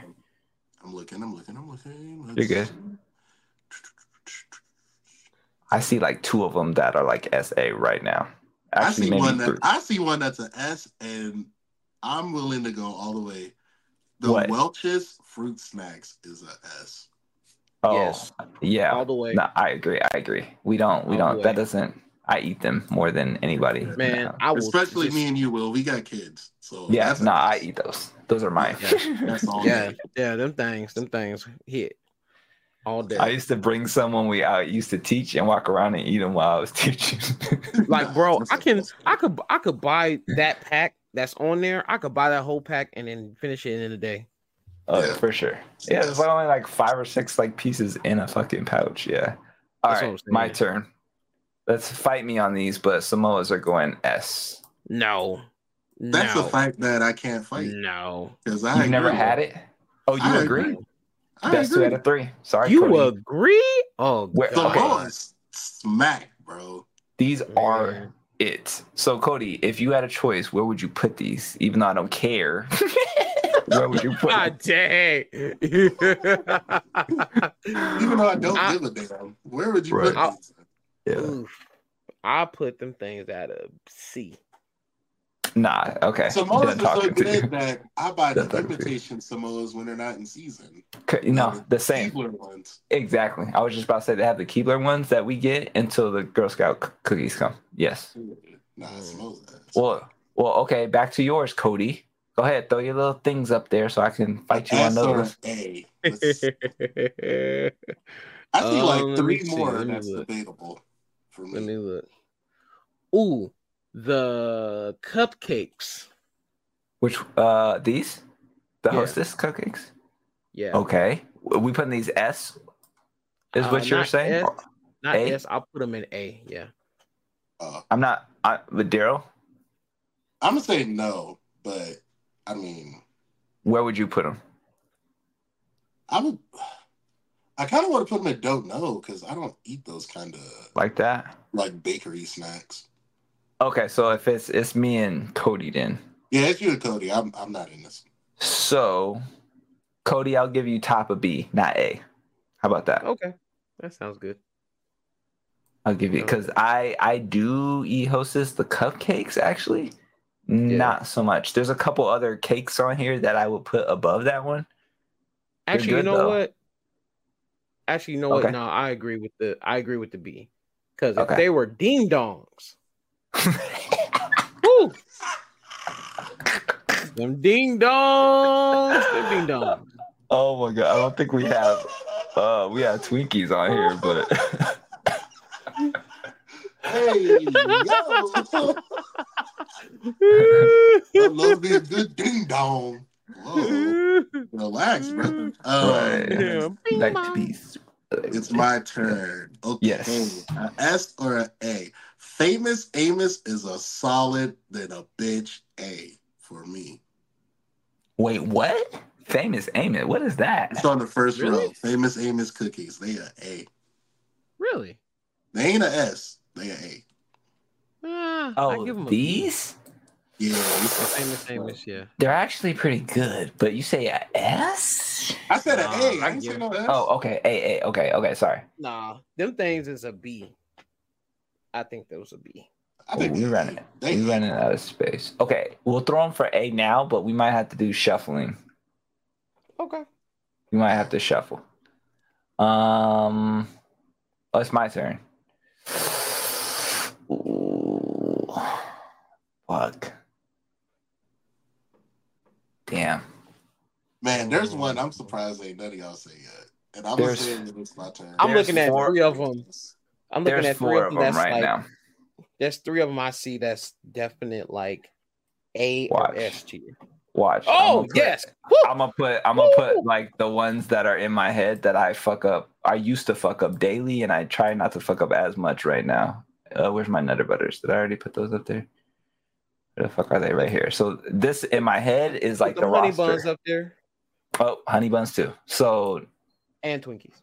Speaker 3: I'm looking. I'm looking. I'm looking.
Speaker 4: You're good. I see like two of them that are like SA right now.
Speaker 3: I
Speaker 4: Actually,
Speaker 3: see one that
Speaker 4: three.
Speaker 3: I see one that's an S, and I'm willing to go all the way. The
Speaker 4: What?
Speaker 3: Welch's fruit snacks is a S.
Speaker 4: oh,
Speaker 2: Yes.
Speaker 4: yeah.
Speaker 2: All the way.
Speaker 4: No, I agree. I agree. We don't. We
Speaker 2: All
Speaker 4: don't. That doesn't. I eat them more than anybody.
Speaker 2: Man,
Speaker 4: No.
Speaker 2: I will
Speaker 3: Especially
Speaker 2: just-
Speaker 3: me and you, Will. We got kids, so
Speaker 4: Yeah.
Speaker 3: that's a
Speaker 4: No, I
Speaker 3: S.
Speaker 4: eat those. Those are mine.
Speaker 3: That's all. [laughs]
Speaker 2: Yeah, yeah, them things, them things hit all day.
Speaker 4: I used to bring some when we I used to teach and walk around and eat them while I was [laughs] teaching.
Speaker 2: like, bro, [laughs] I can, I could, I could buy that pack that's on there. I could buy that whole pack and then finish it in a day.
Speaker 4: oh,
Speaker 3: Yeah.
Speaker 4: for sure. Yeah, there's only like five or six like pieces in a fucking pouch. Yeah. All
Speaker 2: That's
Speaker 4: right, my turn. Let's fight me on these, but Samoas are going S.
Speaker 2: No,
Speaker 3: That's
Speaker 2: no,
Speaker 3: a fact that I can't fight
Speaker 2: no.
Speaker 3: because I
Speaker 4: You've never had it. Oh, you
Speaker 3: I
Speaker 4: agree?
Speaker 3: agree. I
Speaker 4: That's two out of three. Sorry,
Speaker 2: You
Speaker 4: Codi.
Speaker 2: agree? Oh,
Speaker 4: Where-
Speaker 3: The
Speaker 2: God.
Speaker 4: okay.
Speaker 3: smack, bro.
Speaker 4: These are
Speaker 2: Man.
Speaker 4: it. So, Codi, if you had a choice, where would you put these? Even though I don't care, [laughs] where would you put?
Speaker 2: God
Speaker 4: them?
Speaker 2: dang. [laughs]
Speaker 3: Even though I don't
Speaker 2: I-
Speaker 3: give a damn, where would you
Speaker 4: Right.
Speaker 3: put these?
Speaker 4: Yeah.
Speaker 2: Oof. I put them things at a C.
Speaker 4: Nah. Okay.
Speaker 3: Samoas are so
Speaker 4: talking to you.
Speaker 3: good that I buy the
Speaker 4: Done talking to you.
Speaker 3: imitation Samoas when they're not in season.
Speaker 4: Okay, No, the same.
Speaker 3: Keebler ones.
Speaker 4: Exactly. I was just about to say they have the Keebler ones that we get until the Girl Scout c- cookies come. Yes.
Speaker 3: Nah,
Speaker 2: Mm.
Speaker 3: Samoas.
Speaker 4: Well, well, okay. Back to yours, Codi. Go ahead, throw your little things up there so I can fight you on
Speaker 3: S or
Speaker 4: those.
Speaker 3: A. Let's- [laughs] I see
Speaker 2: Um,
Speaker 3: like three more that's
Speaker 2: look.
Speaker 3: debatable for
Speaker 2: Let
Speaker 3: me.
Speaker 2: me look. Ooh, the cupcakes.
Speaker 4: Which uh these? The
Speaker 2: Yeah.
Speaker 4: Hostess cupcakes.
Speaker 2: Yeah.
Speaker 4: Okay. We putting these S Is
Speaker 2: Uh,
Speaker 4: what you're saying?
Speaker 2: S. Not
Speaker 4: A?
Speaker 2: S. I'll put them in A. Yeah.
Speaker 3: Uh,
Speaker 4: I'm not. I, with Daryl,
Speaker 3: I'm gonna say no, but I mean,
Speaker 4: where would you put them?
Speaker 3: I would. I kind of want to put them in don't know because I don't eat those kind of
Speaker 4: Like that?
Speaker 3: like bakery snacks.
Speaker 4: Okay, so if it's it's me and Codi then.
Speaker 3: Yeah, it's you and Codi. I'm I'm not in this.
Speaker 4: So, Codi, I'll give you top of B, not A. How about that?
Speaker 2: Okay. That sounds good.
Speaker 4: I'll give you because I I do eat Hostess the cupcakes actually, not so much. There's a couple other cakes on here that I would put above that one. They're
Speaker 2: Actually, you know
Speaker 4: though.
Speaker 2: what? Actually, you know
Speaker 4: Okay.
Speaker 2: what? No, I agree with the I agree with the B. Because if
Speaker 4: Okay.
Speaker 2: they were ding dongs, [laughs] woo, them ding dongs, them ding dongs.
Speaker 4: oh my god, I don't think we have uh we have Twinkies on here, but
Speaker 3: Hey, yo, [laughs] I love me a good ding dong. Whoa, relax, brother. [laughs] Um,
Speaker 2: Yeah.
Speaker 4: like to be.
Speaker 3: It's my [laughs] turn. Okay.
Speaker 4: Yes.
Speaker 3: A S or an A? Famous Amos is a solid than a bitch A for me.
Speaker 4: Wait, what? Famous Amos. What is that?
Speaker 3: It's on the first
Speaker 2: Really?
Speaker 3: row. Famous Amos cookies. They are A.
Speaker 2: Really?
Speaker 3: They ain't a S. They are A.
Speaker 2: I give
Speaker 4: Oh,
Speaker 2: them a B.
Speaker 4: these?
Speaker 3: Yeah.
Speaker 2: Famous, famous, yeah.
Speaker 4: They're actually pretty good, but you say a S?
Speaker 3: I said an
Speaker 2: Nah,
Speaker 3: A.
Speaker 2: I
Speaker 3: I didn't say no S.
Speaker 4: Oh, okay. A, A. Okay, okay. Sorry.
Speaker 2: Nah, them things is a B. I think those a B.
Speaker 3: I think
Speaker 4: we
Speaker 3: they-
Speaker 4: running.
Speaker 3: They
Speaker 4: We running out of space. Okay, we'll throw them for A now, but we might have to do shuffling.
Speaker 2: Okay.
Speaker 4: We might have to shuffle. Um, oh, it's my turn. Ooh, fuck. Damn.
Speaker 3: Man, there's one I'm surprised ain't none of y'all say yet. And I'm
Speaker 4: There's-
Speaker 3: gonna it's my turn.
Speaker 2: I'm
Speaker 4: There's
Speaker 2: looking at
Speaker 4: four-
Speaker 2: three of them. I'm looking at three
Speaker 4: four
Speaker 2: of
Speaker 4: of
Speaker 2: them.
Speaker 4: them
Speaker 2: That's
Speaker 4: right
Speaker 2: like
Speaker 4: now.
Speaker 2: there's three of them I see that's definite like A
Speaker 4: Watch.
Speaker 2: or S tier.
Speaker 4: Watch.
Speaker 2: Oh yes. Woo!
Speaker 4: I'm gonna put I'm gonna put like the ones that are in my head that I fuck up. I used to fuck up daily, and I try not to fuck up as much right now. Uh, where's my Nutter Butters? Did I already put those up there? Where the fuck are they? Right here. So this in my head is like the
Speaker 2: the honey
Speaker 4: roster.
Speaker 2: buns up there
Speaker 4: Oh, honey buns too. So,
Speaker 2: and Twinkies.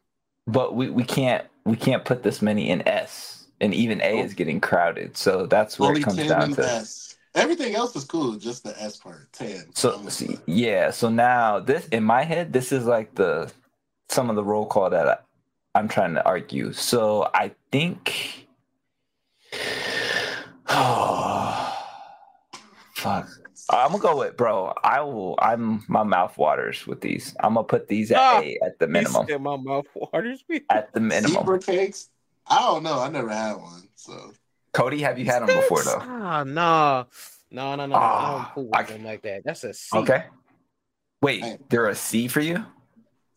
Speaker 4: but we we can't we can't put this many in S, and even A is getting crowded. So that's where
Speaker 3: Only
Speaker 4: it comes down to.
Speaker 3: S. Everything else is cool, just the S part. 10.
Speaker 4: So
Speaker 3: I'm
Speaker 4: see, yeah, so now this in my head, this is like the some of the roll call that I, I'm trying to argue. So I think, [sighs] oh fuck, I'm gonna go with bro. I will. I'm my mouth waters with these. I'm gonna put these at
Speaker 2: Ah,
Speaker 4: A at the minimum.
Speaker 2: He said my mouth waters. me.
Speaker 4: At the minimum.
Speaker 3: Zebra cakes? I don't know. I never had one. So
Speaker 4: Codi, have you had them before though?
Speaker 2: Ah, nah. No, no, no. I
Speaker 4: Ah,
Speaker 2: don't fool
Speaker 4: I-
Speaker 2: with them like that. That's a C.
Speaker 4: Okay. Wait,
Speaker 3: Hey.
Speaker 4: they're a C for you?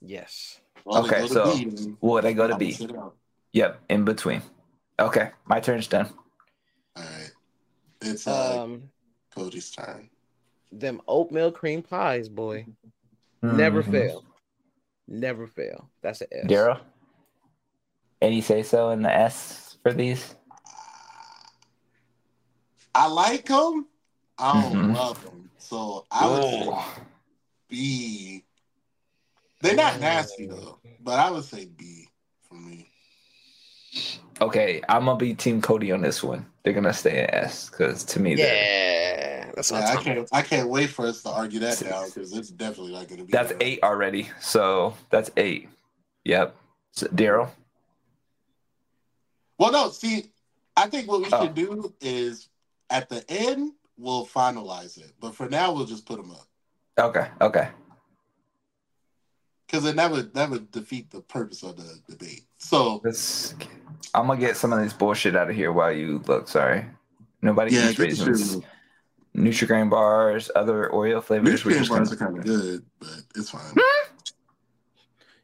Speaker 2: Yes.
Speaker 3: well,
Speaker 4: Okay, so
Speaker 3: B, then
Speaker 4: Well, they go to
Speaker 3: I'ma
Speaker 4: B. Yep, in between. Okay, my turn's done.
Speaker 3: All right. It's uh,
Speaker 2: Um,
Speaker 3: Codi's time.
Speaker 2: them oatmeal cream pies, boy. Never
Speaker 4: Mhm.
Speaker 2: fail. Never fail. That's an S.
Speaker 4: Daryl, any say so in the S for these?
Speaker 3: I like them. I don't
Speaker 4: Mhm.
Speaker 3: love them. So I would say
Speaker 4: Oh.
Speaker 3: B. They're not nasty though, but I would say B for me.
Speaker 4: Okay, I'm gonna be Team Codi on this one. They're gonna stay in S because to me,
Speaker 2: Yeah, that's what
Speaker 3: Yeah,
Speaker 2: I'm
Speaker 3: I
Speaker 2: talking
Speaker 3: can't. I can't wait for us to argue that down because it's definitely not going to be.
Speaker 4: that's
Speaker 3: there.
Speaker 4: eight already. So that's eight. Yep. So, Daryl.
Speaker 3: Well, no. See, I think what we
Speaker 4: Oh.
Speaker 3: should do is at the end we'll finalize it, but for now we'll just put them up
Speaker 4: Okay. Okay.
Speaker 3: Because then that would that would defeat the purpose of the debate. So
Speaker 4: Let's. I'm gonna get some of this bullshit out of here while you look. Sorry. Nobody
Speaker 3: yeah,
Speaker 4: eats
Speaker 3: get the
Speaker 4: raisins. Nutrigrain bars, other Oreo flavors. We're
Speaker 3: Nutrient
Speaker 4: just
Speaker 3: bars
Speaker 4: gonna.
Speaker 3: are kind of good, but it's fine. [laughs]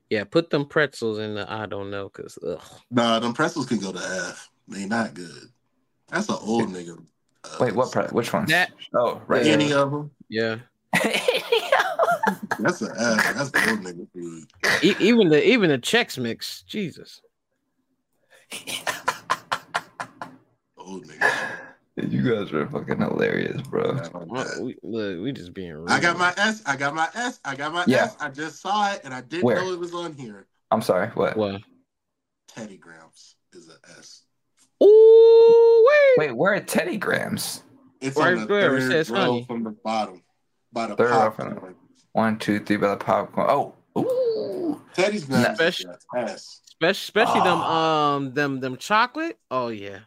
Speaker 2: Yeah, put them pretzels in the I don't know because ugh.
Speaker 3: nah, them pretzels can go to F. They not good. That's an old nigga. uh,
Speaker 4: Wait, what? Pre- which ones?
Speaker 2: That-
Speaker 4: Oh, right.
Speaker 3: Any of them?
Speaker 2: Yeah. [laughs]
Speaker 3: That's a F. That's the old nigga food.
Speaker 2: E- even the even the Chex Mix, Jesus. [laughs]
Speaker 3: Old nigga.
Speaker 4: You guys are fucking hilarious, bro.
Speaker 3: shit.
Speaker 2: Uh, we, look, we just being rude.
Speaker 3: I got my S. I got my S. I got my
Speaker 4: Yeah.
Speaker 3: S. I just saw it and I didn't
Speaker 4: Where?
Speaker 3: know it was on here.
Speaker 4: I'm sorry. What?
Speaker 2: Well,
Speaker 3: Teddy Grahams is a S.
Speaker 2: ooh, wait.
Speaker 4: Wait, where are Teddy Grahams?
Speaker 3: It's
Speaker 2: Right
Speaker 3: on the
Speaker 2: there, it
Speaker 3: third
Speaker 2: says
Speaker 3: row
Speaker 2: honey.
Speaker 3: from the bottom. By the
Speaker 4: Third row from
Speaker 3: popcorn.
Speaker 4: One, two, three by the popcorn. Oh, ooh.
Speaker 3: Teddy's Grahams is
Speaker 2: Special-
Speaker 3: a S.
Speaker 2: Especially, especially them
Speaker 4: Ah.
Speaker 2: um them them chocolate. Oh yeah.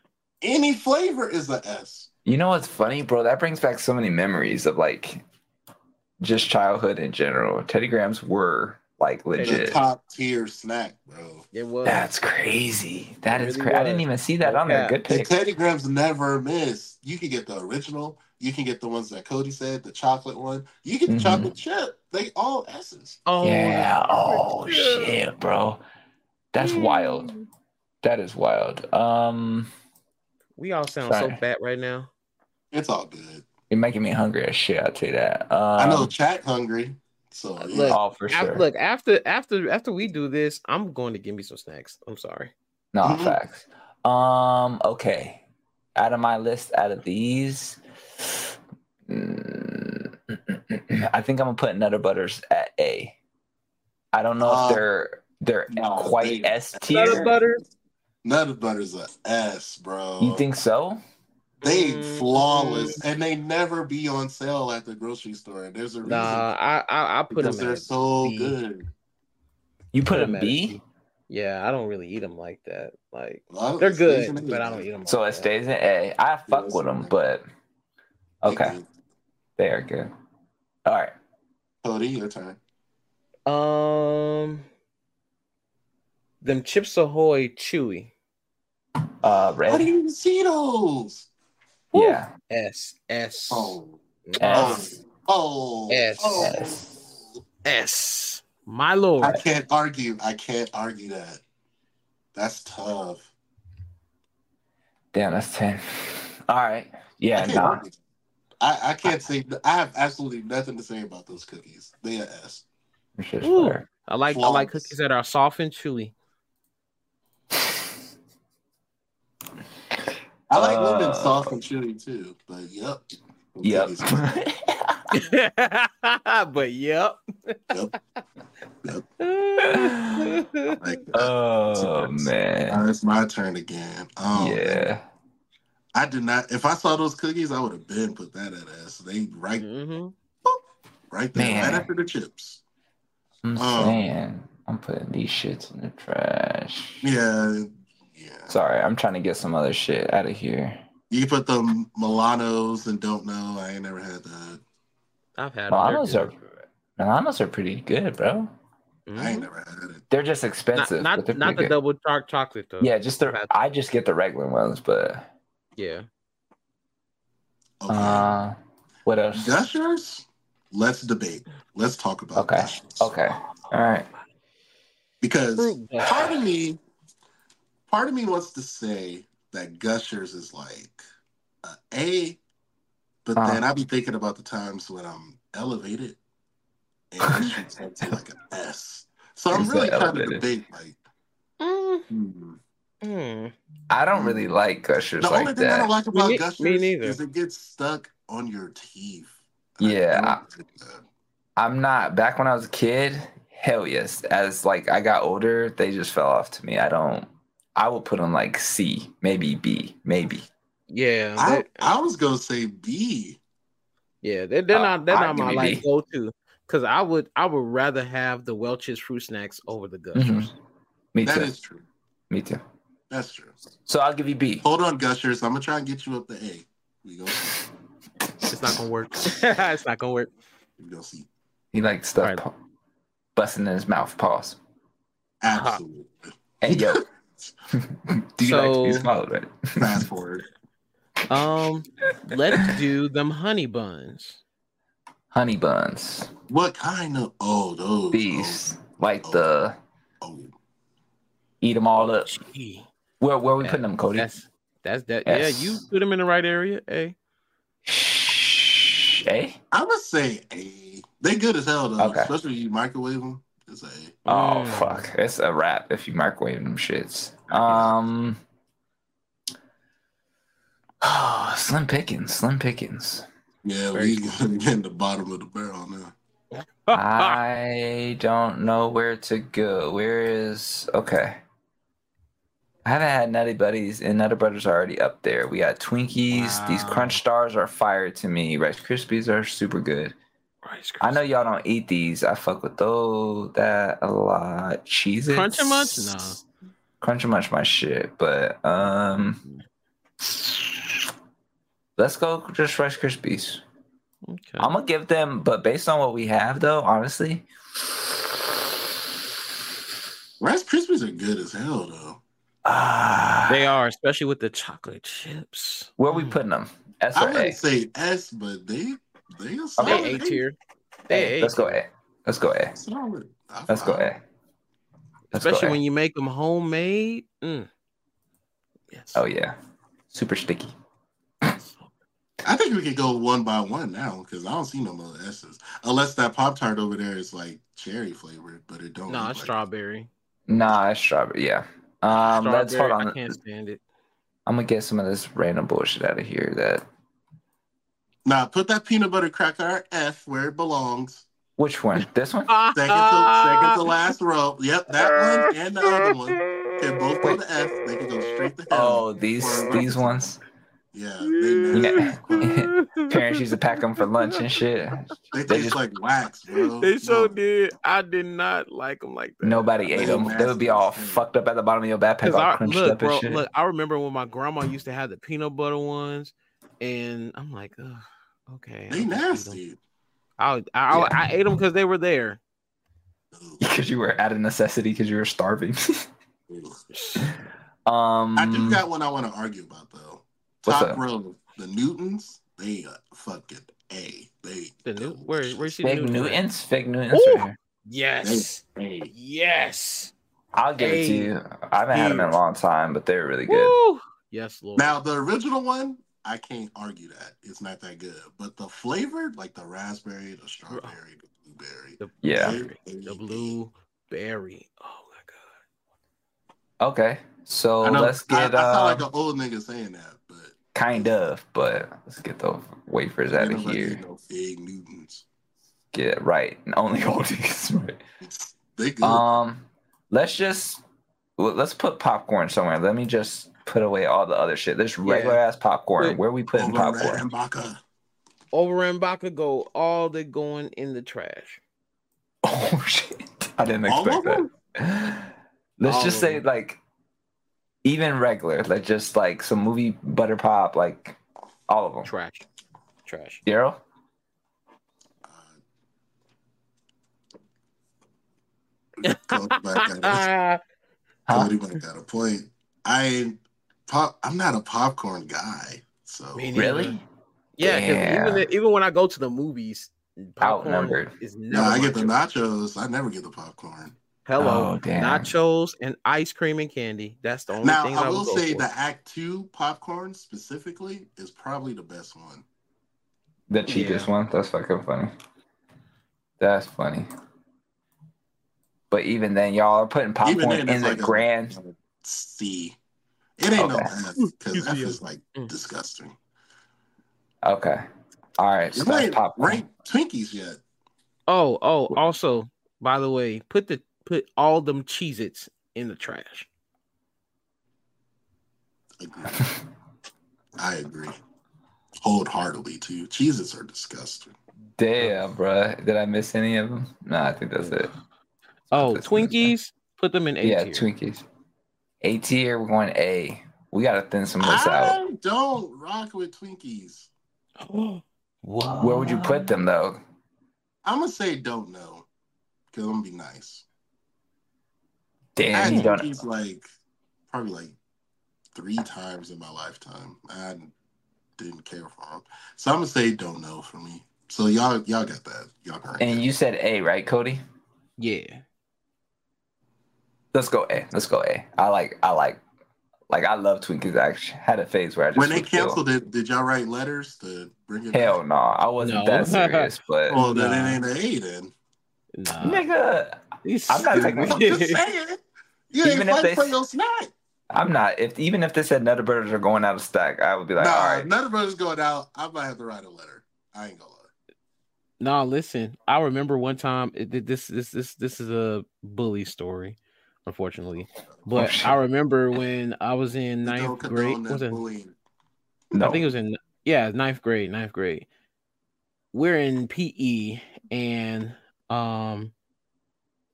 Speaker 3: Any flavor is a S.
Speaker 4: You know what's funny, bro? That brings back so many memories of like just childhood in general. Teddy Grahams were like
Speaker 3: The
Speaker 4: legit.
Speaker 3: top tier snack, bro.
Speaker 2: It was.
Speaker 4: That's crazy. That
Speaker 2: It
Speaker 4: is
Speaker 2: really
Speaker 4: crazy. I didn't even see that
Speaker 2: No
Speaker 4: on there.
Speaker 2: cap.
Speaker 4: Good
Speaker 3: And
Speaker 4: pick.
Speaker 3: Teddy Grahams never miss. You can get the original. You can get the ones that Codi said, the chocolate one. You get the
Speaker 4: Mhm.
Speaker 3: chocolate chip. They all S's.
Speaker 2: oh
Speaker 4: yeah. Oh
Speaker 2: chocolate
Speaker 4: shit, bro. That's
Speaker 2: chip.
Speaker 4: wild. That is wild. Um,
Speaker 2: We all sound so
Speaker 4: Sorry.
Speaker 2: fat right now.
Speaker 3: It's all good.
Speaker 4: you're making me hungry as shit. I'll tell you that. Um,
Speaker 3: I know chat hungry. So yeah.
Speaker 2: Look,
Speaker 4: Oh, for
Speaker 2: Af-
Speaker 4: sure.
Speaker 2: look after after after we do this, I'm going to give me some snacks. I'm sorry.
Speaker 4: No,
Speaker 3: Mhm.
Speaker 4: facts. Um, okay. Out of my list, out of these, mm, I think I'm gonna put Nutter Butters at A. I don't know
Speaker 3: Uh,
Speaker 4: if they're they're
Speaker 3: no,
Speaker 4: quite
Speaker 3: they-
Speaker 4: S
Speaker 2: Nutter butters.
Speaker 3: Nutter Butter's a S, bro.
Speaker 4: You think so?
Speaker 3: they
Speaker 2: Mm.
Speaker 3: flawless and they never be on sale at the grocery store. There's a reason
Speaker 2: Nah, I I, I put
Speaker 3: because
Speaker 2: them
Speaker 3: they're
Speaker 2: at
Speaker 3: so
Speaker 2: B.
Speaker 3: good.
Speaker 4: You put a
Speaker 2: them at
Speaker 4: B,
Speaker 2: Yeah, I don't really eat them like that. Like
Speaker 3: A lot of
Speaker 2: they're good, but I don't eat them.
Speaker 4: so it stays in A. I fuck with them, but okay, they are good. All right.
Speaker 3: Codi, your turn.
Speaker 2: Um, them Chips Ahoy Chewy.
Speaker 4: Uh, red.
Speaker 3: How do you see those?
Speaker 4: Yeah.
Speaker 2: S S
Speaker 3: Oh,
Speaker 4: S.
Speaker 3: oh, oh,
Speaker 2: S.
Speaker 3: oh.
Speaker 4: S.
Speaker 2: S. My lord.
Speaker 3: I can't argue. I can't argue that. That's tough.
Speaker 4: Damn, that's ten. [laughs] All right. Yeah.
Speaker 3: I can't,
Speaker 4: Nah.
Speaker 3: argue. I, I can't say. I have absolutely nothing to say about those cookies. They are S.
Speaker 4: It's just
Speaker 2: Ooh. I like I like cookies that are soft and chewy.
Speaker 3: I like
Speaker 4: Uh,
Speaker 3: lemon soft and chewy too. But yep.
Speaker 4: Yep. [laughs]
Speaker 2: But yep.
Speaker 3: Yep. Yep. Like
Speaker 4: oh
Speaker 3: Now
Speaker 4: man.
Speaker 3: it's my turn again. Oh, man.
Speaker 4: Yeah.
Speaker 3: I did not. If I saw those cookies, I would have been put that at ass. They right,
Speaker 2: hmm
Speaker 3: right there,
Speaker 4: Man.
Speaker 3: right after the chips.
Speaker 4: I'm
Speaker 3: Um,
Speaker 4: saying I'm putting these shits in the trash.
Speaker 3: Yeah, yeah.
Speaker 4: Sorry, I'm trying to get some other shit out of here.
Speaker 3: You put the Milanos and don't know. I ain't never had that.
Speaker 2: I've had
Speaker 4: Milanos are Milanos are pretty good, bro.
Speaker 2: They're
Speaker 3: I ain't never had it.
Speaker 4: They're just expensive.
Speaker 2: Not not, not the
Speaker 4: good.
Speaker 2: double dark chocolate though.
Speaker 4: Yeah, just the I just get the regular ones, but
Speaker 2: Yeah.
Speaker 3: Okay.
Speaker 4: uh what else?
Speaker 3: Gushers? Let's debate. Let's talk about
Speaker 4: Okay.
Speaker 3: Gushers.
Speaker 4: Okay. All right.
Speaker 3: Because part of me, part of me wants to say that Gushers is like a A, but
Speaker 4: Uh-huh.
Speaker 3: then I be thinking about the times when I'm elevated, and it should [laughs] turn like an S. So I'm
Speaker 4: You
Speaker 3: really
Speaker 4: kind
Speaker 3: of to debate like.
Speaker 2: Mm,
Speaker 3: hmm.
Speaker 2: Mm.
Speaker 4: I don't really like gushers
Speaker 3: The
Speaker 4: like
Speaker 3: only thing I
Speaker 4: that.
Speaker 3: don't like about
Speaker 2: Me- me
Speaker 3: Gushers
Speaker 2: neither.
Speaker 3: is it gets stuck on your teeth.
Speaker 4: Yeah,
Speaker 3: I
Speaker 4: I-
Speaker 3: don't like that.
Speaker 4: I'm not back when I was a kid. Hell yes. As like I got older, they just fell off to me. I don't. I would put them like C, maybe B, maybe.
Speaker 2: Yeah.
Speaker 3: I, I was gonna say B.
Speaker 2: yeah. They're, they're
Speaker 4: Uh,
Speaker 2: not they're
Speaker 4: I'd
Speaker 2: not
Speaker 4: give
Speaker 2: my like go to. Cause I would I would rather have the Welch's fruit snacks over the Gushers.
Speaker 4: Me
Speaker 3: That
Speaker 4: too.
Speaker 3: is true.
Speaker 4: Me too.
Speaker 3: That's true.
Speaker 4: So I'll give you B.
Speaker 3: Hold on, Gushers. I'm gonna try and get you up to A. We go.
Speaker 2: It's not gonna work. [laughs] it's not gonna work.
Speaker 3: We go see.
Speaker 4: He likes stuff
Speaker 2: Alright.
Speaker 4: pa- busting in his mouth. Pause.
Speaker 3: Absolutely.
Speaker 4: Hey yo. [laughs] Do you like to be swallowed, right?
Speaker 3: Fast forward.
Speaker 2: Um, let's do them honey buns.
Speaker 4: Honey buns.
Speaker 3: What kind of? Oh, those.
Speaker 4: These. Like the
Speaker 3: Oh, oh.
Speaker 4: eat them all up.
Speaker 2: Gee,
Speaker 4: Where where we
Speaker 2: that-
Speaker 4: putting them, Codi?
Speaker 2: That's that's that.
Speaker 4: Yes.
Speaker 2: Yeah, you put them in the right area. Hey,
Speaker 4: Sh- A?
Speaker 3: I'm gonna say A. They good as hell though,
Speaker 4: Okay.
Speaker 3: especially if you microwave them. It's A.
Speaker 4: Oh
Speaker 2: Mm.
Speaker 4: fuck, it's a wrap if you microwave them shits. Um, oh, [sighs] Slim pickings, Slim pickings.
Speaker 3: Yeah,
Speaker 2: Very [laughs]
Speaker 3: we gonna get in the bottom of the barrel now.
Speaker 4: I don't know where to go. Where is okay? I haven't had Nutty Buddies, and Nutty Brothers are already up there. We got Twinkies. These Crunch Stars are fire to me. Rice Krispies are super good.
Speaker 2: Rice
Speaker 4: I know y'all don't eat these. I fuck with those that a lot. Cheese
Speaker 2: Crunch 'N Munch? No.
Speaker 4: Crunch 'N Munch my shit, but um, let's go just Rice Krispies.
Speaker 2: Okay.
Speaker 4: I'm gonna give them, but based on what we have though, honestly,
Speaker 3: Rice Krispies are good as hell though.
Speaker 4: Ah,
Speaker 2: they are, especially with the chocolate chips.
Speaker 4: where are we
Speaker 2: Mm.
Speaker 4: putting them? S
Speaker 3: I
Speaker 4: or A?
Speaker 3: wouldn't say S, but they they are
Speaker 2: They
Speaker 3: solid.
Speaker 2: A tier. They A
Speaker 4: Let's go
Speaker 2: tier.
Speaker 4: A. Let's go A.
Speaker 3: Solid.
Speaker 4: Let's go
Speaker 3: I-
Speaker 4: A. Let's
Speaker 2: Especially
Speaker 4: go A.
Speaker 2: when you make them homemade. Mm. Yes.
Speaker 4: Oh yeah, super sticky.
Speaker 3: I think we could go one by one now because I don't see no more S's unless that Pop Tart over there is like cherry flavored, but it don't.
Speaker 2: No,
Speaker 3: look like
Speaker 2: strawberry.
Speaker 4: Nah, it's strawberry. Yeah. Um, let's hold on.
Speaker 2: I can't stand it.
Speaker 4: I'm gonna get some of this random bullshit out of here. That
Speaker 3: Nah, put that peanut butter cracker at F where it belongs.
Speaker 4: which one? This one? [laughs]
Speaker 3: Second to second to last row. Yep, that one and the other one can both go to F. They can go straight to hell.
Speaker 4: Oh, these these ones.
Speaker 3: Yeah, they nasty. [laughs] [laughs]
Speaker 4: Parents used to pack them for lunch and shit.
Speaker 3: They
Speaker 4: they
Speaker 3: taste
Speaker 4: just-
Speaker 3: like wax, bro.
Speaker 2: They so
Speaker 3: No.
Speaker 2: did. I did not like them like that.
Speaker 4: Nobody ate them. They would be all fucked up at the bottom of your backpack, all
Speaker 2: I
Speaker 4: crunched
Speaker 2: look,
Speaker 4: up and shit.
Speaker 2: look. I remember when my grandma used to have the peanut butter ones, and I'm like, Ugh, okay.
Speaker 3: They
Speaker 2: I'll just eat 'em."
Speaker 3: nasty.
Speaker 2: I I, I, I ate them because they were there. [laughs]
Speaker 4: Because you were out of necessity because you were starving. Um,
Speaker 3: I do got one I want to argue about though.
Speaker 4: What's
Speaker 3: Top
Speaker 4: up?
Speaker 3: row, the Newtons, they are fucking A. They
Speaker 2: The new where
Speaker 3: just
Speaker 2: where you see the
Speaker 4: fake
Speaker 2: Newton at?
Speaker 4: Newtons. Fake Newtons.
Speaker 2: Ooh.
Speaker 4: right here.
Speaker 2: Yes,
Speaker 3: A.
Speaker 2: yes.
Speaker 4: I'll give it to you. I haven't had them in a long time, but they're really good.
Speaker 2: Woo! Yes, Lord.
Speaker 3: Now the original one, I can't argue that it's not that good. But the flavored, like the raspberry, the strawberry, the blueberry,
Speaker 2: the
Speaker 4: Yeah.
Speaker 2: blueberry, the blueberry. Oh my god.
Speaker 4: Okay, so let's get
Speaker 3: I sound
Speaker 4: uh,
Speaker 3: like an old nigga saying that, but
Speaker 4: kind of, but let's get the wafers out of here.
Speaker 3: no fig Newtons.
Speaker 4: Get it right, and [laughs] only oldies. Right.
Speaker 3: They good.
Speaker 4: Um, let's just well, let's put popcorn somewhere. Let me just put away all the other shit. This regular ass popcorn.
Speaker 2: Wait.
Speaker 4: Where we putting
Speaker 3: Over
Speaker 4: popcorn?
Speaker 3: Red and Baca.
Speaker 2: Over and Baca go all the going in the trash. [laughs]
Speaker 4: Oh shit! I didn't expect that. Let's
Speaker 2: All
Speaker 4: just say like even regular, like just like some movie butter pop, like all of them.
Speaker 2: Trash. Trash.
Speaker 4: Daryl,
Speaker 3: Uh, Codi back at us.
Speaker 2: Ah,
Speaker 4: Huh?
Speaker 3: Got a point. I pop. I'm not a popcorn guy, so
Speaker 2: Me neither.
Speaker 4: really?
Speaker 2: yeah, because even, even when I go to the movies, popcorn
Speaker 4: Outnumbered.
Speaker 2: is
Speaker 3: no. I get the nachos. I never get the popcorn.
Speaker 2: Hello,
Speaker 4: Oh,
Speaker 2: nachos and ice cream and candy. That's the only
Speaker 3: Now
Speaker 2: thing
Speaker 3: I
Speaker 2: I
Speaker 3: will
Speaker 2: would
Speaker 3: say
Speaker 2: for.
Speaker 3: the Act Two popcorn specifically is probably the best one.
Speaker 4: The cheapest one. That's fucking funny. That's funny. But even then, y'all are putting popcorn
Speaker 3: then,
Speaker 4: in the
Speaker 3: like
Speaker 4: grand.
Speaker 3: C. It ain't no
Speaker 4: Okay.
Speaker 3: F because F is like
Speaker 2: Mm.
Speaker 3: disgusting.
Speaker 4: Okay. All right. So
Speaker 3: You
Speaker 4: that's popcorn.
Speaker 3: ranked Twinkies yet.
Speaker 2: Oh, oh, also, by the way, put the put all them Cheez Its in the trash.
Speaker 3: I agree. I agree. Wholeheartedly too. Cheeses are disgusting.
Speaker 4: Damn, bruh. Did I miss any of them? No, I think that's it.
Speaker 2: Oh,
Speaker 4: That's what I'm
Speaker 2: Twinkies, put them in A
Speaker 4: yeah. Twinkies. A tier, we're going A. We gotta thin some of this out.
Speaker 3: I don't rock with Twinkies. [gasps]
Speaker 2: What?
Speaker 4: Where would you put them though?
Speaker 3: I'm gonna say don't know because I'm gonna be nice. I
Speaker 4: Damn,
Speaker 3: had
Speaker 4: you don't.
Speaker 3: Like probably like three times in my lifetime. I didn't care for them, so I'm gonna say don't know for me. So y'all y'all got that. Y'all can
Speaker 4: And
Speaker 3: it.
Speaker 4: you said A, right, Codi?
Speaker 2: Yeah.
Speaker 4: Let's go A. Let's go A. I like I like Like I love Twinkies. I actually had a phase where I just
Speaker 3: When they
Speaker 4: would feel-
Speaker 3: canceled it, did y'all write letters to bring it
Speaker 4: Hell
Speaker 3: back?
Speaker 4: no, I wasn't
Speaker 2: No.
Speaker 4: that serious. [laughs] But
Speaker 3: Oh, then
Speaker 2: Nah.
Speaker 3: it ain't an A then.
Speaker 2: Nah.
Speaker 4: nigga,
Speaker 2: He's
Speaker 4: I'm not taking-
Speaker 3: I'm just saying. You ain't
Speaker 4: Even if they-
Speaker 3: for your snack.
Speaker 4: I'm not. If even if they said Nutter Burgers are going out of stock, I would be like,
Speaker 3: nah,
Speaker 4: all right.
Speaker 3: none of going out. I might have to write a letter. I ain't gonna lie.
Speaker 2: No, listen. I remember one time. It, this this this this is a bully story, unfortunately. But
Speaker 4: shit.
Speaker 2: I remember when I was in
Speaker 3: We
Speaker 2: ninth grade. Was it?
Speaker 4: No.
Speaker 2: I think it was in yeah ninth grade. Ninth grade. We're in PE, and um,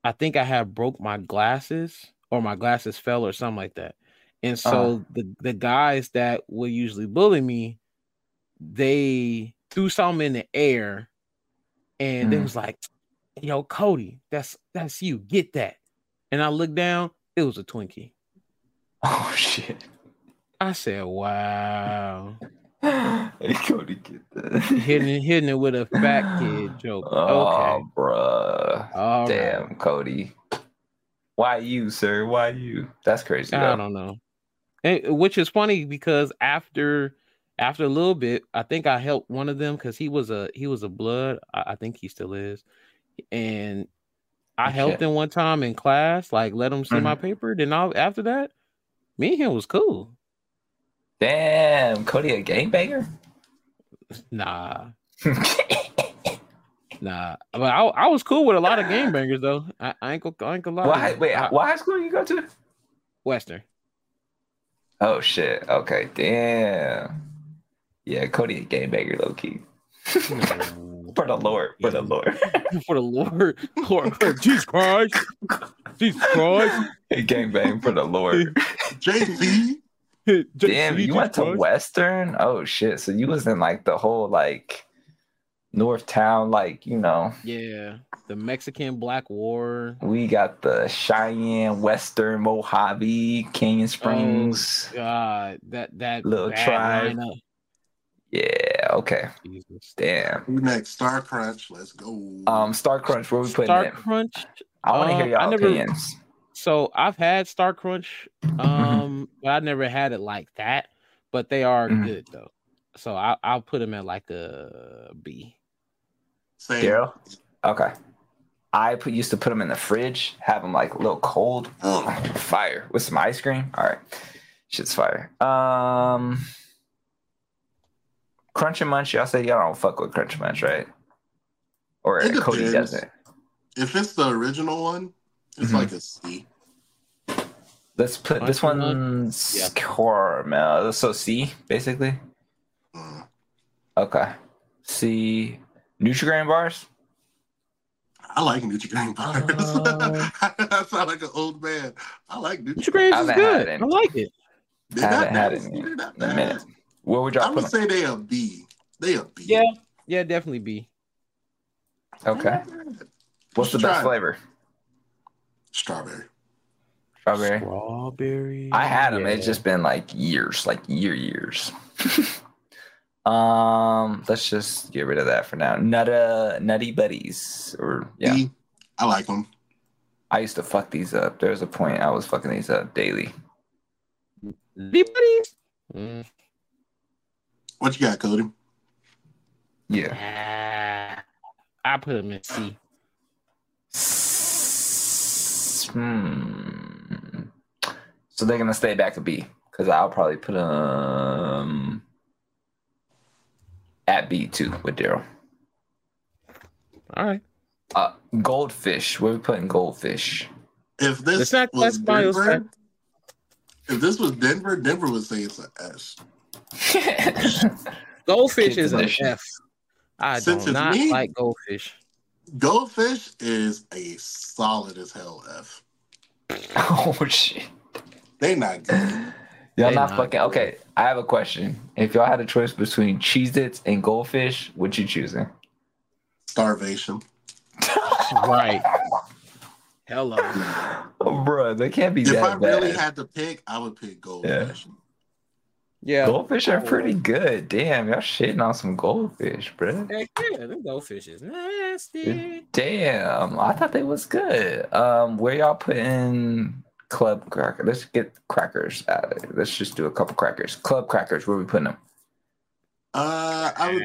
Speaker 2: I think I had broke my glasses or my glasses fell or something like that. And so the the guys that would usually bully me, they threw something in the air, and they
Speaker 4: Mhm.
Speaker 2: was like, "Yo, Codi, that's that's you. Get that." And I looked down. It was a Twinkie. [laughs]
Speaker 4: Oh shit.
Speaker 2: I said, "Wow."
Speaker 4: Codi, get that.
Speaker 2: hitting it, hitting it with a fat kid [sighs] joke.
Speaker 4: Oh,
Speaker 2: Okay.
Speaker 4: bruh.
Speaker 2: All right.
Speaker 4: Damn, Codi. Why you, sir? Why you? That's crazy.
Speaker 2: I don't know. And, which is funny because after after a little bit, I think I helped one of them because he was a he was a blood. I, I think he still is. And I helped
Speaker 4: shit.
Speaker 2: him one time in class, like let him see my mm-hmm. paper. Then I, after that, me and him was cool.
Speaker 4: Damn, Codi a gangbanger?
Speaker 2: Nah, [laughs] nah. But I, I was cool with a lot of game bangers though. I, I ain't gonna I ain't gonna lie.
Speaker 4: Why? Wait,
Speaker 2: I-
Speaker 4: what high school you go to?
Speaker 2: Western.
Speaker 4: Oh shit. Okay. Damn. Yeah, Codi a gangbanger, low key.
Speaker 2: No. [laughs]
Speaker 4: For the Lord. For the Lord. [laughs]
Speaker 2: for the Lord, Lord, oh, Jesus Christ, Jesus Christ.
Speaker 4: a gangbang for the Lord.
Speaker 3: JC, [laughs]
Speaker 4: Damn, you went to
Speaker 2: Christ.
Speaker 4: Western? Oh shit. So you was in like the whole like North Town, like, you know,
Speaker 2: Yeah, the Mexican Black War.
Speaker 4: we got the Cheyenne, Western, Mojave, Canyon Springs.
Speaker 2: God, that that
Speaker 4: Little
Speaker 2: bad
Speaker 4: tribe.
Speaker 2: lineup.
Speaker 4: Yeah, okay.
Speaker 2: Jesus.
Speaker 4: Damn.
Speaker 3: who next? Star Crunch. Let's go.
Speaker 4: Um, Star Crunch, where we putting
Speaker 2: Star
Speaker 4: it?
Speaker 2: Crunch.
Speaker 4: I want to
Speaker 2: uh,
Speaker 4: hear y'all
Speaker 2: I never-
Speaker 4: opinions.
Speaker 2: So I've had Star Crunch, um, but I never had it like that. But they are
Speaker 4: Mhm.
Speaker 2: good though. So I, I'll put them at like a B.
Speaker 3: Same.
Speaker 4: Daryl? Okay. I put used to put them in the fridge, have them like a little cold, Ugh, fire with some ice cream. All right, shit's fire. Um, Crunch and Munch. Y'all say y'all don't fuck with Crunch and Munch, right? Or
Speaker 3: It
Speaker 4: Codi
Speaker 3: depends.
Speaker 4: doesn't.
Speaker 3: If it's the original one, it's
Speaker 4: Mhm.
Speaker 3: like a C.
Speaker 4: Let's put this
Speaker 2: Crunch and
Speaker 4: one's
Speaker 2: Yeah.
Speaker 4: caramel. So C, basically.
Speaker 3: Mm.
Speaker 4: Okay. C. Nutrigrain bars.
Speaker 3: I like Nutrigrain bars.
Speaker 2: Uh, [laughs]
Speaker 3: I sound like an old man. I like Nutrigrain.
Speaker 2: Nutrigrains
Speaker 4: I
Speaker 2: is
Speaker 4: haven't had
Speaker 2: good. I like it.
Speaker 3: They're
Speaker 4: haven't
Speaker 3: not
Speaker 4: had
Speaker 3: bad.
Speaker 4: it in-
Speaker 3: They're not
Speaker 4: in a
Speaker 3: bad.
Speaker 4: minute. Where would
Speaker 3: I
Speaker 4: y'all
Speaker 3: would
Speaker 4: put them?
Speaker 3: say they a B. They a B.
Speaker 2: Yeah, yeah, definitely B.
Speaker 4: Okay. What's the
Speaker 3: Try
Speaker 4: best
Speaker 3: it.
Speaker 4: Flavor?
Speaker 3: Strawberry.
Speaker 4: Strawberry.
Speaker 2: Strawberry.
Speaker 4: I had them.
Speaker 2: yeah.
Speaker 4: It's just been like years, like year years. [laughs] um, let's just get rid of that for now. Nutta Nutty Buddies, or yeah,
Speaker 3: I like them.
Speaker 4: I used to fuck these up. There was a point I was fucking these up daily.
Speaker 2: B buddies. Mm.
Speaker 3: What you got, Codi?
Speaker 4: Yeah.
Speaker 2: Ah, I put them in C.
Speaker 4: Hmm. So they're gonna stay back at B because I'll probably put them at B too with Daryl.
Speaker 2: All right.
Speaker 4: Uh, goldfish. Where we putting goldfish?
Speaker 3: If this
Speaker 2: It's not
Speaker 3: was
Speaker 2: classified as
Speaker 3: Denver, if this was Denver, Denver would say it's an S. [laughs]
Speaker 2: Goldfish
Speaker 4: Kids
Speaker 2: is an
Speaker 4: edition.
Speaker 2: F. I
Speaker 3: Since
Speaker 2: do
Speaker 3: it's
Speaker 2: not
Speaker 3: me-
Speaker 2: like goldfish.
Speaker 3: Goldfish is a solid as hell F. [laughs]
Speaker 4: oh shit.
Speaker 3: They not good.
Speaker 4: Y'all not
Speaker 2: not
Speaker 4: fucking
Speaker 2: good.
Speaker 4: okay. I have a question. If y'all had a choice between Cheez Its and goldfish, what you choosing?
Speaker 3: Starvation. [laughs]
Speaker 2: Right. Hello.
Speaker 4: Oh, bro, they can't be
Speaker 3: If
Speaker 4: that
Speaker 3: I
Speaker 4: bad.
Speaker 3: really had to pick, I would pick goldfish.
Speaker 2: Yeah.
Speaker 4: Goldfish are pretty good. Damn, y'all shitting on some goldfish, bro.
Speaker 2: Heck yeah, them goldfish is nasty.
Speaker 4: Damn, I thought they was good. Um, where y'all putting club cracker. Let's get crackers out of it. Let's just do a couple crackers. Club crackers. Where we putting them?
Speaker 3: Uh, I would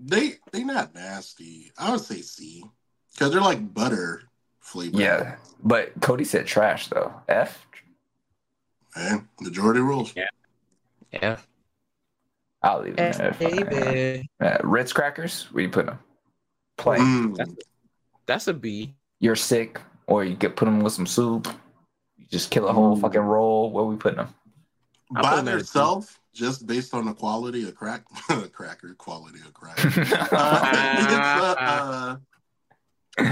Speaker 3: they they not nasty. I would say C because they're like butter flavor.
Speaker 4: Yeah, but Cody said trash though. F.
Speaker 3: man. Majority rules.
Speaker 2: Yeah.
Speaker 4: I'll leave them there.
Speaker 2: baby.
Speaker 4: Uh, Ritz crackers. Where you put them? Plain.
Speaker 3: Mm.
Speaker 2: That's, that's a B.
Speaker 4: You're sick, or you could put them with some soup. You just kill a whole
Speaker 3: Mm.
Speaker 4: fucking roll. Where we putting them?
Speaker 2: I'll
Speaker 3: By
Speaker 2: them at a C.
Speaker 3: themselves, just based on the quality of crack, [laughs] cracker quality of crack. [laughs] Uh, uh, [laughs] uh,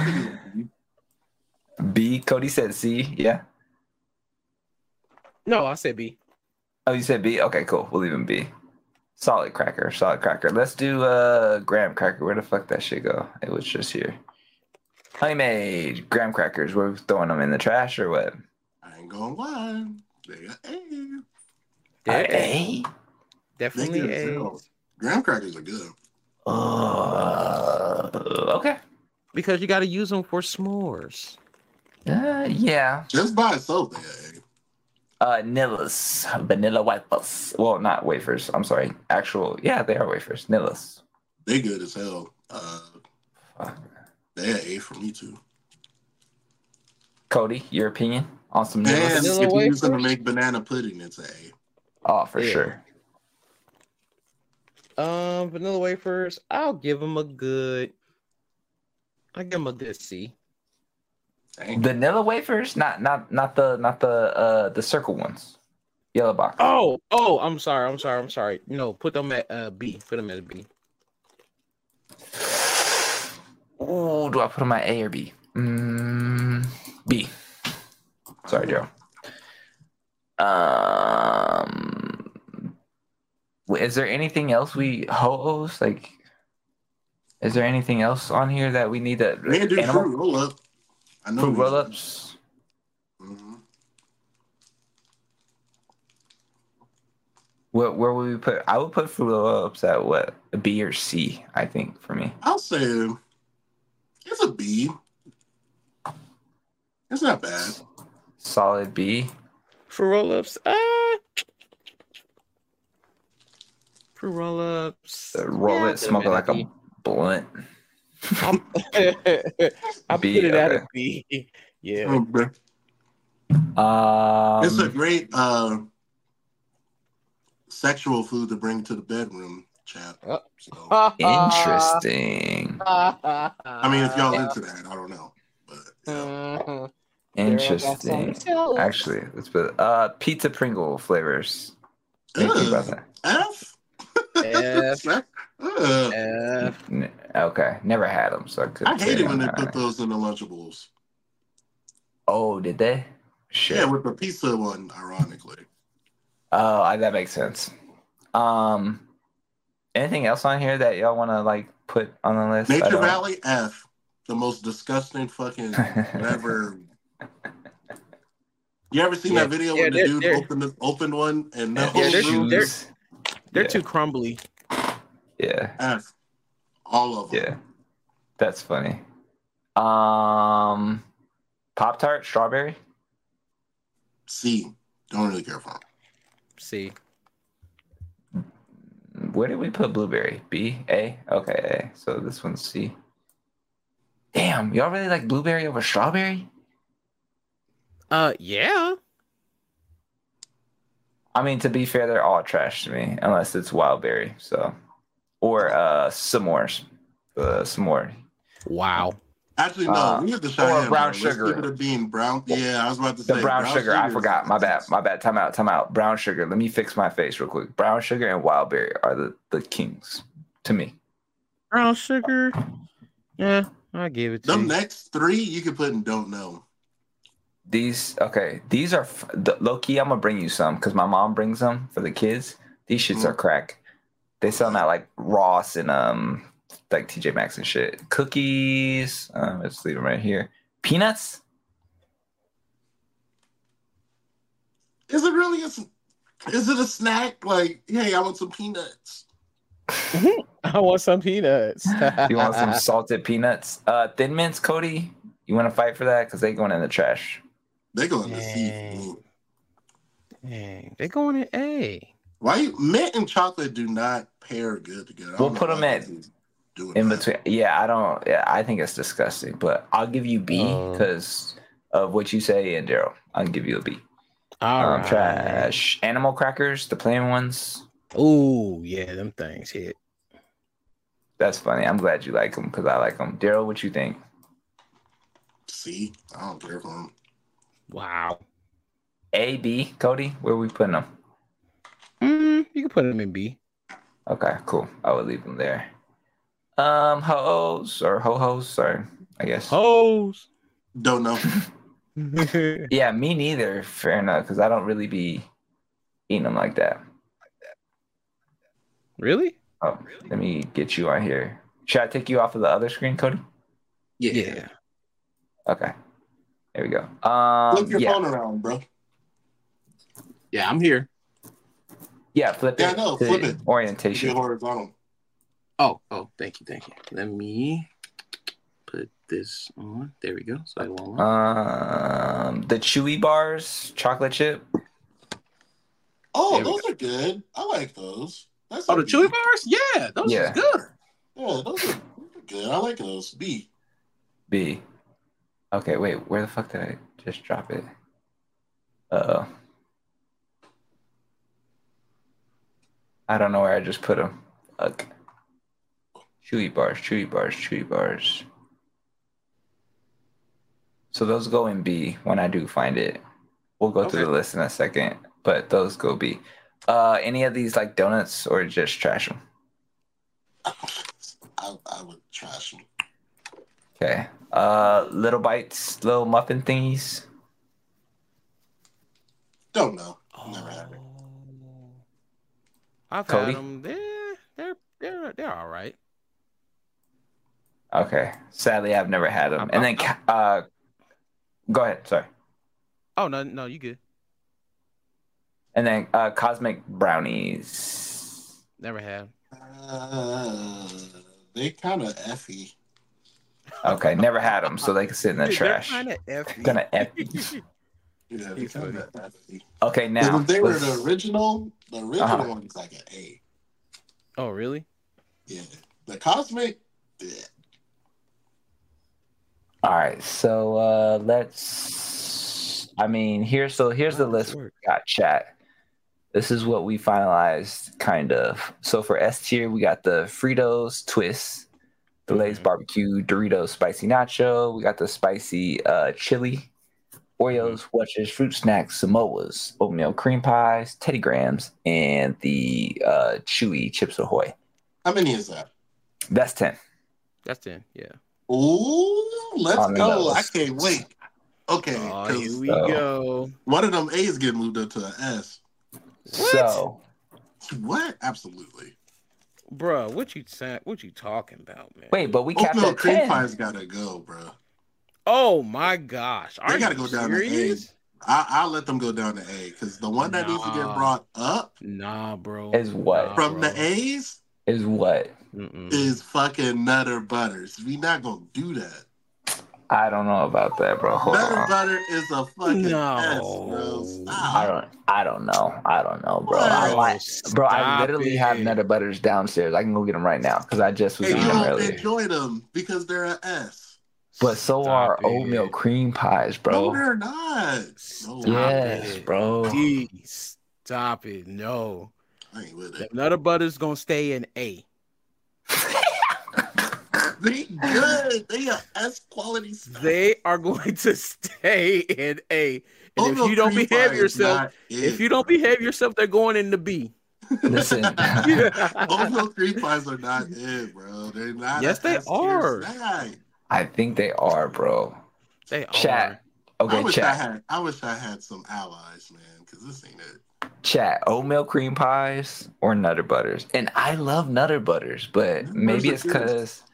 Speaker 4: B. Codi said C. Yeah.
Speaker 2: No, I said B.
Speaker 4: Oh, you said B. Okay, cool. We'll leave him B. Solid cracker. Solid cracker. Let's do uh graham cracker. Where the fuck that shit go? It was just here. Honey made graham crackers. We're throwing them in the trash or what?
Speaker 3: I ain't gonna lie. They got A.
Speaker 2: They're
Speaker 4: A.
Speaker 2: Definitely
Speaker 3: They
Speaker 2: A.
Speaker 3: Graham crackers are good.
Speaker 4: Uh, okay.
Speaker 2: Because you got to use them for s'mores.
Speaker 4: Uh, yeah.
Speaker 3: Just by itself, they are A.
Speaker 4: Uh, Nillas, vanilla wafers. Well, not wafers. I'm sorry. Actual, yeah, they are wafers. Nillas.
Speaker 3: They good as hell. Uh,
Speaker 4: Fuck.
Speaker 3: they are A for me too.
Speaker 4: Codi, your opinion on some
Speaker 3: And
Speaker 4: Nillas?
Speaker 2: Vanilla
Speaker 3: if you're
Speaker 2: gonna
Speaker 3: make banana pudding, it's A.
Speaker 4: Oh, for
Speaker 2: Yeah.
Speaker 4: sure.
Speaker 2: Um, vanilla wafers. I'll give them a good. I give them a good C.
Speaker 3: Dang.
Speaker 4: Vanilla wafers, not not not the not the uh the circle ones. Yellow box.
Speaker 2: Oh, oh, I'm sorry. I'm sorry. I'm sorry. No, put them at uh, B. Put them at a B.
Speaker 4: Oh, do I put on my A or B? Mm, B. Sorry, Joe. Um, is there anything else we hoes like? Is there anything else on here that we need to
Speaker 3: We can do
Speaker 4: animal
Speaker 3: fruit roll up. I know.
Speaker 4: fruit
Speaker 3: we-
Speaker 4: roll ups?
Speaker 3: Mhm.
Speaker 4: Where where would we put? I would put fruit roll ups at what a B or C. I think for me.
Speaker 3: I'll say it's a B. It's not bad.
Speaker 4: Solid B.
Speaker 2: For roll ups, ah. for roll ups,
Speaker 4: Uh, roll it, smoke it like a blunt.
Speaker 2: I'm, [laughs] I
Speaker 4: B,
Speaker 2: put it at
Speaker 4: okay.
Speaker 2: a B. Yeah.
Speaker 3: Okay.
Speaker 4: Um,
Speaker 3: it's a great uh, sexual food to bring to the bedroom, chap.
Speaker 2: Uh,
Speaker 3: So, [laughs]
Speaker 4: interesting.
Speaker 3: I mean, if y'all into that, I don't know, but yeah.
Speaker 2: Uh,
Speaker 4: Interesting. Actually, let's put uh pizza Pringle flavors. Think about
Speaker 3: Ugh,
Speaker 4: that.
Speaker 3: F.
Speaker 2: F.
Speaker 3: Ugh.
Speaker 2: F.
Speaker 4: N- Okay, never had them, so I could.
Speaker 3: I hate it when they put those in the Lunchables.
Speaker 4: Oh, did they? Shit.
Speaker 3: Yeah, with the pizza one, ironically.
Speaker 4: Oh, I, that makes sense. Um, anything else on here that y'all want to like put on the list? I
Speaker 3: Nature Valley F, the most disgusting fucking [laughs] ever. You ever seen
Speaker 2: Yeah,
Speaker 3: that video
Speaker 2: yeah,
Speaker 3: when the dude
Speaker 2: they're-
Speaker 3: opened the, opened one and the
Speaker 4: And
Speaker 3: whole
Speaker 2: Yeah, they're-
Speaker 3: room
Speaker 2: they're-
Speaker 4: Yeah.
Speaker 2: too crumbly.
Speaker 4: Yeah,
Speaker 3: F, all of them.
Speaker 4: yeah, that's funny. Um, Pop Tart, strawberry.
Speaker 3: C, don't really care for them.
Speaker 2: C.
Speaker 4: Where did we put blueberry? B, A. Okay, A. So this one's C. Damn, y'all really like blueberry over strawberry?
Speaker 2: Uh, yeah.
Speaker 4: I mean, to be fair, they're all trash to me, unless it's wild berry. So, or uh, s'mores, uh, s'more.
Speaker 2: Wow.
Speaker 3: Actually, no,
Speaker 4: Uh,
Speaker 3: we have to
Speaker 4: or
Speaker 3: shout him.
Speaker 4: brown
Speaker 3: out.
Speaker 4: sugar.
Speaker 3: Let's give it a brown. Yeah, I was about to
Speaker 4: The
Speaker 3: say
Speaker 4: brown, sugar. I forgot. My bad. My bad. Time out. Time out. Brown sugar. Let me fix my face real quick. Brown sugar and wild berry are the the kings to me.
Speaker 2: Brown sugar. Yeah, I give it to
Speaker 3: Them
Speaker 2: you.
Speaker 3: next three you can put in don't know.
Speaker 4: These okay. These are f- the, low key. I'm gonna bring you some because my mom brings them for the kids. These shits are crack. They sell them at like Ross and um like TJ Maxx and shit. Cookies. Um, let's leave them right here. Peanuts.
Speaker 3: Is it really a? s- Is it a snack? Like, hey, I want some peanuts. [laughs]
Speaker 2: I want some peanuts. [laughs]
Speaker 4: You want some salted peanuts? Uh, Thin Mints, Codi. You want to fight for that because they going in the trash.
Speaker 3: They going to see.
Speaker 2: Dang. Dang, they going to A.
Speaker 3: Why you, mint and chocolate do not pair good together?
Speaker 4: We'll
Speaker 3: don't know
Speaker 4: put 'em
Speaker 3: why
Speaker 4: at-
Speaker 3: doing
Speaker 4: in
Speaker 3: that.
Speaker 4: between. Yeah, I don't. Yeah, I think it's disgusting. But I'll give you B because of what you say, and Daryl. I'll give you a B.
Speaker 2: All
Speaker 4: um,
Speaker 2: right.
Speaker 4: Trash. Animal crackers, the plain ones.
Speaker 2: Ooh, yeah, them things hit.
Speaker 4: That's funny. I'm glad you like them because I like them. Daryl, what you think?
Speaker 3: See, I don't care for them.
Speaker 2: Wow.
Speaker 4: A, B, Codi. Where we putting them?
Speaker 2: Mm, you can put them in B.
Speaker 4: Okay, cool. I would leave them there. Um, ho-os or ho-hos, sorry, I guess.
Speaker 2: Hoes.
Speaker 3: Don't know. [laughs]
Speaker 4: Yeah, me neither. Fair enough, because I don't really be eating them like that.
Speaker 2: really?
Speaker 4: Oh, let me get you on here. Should I take you off of the other screen, Codi?
Speaker 2: Yeah.
Speaker 4: Okay. There we go. Um,
Speaker 3: Flip your
Speaker 4: yeah,
Speaker 3: phone around, bro.
Speaker 2: Yeah, I'm here.
Speaker 4: yeah, flip
Speaker 3: Yeah,
Speaker 4: it.
Speaker 3: no, flip it.
Speaker 4: Orientation.
Speaker 3: horizontal.
Speaker 2: Oh, oh, thank you, thank you. Let me put this on. There we go. So I won't.
Speaker 4: Um, the chewy bars, chocolate chip.
Speaker 3: Oh,
Speaker 2: There we
Speaker 3: those are good. I like those. That's
Speaker 2: oh, the
Speaker 3: a B.
Speaker 2: chewy bars? Yeah, those
Speaker 4: Yeah.
Speaker 2: is good.
Speaker 3: Yeah, those are good. I like those. B.
Speaker 4: B. Okay, wait. Where the fuck did I just drop it? Uh oh. I don't know where I just put them. Okay. Chewy bars, chewy bars, chewy bars. So those go in B when I do find it. We'll go through the list in a second, but those go B. Uh, any of these like donuts or just trash them?
Speaker 3: I, I would trash them.
Speaker 4: Okay. Uh, little bites, little muffin thingies.
Speaker 3: Don't know. I'll never had it.
Speaker 2: Oh. I've
Speaker 4: Codi?
Speaker 2: had them. They're they're they're they're all right.
Speaker 4: Okay. Sadly, I've never had them.
Speaker 2: I'm-
Speaker 4: and then,
Speaker 2: I'm-
Speaker 4: uh, go ahead. Sorry.
Speaker 2: Oh no no you good.
Speaker 4: And then, uh, cosmic brownies.
Speaker 2: Never had.
Speaker 3: Uh, they kind of effy.
Speaker 4: Okay, never had them, so they can sit in the
Speaker 2: They're
Speaker 4: trash.
Speaker 2: kinda effy.
Speaker 4: Gonna F. [laughs]
Speaker 3: Yeah, they kind of effy.
Speaker 4: Okay, now
Speaker 3: if they were
Speaker 4: let's-
Speaker 3: the original, the original
Speaker 4: Uh-huh.
Speaker 3: one is like an A.
Speaker 2: oh really?
Speaker 3: Yeah. The cosmic, yeah.
Speaker 4: all right. So uh, let's. I mean, here. so here's the list we
Speaker 2: work?
Speaker 4: got. Chat. This is what we finalized, kind of. So for S tier, we got the Fritos Twist, the Lay's. Barbecue Doritos Spicy Nacho. We got the spicy uh, chili, Oreos, Welch's, fruit snacks, Samoas, oatmeal cream pies, Teddy Grahams, and the uh, Chewy Chips Ahoy.
Speaker 3: How many is that?
Speaker 4: That's ten.
Speaker 2: That's ten. Yeah.
Speaker 3: Ooh, let's
Speaker 4: On the
Speaker 3: go. I can't wait. Okay,
Speaker 2: Oh,
Speaker 3: 'cause
Speaker 2: here we
Speaker 4: so-
Speaker 2: go.
Speaker 3: one of them A's get moved up to an S.
Speaker 2: What?
Speaker 4: So
Speaker 3: What? Absolutely.
Speaker 2: Bruh, what you sa- what you talking about, man?
Speaker 4: wait, but we capped
Speaker 3: Oatmeal
Speaker 4: at
Speaker 3: cream
Speaker 4: ten.
Speaker 3: pies gotta go, bro.
Speaker 2: Oh my gosh. Are
Speaker 3: They gotta
Speaker 2: you
Speaker 3: go down to
Speaker 2: serious?
Speaker 3: I, I'll let them go down to A because the one that needs to get brought up
Speaker 2: Nah, bro.
Speaker 4: Is what?
Speaker 2: Nah,
Speaker 3: from
Speaker 2: bro.
Speaker 3: the A's
Speaker 4: Is what?
Speaker 2: Mm-mm.
Speaker 3: is fucking Nutter Butters. We not gonna do that.
Speaker 4: I don't know about that, bro. Hold
Speaker 3: Nutter
Speaker 4: on.
Speaker 3: Butter is a fucking
Speaker 2: No.
Speaker 3: S, bro. Stop.
Speaker 4: I don't. I don't know. I don't know, bro.
Speaker 3: Bro,
Speaker 4: I like, bro. I literally
Speaker 2: it.
Speaker 4: have Nutter Butters downstairs. I can go get them right now because I just was
Speaker 3: And you
Speaker 4: eating them
Speaker 3: don't
Speaker 4: earlier.
Speaker 3: enjoy them because they're an S.
Speaker 4: But so
Speaker 2: Stop
Speaker 4: are
Speaker 2: it.
Speaker 4: oatmeal cream pies, bro.
Speaker 3: No,
Speaker 4: bro.
Speaker 3: they're not. No,
Speaker 2: Stop
Speaker 4: Yes,
Speaker 2: it.
Speaker 4: bro.
Speaker 2: Please stop it. No.
Speaker 3: I ain't with it.
Speaker 2: Nutter Butter's gonna stay in A. [laughs]
Speaker 3: They good. They are S quality stuff.
Speaker 2: They are going to [laughs] stay in A. And if
Speaker 3: Oatmeal
Speaker 2: you don't behave yourself, if
Speaker 3: it,
Speaker 2: you don't
Speaker 3: bro.
Speaker 2: behave yourself, they're going into B.
Speaker 4: Listen, [laughs]
Speaker 3: Oatmeal cream pies are not it, bro. They're not.
Speaker 2: Yes, they are.
Speaker 3: snack.
Speaker 4: I think they are, bro.
Speaker 2: They are.
Speaker 4: Chat.
Speaker 3: I
Speaker 4: Okay,
Speaker 3: wish I
Speaker 4: chat.
Speaker 3: had. I wish I had some allies, man, because this ain't it.
Speaker 4: Chat. Oatmeal cream pies or Nutter Butters, and I love Nutter Butters, but
Speaker 3: Nutter
Speaker 4: maybe it's because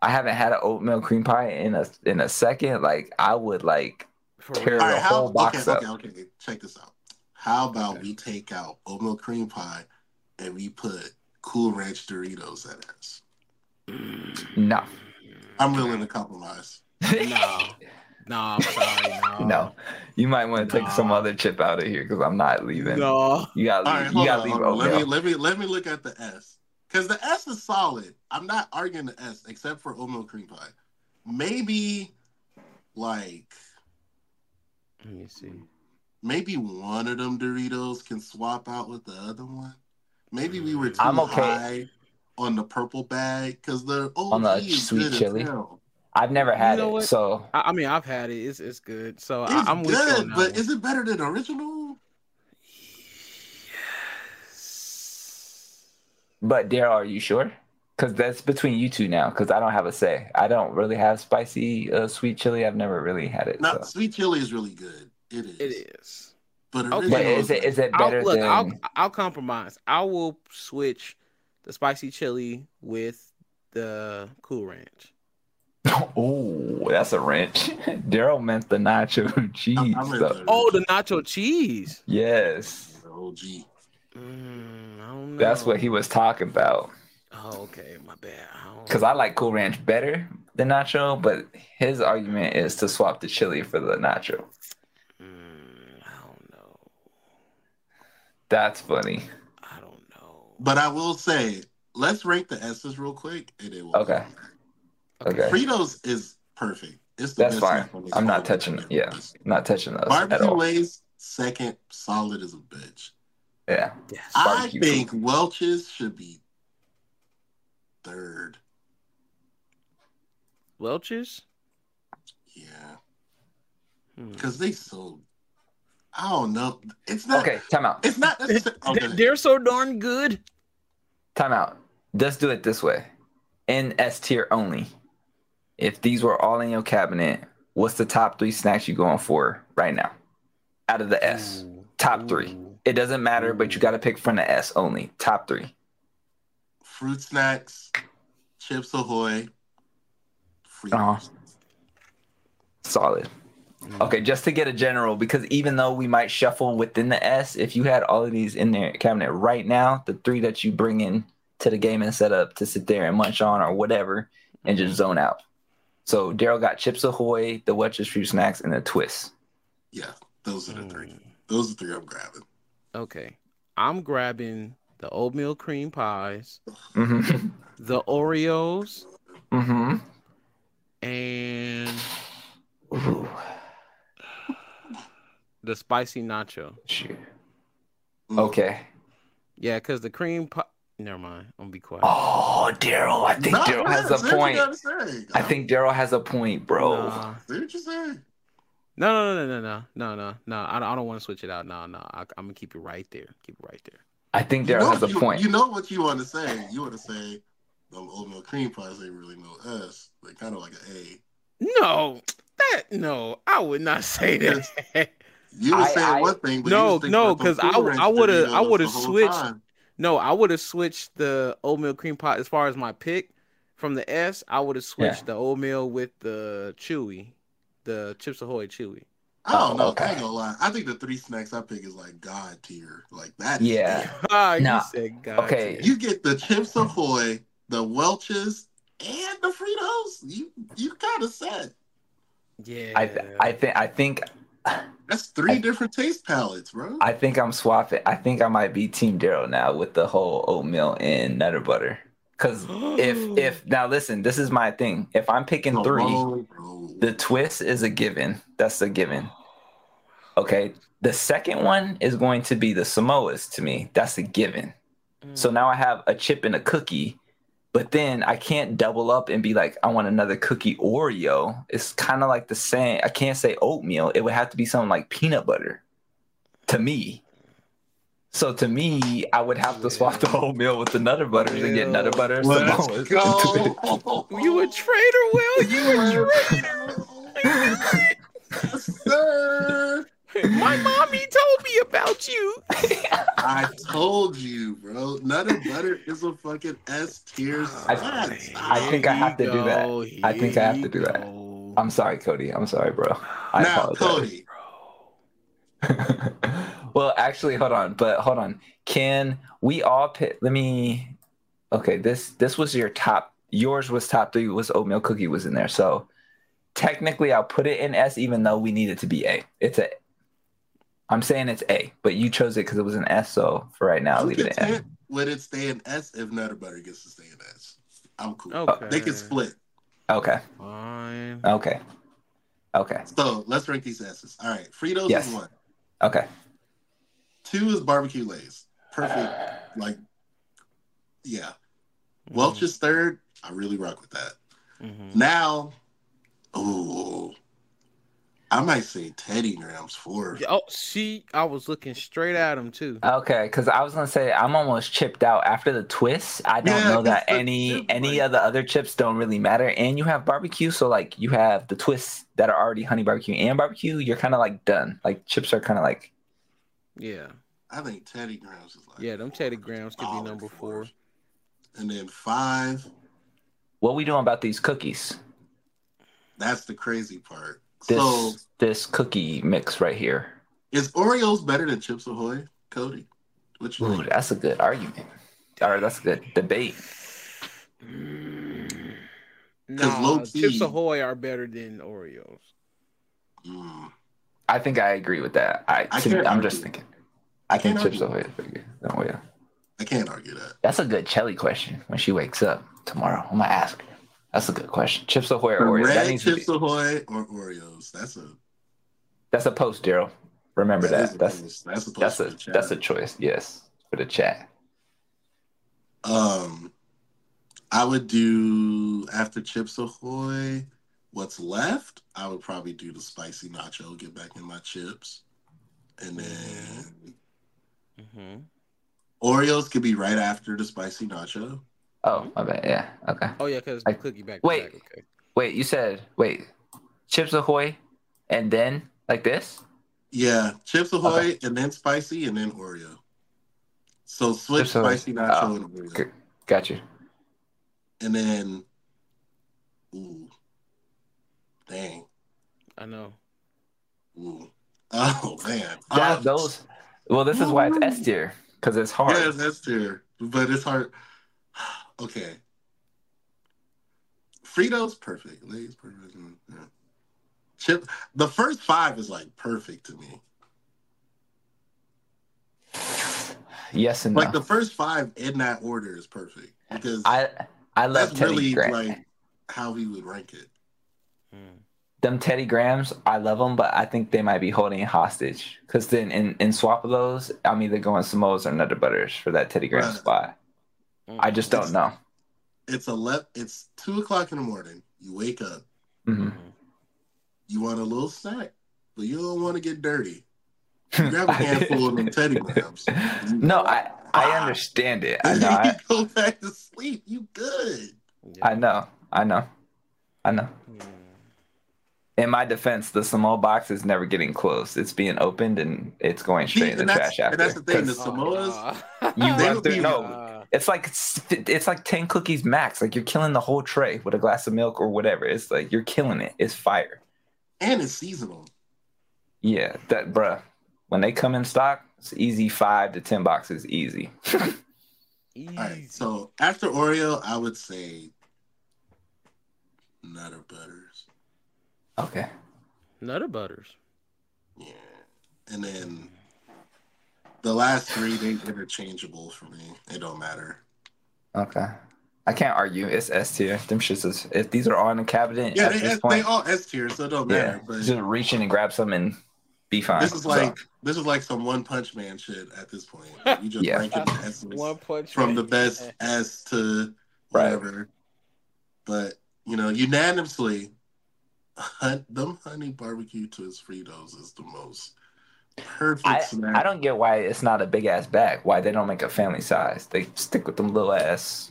Speaker 4: I haven't had an oatmeal cream pie in a in a second. Like I would like
Speaker 2: For
Speaker 4: Tear
Speaker 2: real.
Speaker 3: All
Speaker 4: the
Speaker 3: how?
Speaker 4: whole box
Speaker 3: okay,
Speaker 4: up.
Speaker 3: okay, okay. Check this out. How about
Speaker 2: Okay.
Speaker 3: we take out oatmeal cream pie and we put Cool Ranch Doritos at S?
Speaker 4: no.
Speaker 3: I'm willing to compromise. [laughs]
Speaker 2: No. No, I'm sorry. No.
Speaker 4: No, you might want to take some other chip out of here because I'm not leaving.
Speaker 2: No.
Speaker 4: You
Speaker 3: gotta
Speaker 4: leave.
Speaker 3: hold
Speaker 4: You got
Speaker 3: on,
Speaker 4: to leave
Speaker 3: hold. Let me let me let me look at the S because the S is solid. I'm not arguing the S except for oatmeal cream pie. Maybe like
Speaker 2: Let me see.
Speaker 3: maybe one of them Doritos can swap out with the other one. Maybe we were too
Speaker 4: I'm okay.
Speaker 3: high on the purple bag because the OG
Speaker 4: On the
Speaker 3: is
Speaker 4: sweet
Speaker 3: good as
Speaker 4: chili? I've never had
Speaker 2: know
Speaker 4: it,
Speaker 2: what?
Speaker 4: so
Speaker 2: I, I mean, I've had it. It's it's good. So
Speaker 3: It's
Speaker 2: I, I'm with you
Speaker 3: good, but is it better than original?
Speaker 4: But Daryl, are you sure? Because that's between you two now. Because I don't have a say. I don't really have spicy uh, sweet chili. I've never really had it.
Speaker 3: No,
Speaker 4: so.
Speaker 3: sweet chili is really good. It is.
Speaker 2: It is.
Speaker 3: But
Speaker 2: Okay.
Speaker 4: But is it is it
Speaker 2: I'll,
Speaker 4: better
Speaker 2: look,
Speaker 4: than?
Speaker 2: I'll I'll compromise. I will switch the spicy chili with the Cool Ranch. [laughs]
Speaker 4: Oh, that's a wrench. [laughs] Daryl meant the nacho [laughs] cheese.
Speaker 3: I meant
Speaker 4: though.
Speaker 3: the-
Speaker 2: Oh, the nacho cheese.
Speaker 4: Yes,
Speaker 3: The OG.
Speaker 2: Mm, I don't know.
Speaker 4: that's what he was talking about.
Speaker 2: Oh, okay, my bad.
Speaker 4: Because I like Cool Ranch better than nacho, but his argument is to swap the chili for the nacho.
Speaker 2: Mm, I don't know.
Speaker 4: That's funny.
Speaker 2: I don't know.
Speaker 3: But I will say, let's rate the S's real quick, and it will.
Speaker 4: Okay. Okay.
Speaker 3: Fritos is perfect. It's the
Speaker 4: That's
Speaker 3: best
Speaker 4: fine.
Speaker 3: snack on this
Speaker 4: I'm not touching it. Yeah, not touching those at
Speaker 3: Barbecue
Speaker 4: all.
Speaker 3: Lay's second, solid as a bitch.
Speaker 4: Yeah.
Speaker 2: Yes.
Speaker 3: I think Welch's should be third.
Speaker 2: Welch's.
Speaker 3: Yeah,
Speaker 2: Hmm.
Speaker 3: because they so. I don't know. It's not.
Speaker 4: Okay, time out.
Speaker 3: It's not necessarily. [laughs]
Speaker 2: They-
Speaker 3: Okay.
Speaker 2: They're so darn good.
Speaker 4: Time out. Let's do it this way. In S tier only. If these were all in your cabinet, what's the top three snacks you going for right now? Out of the S.
Speaker 2: Ooh.
Speaker 4: Top three.
Speaker 2: Ooh.
Speaker 4: It doesn't matter, but you got to pick from the S only. Top three.
Speaker 3: Fruit snacks, Chips Ahoy, Fritos.
Speaker 4: Uh-huh. Solid.
Speaker 2: Mm.
Speaker 4: Okay, just to get a general, because even though we might shuffle within the S, if you had all of these in their cabinet right now, the three that you bring in to the game and set up to sit there and munch on or whatever, and just zone out. So Daryl got Chips Ahoy, the Welch's Fruit Snacks, and the Twist.
Speaker 3: Yeah, those are the three.
Speaker 2: Mm.
Speaker 3: Those are the three I'm grabbing.
Speaker 2: Okay. I'm grabbing the oatmeal cream pies,
Speaker 4: Mm-hmm.
Speaker 2: the Oreos,
Speaker 4: Mm-hmm.
Speaker 2: and
Speaker 4: Ooh,
Speaker 2: the spicy nacho.
Speaker 4: shoot. Okay.
Speaker 2: Yeah, because the cream pie. Never mind. I'm gonna be quiet.
Speaker 4: Oh, Daryl. I think
Speaker 3: Nah,
Speaker 4: Daryl has a
Speaker 3: say what you
Speaker 4: point. I think Daryl has a point, bro.
Speaker 2: Nah.
Speaker 3: Say what you say.
Speaker 2: No, no, no, no, no, no, no, no. I don't, I don't want to switch it out. No, no. I, I'm gonna keep it right there. Keep it right there.
Speaker 4: I think
Speaker 3: You know,
Speaker 4: has a
Speaker 3: you,
Speaker 4: point.
Speaker 3: you know what you want to say. You want to say them oatmeal cream pies ain't really no S. They kind of like an A.
Speaker 2: No, that no. I would not [laughs] say that.
Speaker 3: You were
Speaker 4: I-
Speaker 3: saying
Speaker 4: I-
Speaker 3: one thing, but
Speaker 2: No,
Speaker 3: you
Speaker 2: no,
Speaker 3: about them
Speaker 2: 'cause I- I would've- I would've switched-
Speaker 3: time.
Speaker 2: no, I would have switched the oatmeal cream pie as far as my pick from the S. I would have switched the oatmeal with the chewy, the Chips Ahoy chewy.
Speaker 3: I don't
Speaker 4: Oh,
Speaker 3: know.
Speaker 4: okay.
Speaker 3: I ain't gonna lie. I think the three snacks I pick is like God tier. Like that.
Speaker 4: Yeah. [laughs]
Speaker 2: Ah, you
Speaker 4: Nah,
Speaker 2: said God.
Speaker 4: okay.
Speaker 2: tier.
Speaker 3: You get the Chips Ahoy, the Welch's, and the Fritos. You you kind of set.
Speaker 2: Yeah.
Speaker 4: I th- I think I think
Speaker 3: That's three
Speaker 4: I-
Speaker 3: different taste palettes, bro.
Speaker 4: I think I'm swapping. I think I might be Team Daryl now with the whole oatmeal and nutter butter. Cause if [gasps] if now listen, this is my thing. If I'm picking three, the twist is a given. That's a given. Okay. The second one is going to be the Samoas to me. That's a given. So now I have a chip and a cookie, but then I can't double up and be like, I want another cookie Oreo. It's kind of like the same. I can't say oatmeal. It would have to be something like peanut butter to me. So to me, I would have to swap the whole meal with the nutter butters and get nutter butter
Speaker 3: Let's
Speaker 4: Samoas.
Speaker 3: go. [laughs]
Speaker 2: you a traitor, Will. You a traitor.
Speaker 3: Sir.
Speaker 2: My mommy told me about you. [laughs]
Speaker 3: I told you, bro. Nutter butter is a fucking S tier.
Speaker 4: I- I think I have to do that. I think I have to do that.
Speaker 2: that.
Speaker 4: I'm sorry, Codi. I'm sorry, bro. I
Speaker 3: now,
Speaker 4: apologize.
Speaker 3: Codi. [laughs]
Speaker 4: well, actually, hold on, but hold on. Can we all pick? Let me. Okay, this this was your top. Yours was top three. Was oatmeal cookie was in there. So, technically I'll put it in S, even though we need it to be A. It's a. I'm saying it's A, but you chose it because it was an S. So for right now, I'll leave it in S.
Speaker 3: content with it stay in S if Nutter Butter gets to stay in S. I'm cool.
Speaker 2: Okay.
Speaker 3: They can split.
Speaker 4: Okay.
Speaker 2: Fine.
Speaker 4: Okay. Okay.
Speaker 3: So let's rank these S's. All right. Fritos
Speaker 4: Yes.
Speaker 3: is one.
Speaker 4: Okay.
Speaker 3: Two is barbecue lays. Perfect. [laughs] Like, yeah. Welch is third. I really rock with that.
Speaker 2: Mhm.
Speaker 3: Now, oh, I might say Teddy Grahams fourth.
Speaker 2: Oh, see, I was looking straight at him too.
Speaker 4: Okay, because I was gonna say I'm almost chipped out after the twist. I don't
Speaker 3: Yeah,
Speaker 4: know that any
Speaker 3: chip,
Speaker 4: any
Speaker 3: like-
Speaker 4: of the other chips don't really matter. And you have barbecue, so like you have the twists that are already honey barbecue and barbecue. You're kind of like done. Like chips are kind of like
Speaker 2: Yeah,
Speaker 3: I think Teddy Grahams is like
Speaker 2: yeah, them Teddy Grahams could be number four.
Speaker 3: And then five,
Speaker 4: what we doing about these cookies?
Speaker 3: that's the crazy part.
Speaker 4: This
Speaker 3: So
Speaker 4: this cookie mix right here.
Speaker 3: is Oreos better than Chips Ahoy, Codi? Which you
Speaker 4: Ooh,
Speaker 3: think?
Speaker 4: that's a good argument. All right, that's a good debate.
Speaker 2: Mm.
Speaker 3: 'Cause
Speaker 2: Nah, Chips Ahoy are better than Oreos.
Speaker 3: Mm.
Speaker 4: I think I agree with that. I,
Speaker 3: I
Speaker 4: to-
Speaker 3: can't
Speaker 4: I'm
Speaker 3: argue.
Speaker 4: just thinking. I think
Speaker 3: can't
Speaker 4: chips
Speaker 3: argue.
Speaker 4: away is pretty good. Oh yeah.
Speaker 3: I can't argue that.
Speaker 4: That's a good Chelly question when she wakes up tomorrow. I'm gonna ask her. That's a good question. Chips Ahoy or Oreos?
Speaker 3: Red Chips
Speaker 4: be,
Speaker 3: Ahoy or Oreos? That's a
Speaker 4: that's a post, Daryl. Remember
Speaker 3: is
Speaker 4: that.
Speaker 3: a
Speaker 4: That's
Speaker 3: post. that's a post
Speaker 4: that's a that's a choice. Yes, for the chat.
Speaker 3: Um, I would do after Chips Ahoy. What's left? I would probably do the spicy nacho. Get back in my chips, and then
Speaker 2: Mm-hmm.
Speaker 3: Oreos could be right after the spicy nacho.
Speaker 4: Oh, my bad. Yeah. Okay.
Speaker 2: Oh yeah, because
Speaker 4: I-
Speaker 2: the cookie back.
Speaker 4: wait.
Speaker 2: back, okay.
Speaker 4: Wait, you said wait, Chips Ahoy, and then like this.
Speaker 3: Yeah, Chips Ahoy, and then spicy, and then Oreo. So switch
Speaker 4: Chips Ahoy.
Speaker 3: spicy nacho
Speaker 4: Oh,
Speaker 3: and Oreo,
Speaker 4: good. Got you.
Speaker 3: and then ooh, dang,
Speaker 2: I know.
Speaker 3: ooh, oh man,
Speaker 4: That,
Speaker 3: Uh,
Speaker 4: those. Well, this is why it's S tier because it's hard.
Speaker 3: Yes, that's tier, but it's hard. [sighs] Okay. Fritos perfect. Lay's perfect. mm, Yeah. Chip. The first five is like perfect to me.
Speaker 4: Yes and
Speaker 3: Like
Speaker 4: no.
Speaker 3: the first five in that order is perfect because
Speaker 4: I I love
Speaker 3: that's
Speaker 4: Teddy
Speaker 3: really
Speaker 4: Graham.
Speaker 3: like how he would rank it.
Speaker 2: Mm.
Speaker 4: them Teddy Grahams, I love them, but I think they might be holding it hostage. Because then in, in swap of those, I'm either going Samoas or Nutter Butters for that Teddy Graham
Speaker 3: Right.
Speaker 4: spot. I just don't know.
Speaker 3: It's eleven. It's two o'clock in the morning. You wake up.
Speaker 4: Mhm.
Speaker 3: You want a little snack, but you don't want to get dirty. [laughs] You grab a handful of them Teddy Grahams. [laughs]
Speaker 4: no, I I understand it. I [laughs] know.
Speaker 3: you
Speaker 4: I,
Speaker 3: go back to sleep. You good.
Speaker 4: I know. I know. I know.
Speaker 2: Yeah.
Speaker 4: In my defense, the Samoa box is never getting close. It's being opened and it's going straight in the
Speaker 3: that's-
Speaker 4: trash
Speaker 3: and
Speaker 4: after.
Speaker 3: that's the thing, the Samoas,
Speaker 2: Aw.
Speaker 4: You
Speaker 3: They
Speaker 4: run
Speaker 3: would
Speaker 4: through
Speaker 3: be-
Speaker 4: no.
Speaker 2: Aw.
Speaker 4: It's like it's like ten cookies max. Like you're killing the whole tray with a glass of milk or whatever. It's like you're killing it. It's fire.
Speaker 3: and it's seasonal.
Speaker 4: Yeah, that bruh. When they come in stock, it's easy five to ten boxes, easy.
Speaker 2: Easy.
Speaker 3: All right. So after Oreo, I would say Nutter Butters.
Speaker 4: Okay.
Speaker 2: Nutter Butters.
Speaker 3: Yeah. And then the last three, they interchangeable for me. It don't matter.
Speaker 4: Okay. I can't argue. It's S tier. Them shits is if these are all in the cabinet
Speaker 3: Yeah,
Speaker 4: at
Speaker 3: they,
Speaker 4: this
Speaker 3: they
Speaker 4: point.
Speaker 3: all S tier, so it don't
Speaker 4: yeah.
Speaker 3: matter. But
Speaker 4: Just reach in and grab some and be fine.
Speaker 3: this is
Speaker 4: So,
Speaker 3: like this is like some One Punch Man shit at this point. Like, you [laughs] just
Speaker 4: Yeah.
Speaker 3: rank it the [laughs]
Speaker 2: One punch
Speaker 3: from
Speaker 2: Man.
Speaker 3: the best S to
Speaker 4: Right.
Speaker 3: whatever. But you know, unanimously, hun- them honey barbecue twist Fritos is the most perfect
Speaker 4: I,
Speaker 3: snack.
Speaker 4: I don't get why it's not a big ass bag. Why they don't make a family size? They stick with them little ass.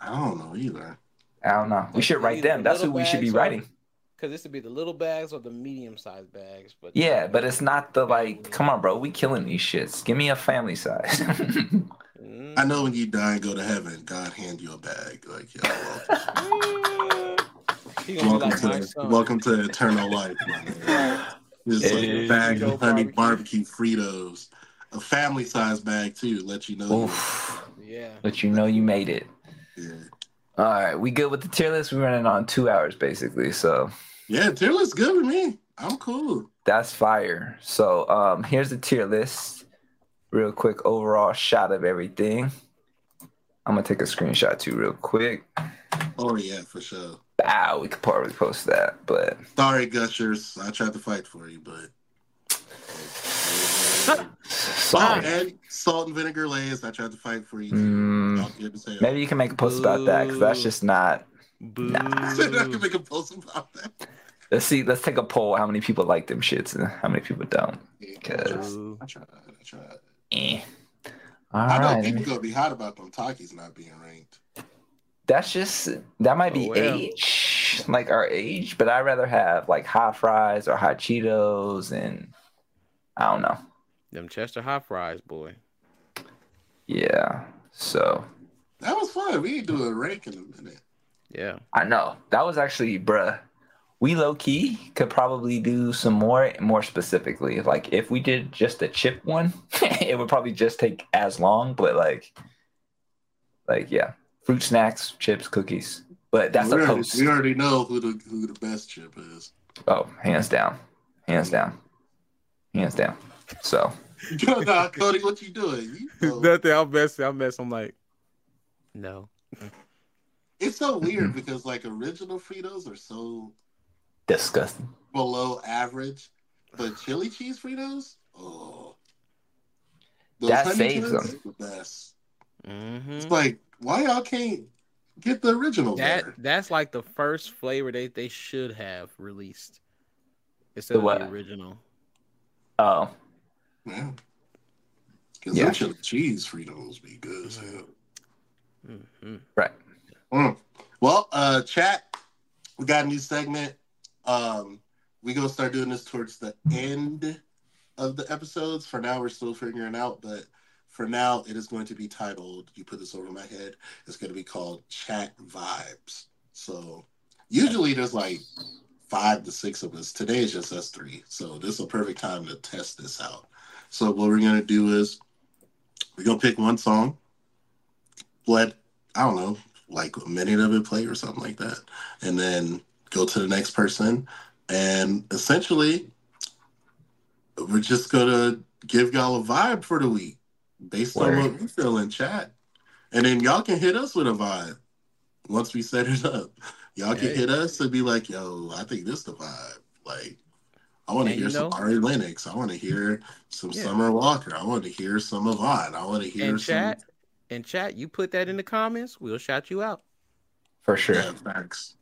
Speaker 3: I don't know either.
Speaker 4: I don't know. We should write them. That's who we should be
Speaker 2: or-
Speaker 4: writing.
Speaker 2: Because this would be the little bags or the medium sized bags. But
Speaker 4: Yeah, but it's not the like. Come on, bro. We killing these shits. Give me a family size.
Speaker 2: Mm.
Speaker 3: I know when you die and go to heaven, God hand you a bag. Like, yeah, [laughs] well,
Speaker 2: He gonna be
Speaker 3: welcome to
Speaker 2: son.
Speaker 3: welcome to eternal life. my man. It's like
Speaker 4: Hey.
Speaker 3: a bag of honey
Speaker 2: Barbecue.
Speaker 3: barbecue Fritos, a family size bag too. Let you know.
Speaker 4: Oof.
Speaker 2: Yeah.
Speaker 4: But you know you made it.
Speaker 3: Yeah.
Speaker 4: All right, we good with the tier list. We're running on two hours basically. So
Speaker 3: Yeah, tier list good with me. I'm cool.
Speaker 4: That's fire. So um here's the tier list. Real quick overall shot of everything. I'm gonna take a screenshot too real quick.
Speaker 3: Oh yeah, for sure.
Speaker 4: Ah, we could probably post that, but
Speaker 3: Sorry, Gushers. I tried to fight for you, but
Speaker 4: Sorry.
Speaker 3: and salt and vinegar lays. I tried to fight for you.
Speaker 4: Mm,
Speaker 3: Y'all good as hell.
Speaker 4: maybe you can make a post about that because that's just not.
Speaker 2: Boo.
Speaker 3: I [laughs] I can make a post about that.
Speaker 4: Let's see. Let's take a poll. How many people like them shits and how many people don't? Because
Speaker 2: Boo.
Speaker 3: I tried. I tried.
Speaker 4: eh. All
Speaker 3: I know
Speaker 4: right.
Speaker 3: people gonna be hot about them Takis not being ranked.
Speaker 4: That's just that might oh, be
Speaker 2: Oh, well.
Speaker 4: age, like our age. But I'd rather have like hot fries or hot Cheetos, and I don't know.
Speaker 2: Them Chester hot fries, boy.
Speaker 4: Yeah. So
Speaker 3: That was fun. We ain't do a rank in a minute.
Speaker 2: Yeah.
Speaker 4: I know that was actually, bruh. We low key could probably do some more, more specifically. Like if we did just a chip one, [laughs] it would probably just take as long. But like, like yeah, fruit snacks, chips, cookies. But that's
Speaker 3: we,
Speaker 4: a
Speaker 3: already,
Speaker 4: post.
Speaker 3: we already know who the who the best chip is.
Speaker 4: Oh, hands down, hands down, hands down. So [laughs]
Speaker 3: nah, Codi, what you doing? You [laughs] know,
Speaker 2: Nothing. I'll mess. I'll mess. I'm like, no.
Speaker 3: it's so weird because like original Fritos are so
Speaker 4: disgusting.
Speaker 3: below average, but chili cheese Fritos, oh,
Speaker 4: That saves them.
Speaker 3: The best.
Speaker 2: hmm
Speaker 3: It's like why y'all can't get the original
Speaker 2: That
Speaker 3: better?
Speaker 2: that's like the first flavor they they should have released instead
Speaker 4: The
Speaker 2: of
Speaker 4: what?
Speaker 2: the original.
Speaker 4: Oh,
Speaker 3: Yeah. Because
Speaker 4: Yeah.
Speaker 3: them chili cheese Fritos be good as hell.
Speaker 2: hmm
Speaker 4: right.
Speaker 3: Mm. Well, uh, chat, we got a new segment. Um, we gonna start doing this towards the end of the episodes. For now, we're still figuring out, but for now, it is going to be titled. You put this over my head. It's going to be called Chat Vibes. So usually there's like five to six of us. Today is just us three. So this is a perfect time to test this out. So what we're gonna do is we're gonna pick one song. Let I don't know, like a minute of it play or something like that, and then go to the next person. And essentially, we're just gonna give y'all a vibe for the week based on
Speaker 4: Word.
Speaker 3: what we feel in chat, and then y'all can hit us with a vibe once we set it up. Y'all can
Speaker 2: Hey.
Speaker 3: hit us and be like, "Yo, I think this the vibe." Like, I want to hear
Speaker 2: you
Speaker 3: some
Speaker 2: know-
Speaker 3: Ari Lennox. I want to hear some
Speaker 2: Yeah.
Speaker 3: Summer Walker. I want to hear some Avant. I want to hear
Speaker 2: And
Speaker 3: some.
Speaker 2: chat, and chat, you put that in the comments, we'll shout you out.
Speaker 4: For sure.
Speaker 3: Yeah, facts.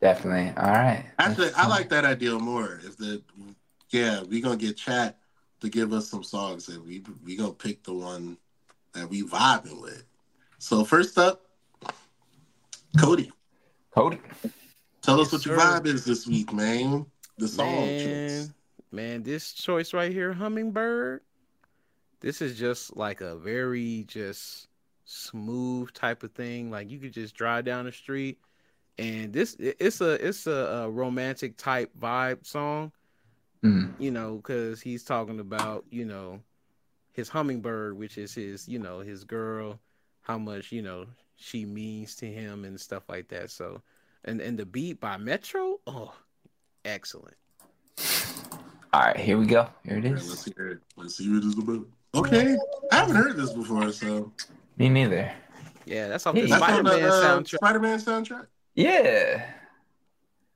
Speaker 4: Definitely. All right.
Speaker 3: Actually,
Speaker 4: That's
Speaker 3: I
Speaker 4: fine.
Speaker 3: like that idea more. If the yeah, we gonna get chat to give us some songs, and we we gonna pick the one that we vibing with. So first up, Codi,
Speaker 4: Codi.
Speaker 3: tell us
Speaker 2: Yes,
Speaker 3: what your vibe is this week, man. The song choice.
Speaker 2: Man, man, this choice right here, Hummingbird. This is just like a very just smooth type of thing. Like you could just drive down the street, and this it's a it's a, a romantic type vibe song.
Speaker 4: Mm.
Speaker 2: You know, because he's talking about you know his hummingbird, which is his you know his girl, how much you know she means to him and stuff like that. So, and and the beat by Metro, oh, excellent.
Speaker 4: All right, here we go. Here it
Speaker 3: All right, let's hear it. Let's see what it's about. Okay, I haven't heard this before, so
Speaker 4: Me neither.
Speaker 2: Yeah, that's off the
Speaker 4: Hey.
Speaker 3: that's
Speaker 2: Spider-Man
Speaker 3: uh,
Speaker 2: soundtrack.
Speaker 3: Spider-Man soundtrack.
Speaker 4: Yeah.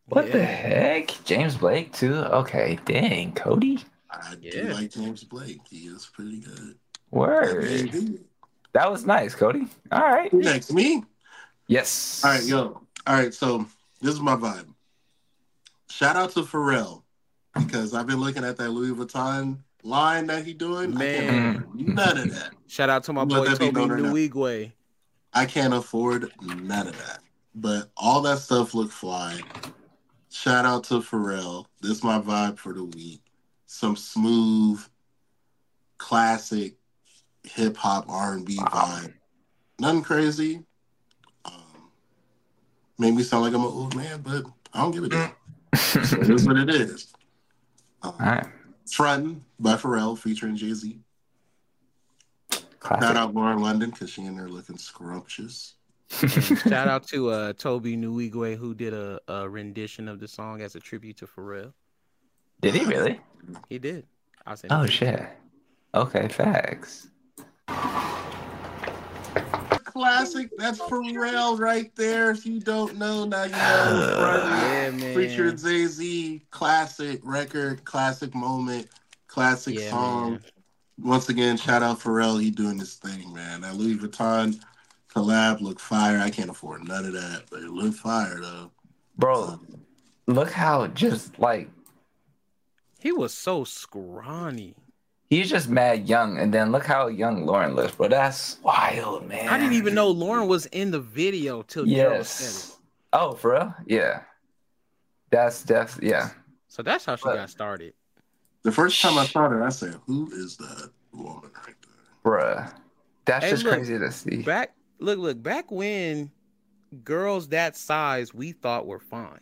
Speaker 4: What the heck? James Blake too. Okay, dang, Codi.
Speaker 3: I do like James Blake. He is pretty good.
Speaker 4: Word. That was nice, Codi. All right.
Speaker 3: Next? Me?
Speaker 4: Yes.
Speaker 3: All right, yo. All right, so this is my vibe. Shout out to Pharrell because I've been looking at that Louis Vuitton line that he doing.
Speaker 2: Man.
Speaker 3: none of that.
Speaker 2: Shout out to my
Speaker 3: Let
Speaker 2: boy
Speaker 3: that be
Speaker 2: Tobi
Speaker 3: known.
Speaker 2: Nwigwe.
Speaker 3: I can't afford none of that. But all that stuff look fly. Shout out to Pharrell. This is my vibe for the week. Some smooth, classic hip hop R and B
Speaker 4: Wow.
Speaker 3: vibe. Nothing crazy. Um, made me sound like I'm an old man, but I don't give a damn. It is what it [laughs] is. Um,
Speaker 4: All right.
Speaker 3: Frontin' by Pharrell featuring Jay Z. Shout out Lauren London because she in there looking scrumptious.
Speaker 2: And [laughs] shout out to uh Tobi Nwigwe who did a, a rendition of the song as a tribute to Pharrell.
Speaker 4: Did he really?
Speaker 2: He did. I said,
Speaker 4: Oh shit. Okay, facts.
Speaker 3: Classic. That's Pharrell right there. If you don't know, now you know. [sighs] Friday.
Speaker 2: Yeah, man.
Speaker 3: Preacher Jay Z, classic record, classic moment, classic
Speaker 2: Yeah,
Speaker 3: song.
Speaker 2: man.
Speaker 3: Once again, shout out Pharrell. He doing this thing, man. That Louis Vuitton collab look fire. I can't afford none of that, but it look fire though.
Speaker 4: Bro, look how just like
Speaker 2: He was so scrawny.
Speaker 4: he's just mad young, and then look how young Lauren looks, bro. That's wild, man.
Speaker 2: I didn't even know Lauren was in the video till Gerald said
Speaker 4: Yes.
Speaker 2: it.
Speaker 4: Oh, for real? Yeah. That's def yeah.
Speaker 2: So that's how she
Speaker 4: But-
Speaker 2: got started.
Speaker 3: The first time I saw her, I said, "Who is that woman right there?"
Speaker 4: Bruh. That's
Speaker 2: Hey,
Speaker 4: just
Speaker 2: look,
Speaker 4: crazy to see.
Speaker 2: Back look, look, back when girls that size we thought were fine.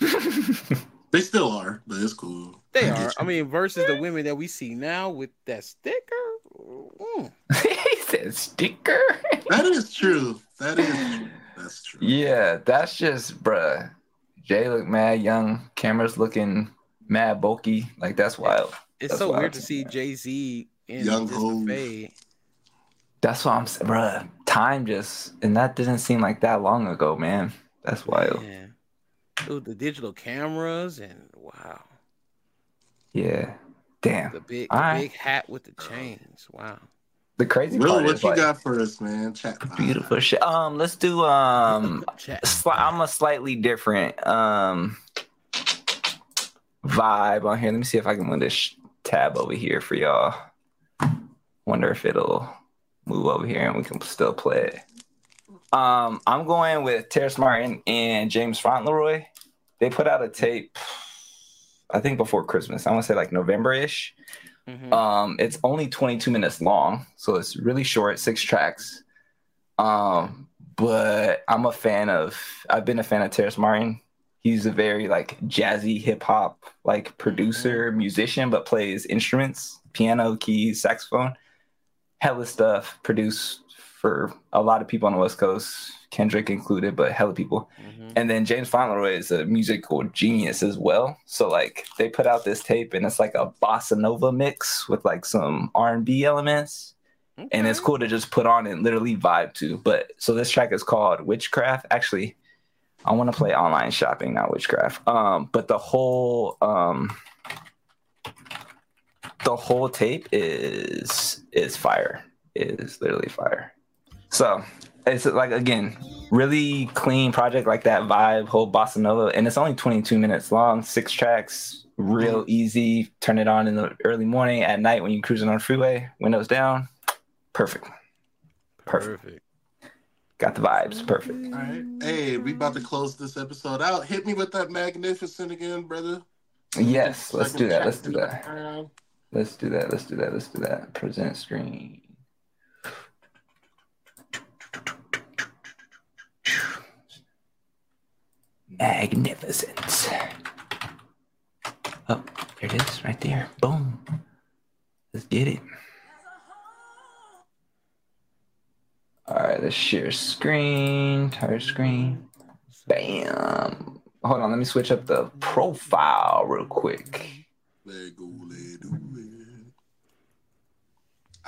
Speaker 2: [laughs]
Speaker 3: They still are, but it's cool.
Speaker 2: They
Speaker 3: I
Speaker 2: are. I mean, versus the women that we see now with that sticker. mm. [laughs]
Speaker 4: he said sticker.
Speaker 3: that is true. That is true. That's true.
Speaker 4: Yeah, that's just bruh. Jay look mad young. Camera's looking mad bulky. Like that's wild.
Speaker 2: It's
Speaker 4: That's
Speaker 2: so
Speaker 4: wild
Speaker 2: weird to
Speaker 4: to
Speaker 2: see. Jay Z in
Speaker 3: Young
Speaker 2: just
Speaker 3: hoes.
Speaker 2: a fade.
Speaker 4: That's what I'm saying, bruh. Time just and that didn't seem like that long ago, man. That's wild.
Speaker 2: Yeah. Dude, the digital cameras and wow,
Speaker 4: Yeah. Damn.
Speaker 2: the big, the
Speaker 4: Alright.
Speaker 2: big hat with the chains. Wow.
Speaker 4: The crazy
Speaker 3: Will,
Speaker 4: part
Speaker 3: what
Speaker 4: is
Speaker 3: you
Speaker 4: like,
Speaker 3: got for us, man? Chat.
Speaker 4: beautiful shit. Um, let's do um [laughs]
Speaker 2: Chat.
Speaker 4: sli- I'm a slightly different um vibe on here. Let me see if I can move this sh- tab over here for y'all. Wonder if it'll move over here and we can still play it. Um, I'm going with Terrace Martin and James Fauntleroy. They put out a tape, I think before Christmas. I want to say like November-ish.
Speaker 2: Mhm.
Speaker 4: Um, it's only 22 minutes long, so it's really short, six tracks. Um, but I'm a fan of. I've been a fan of Terrace Martin. He's a very like jazzy hip hop like producer, musician, but plays instruments, piano, keys, saxophone, hella stuff. Produced for a lot of people on the West Coast, Kendrick included, but hella people.
Speaker 2: Mhm.
Speaker 4: And then James Fauntleroy is a musical genius as well. So like they put out this tape and it's like a bossa nova mix with like some R and B elements, and it's cool to just put on and literally vibe to. But so this track is called Witchcraft. Actually, I want to play online shopping, not witchcraft. Um, but the whole um the whole tape is is fire. Is literally fire. So it's like again, really clean project like that vibe, whole bossa nova, and it's only 22 minutes long, six tracks, real mm-hmm. easy. Turn it on in the early morning, at night when you're cruising on the freeway, windows down, perfect. Perfect.
Speaker 2: Perfect.
Speaker 4: Got the vibes, perfect.
Speaker 3: All right. Hey, we about to close this episode out. Hit me with that magnificent again, brother.
Speaker 4: Yes, let's do that. Let's do that. Let's do that. Let's do that. Let's do that. Present screen. Magnificent. Oh, there it is, right there. Boom. Let's get it. All right, let's share screen, entire screen. Bam. Hold on, let me switch up the profile real quick.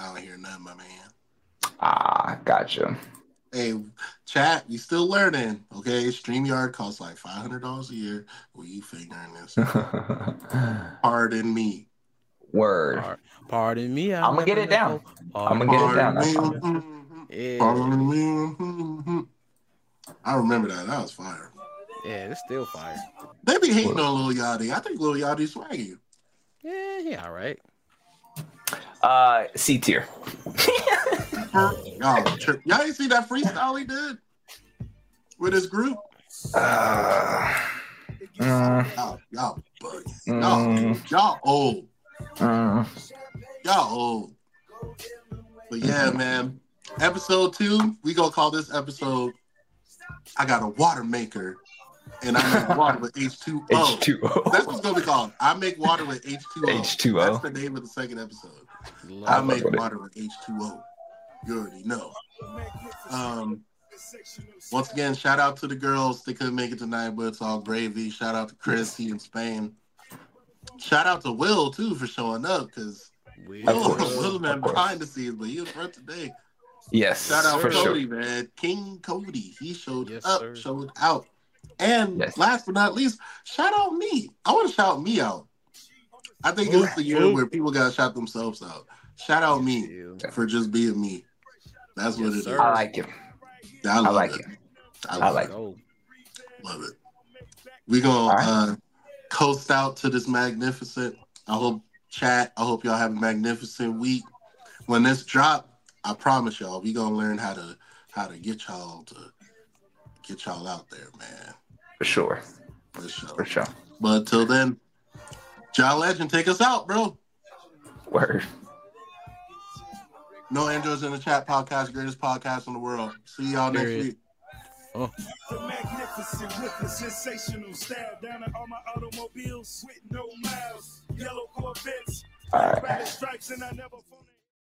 Speaker 3: I don't hear nothing, my man.
Speaker 4: Ah, gotcha.
Speaker 3: Hey, chat, you still learning. Okay, StreamYard costs like five hundred dollars a year. We figuring this. [laughs] Pardon me.
Speaker 4: Word.
Speaker 2: Par- Pardon me. I
Speaker 4: I'ma get it down. I'ma get it down,
Speaker 3: me.
Speaker 4: fine.
Speaker 2: Yeah,
Speaker 3: Pardon me. I remember that. That was fire.
Speaker 2: yeah, it's still fire.
Speaker 3: They be hating on Lil Yachty. I think Lil Yachty swaggy.
Speaker 2: Yeah, yeah, all right.
Speaker 4: Uh, C tier. [laughs]
Speaker 3: Y'all, tri- y'all ain't see that freestyle he did with his group.
Speaker 4: Uh, mm,
Speaker 3: Y'all, y'all, buddy.
Speaker 4: Mm.
Speaker 3: Y'all, y'all old.
Speaker 4: mm.
Speaker 3: Y'all old. But yeah, man. Episode two, we gonna call this episode I got a water maker and I make [laughs] water with H2O.
Speaker 4: H2O.
Speaker 3: That's what's gonna be called. I make water with H2O.
Speaker 4: H2O.
Speaker 3: That's the name of the second episode. I
Speaker 2: Love
Speaker 3: make water with H2O. You already know. Um, Once again, shout out to the girls. They couldn't make it tonight, but it's all gravy. Shout out to Chris, he in Spain. Shout out to Will too for showing up because
Speaker 2: We-
Speaker 4: Of
Speaker 3: Will,
Speaker 4: course,
Speaker 3: Will man
Speaker 4: of
Speaker 3: behind the scenes, but he was front today.
Speaker 4: Yes,
Speaker 3: Shout out
Speaker 4: for
Speaker 3: Codi,
Speaker 4: sure.
Speaker 3: man. King Codi. He showed
Speaker 2: Yes,
Speaker 3: up,
Speaker 2: sir.
Speaker 3: showed out. And
Speaker 4: Yes.
Speaker 3: last but not least, shout out me. I want to shout me out. I think
Speaker 2: Who?
Speaker 3: it's the year where people gotta shout themselves out. Shout out me for just being me. That's what
Speaker 2: Yes,
Speaker 3: it is.
Speaker 2: sir.
Speaker 4: I like it.
Speaker 3: I,
Speaker 4: I like
Speaker 3: it.
Speaker 4: it.
Speaker 3: I,
Speaker 4: I like
Speaker 3: it.
Speaker 2: Oh,
Speaker 3: Love it. We gonna
Speaker 4: All right.
Speaker 3: uh, coast out to this magnificent. I hope chat. I hope y'all have a magnificent week. When this drop, I promise y'all, we gonna learn how to how to get y'all to get y'all out there, man.
Speaker 4: For sure.
Speaker 3: For sure.
Speaker 4: For sure.
Speaker 3: But until then, John Legend, take us out, bro.
Speaker 4: Word.
Speaker 3: No Androids in the Chat podcast, greatest podcast in the world. See y'all next
Speaker 2: Period.
Speaker 3: week. Oh.
Speaker 5: The magnificent with the sensational style down at all my automobiles with no miles, yellow Corvettes,
Speaker 4: All right.
Speaker 5: black stripes, and I never phone it.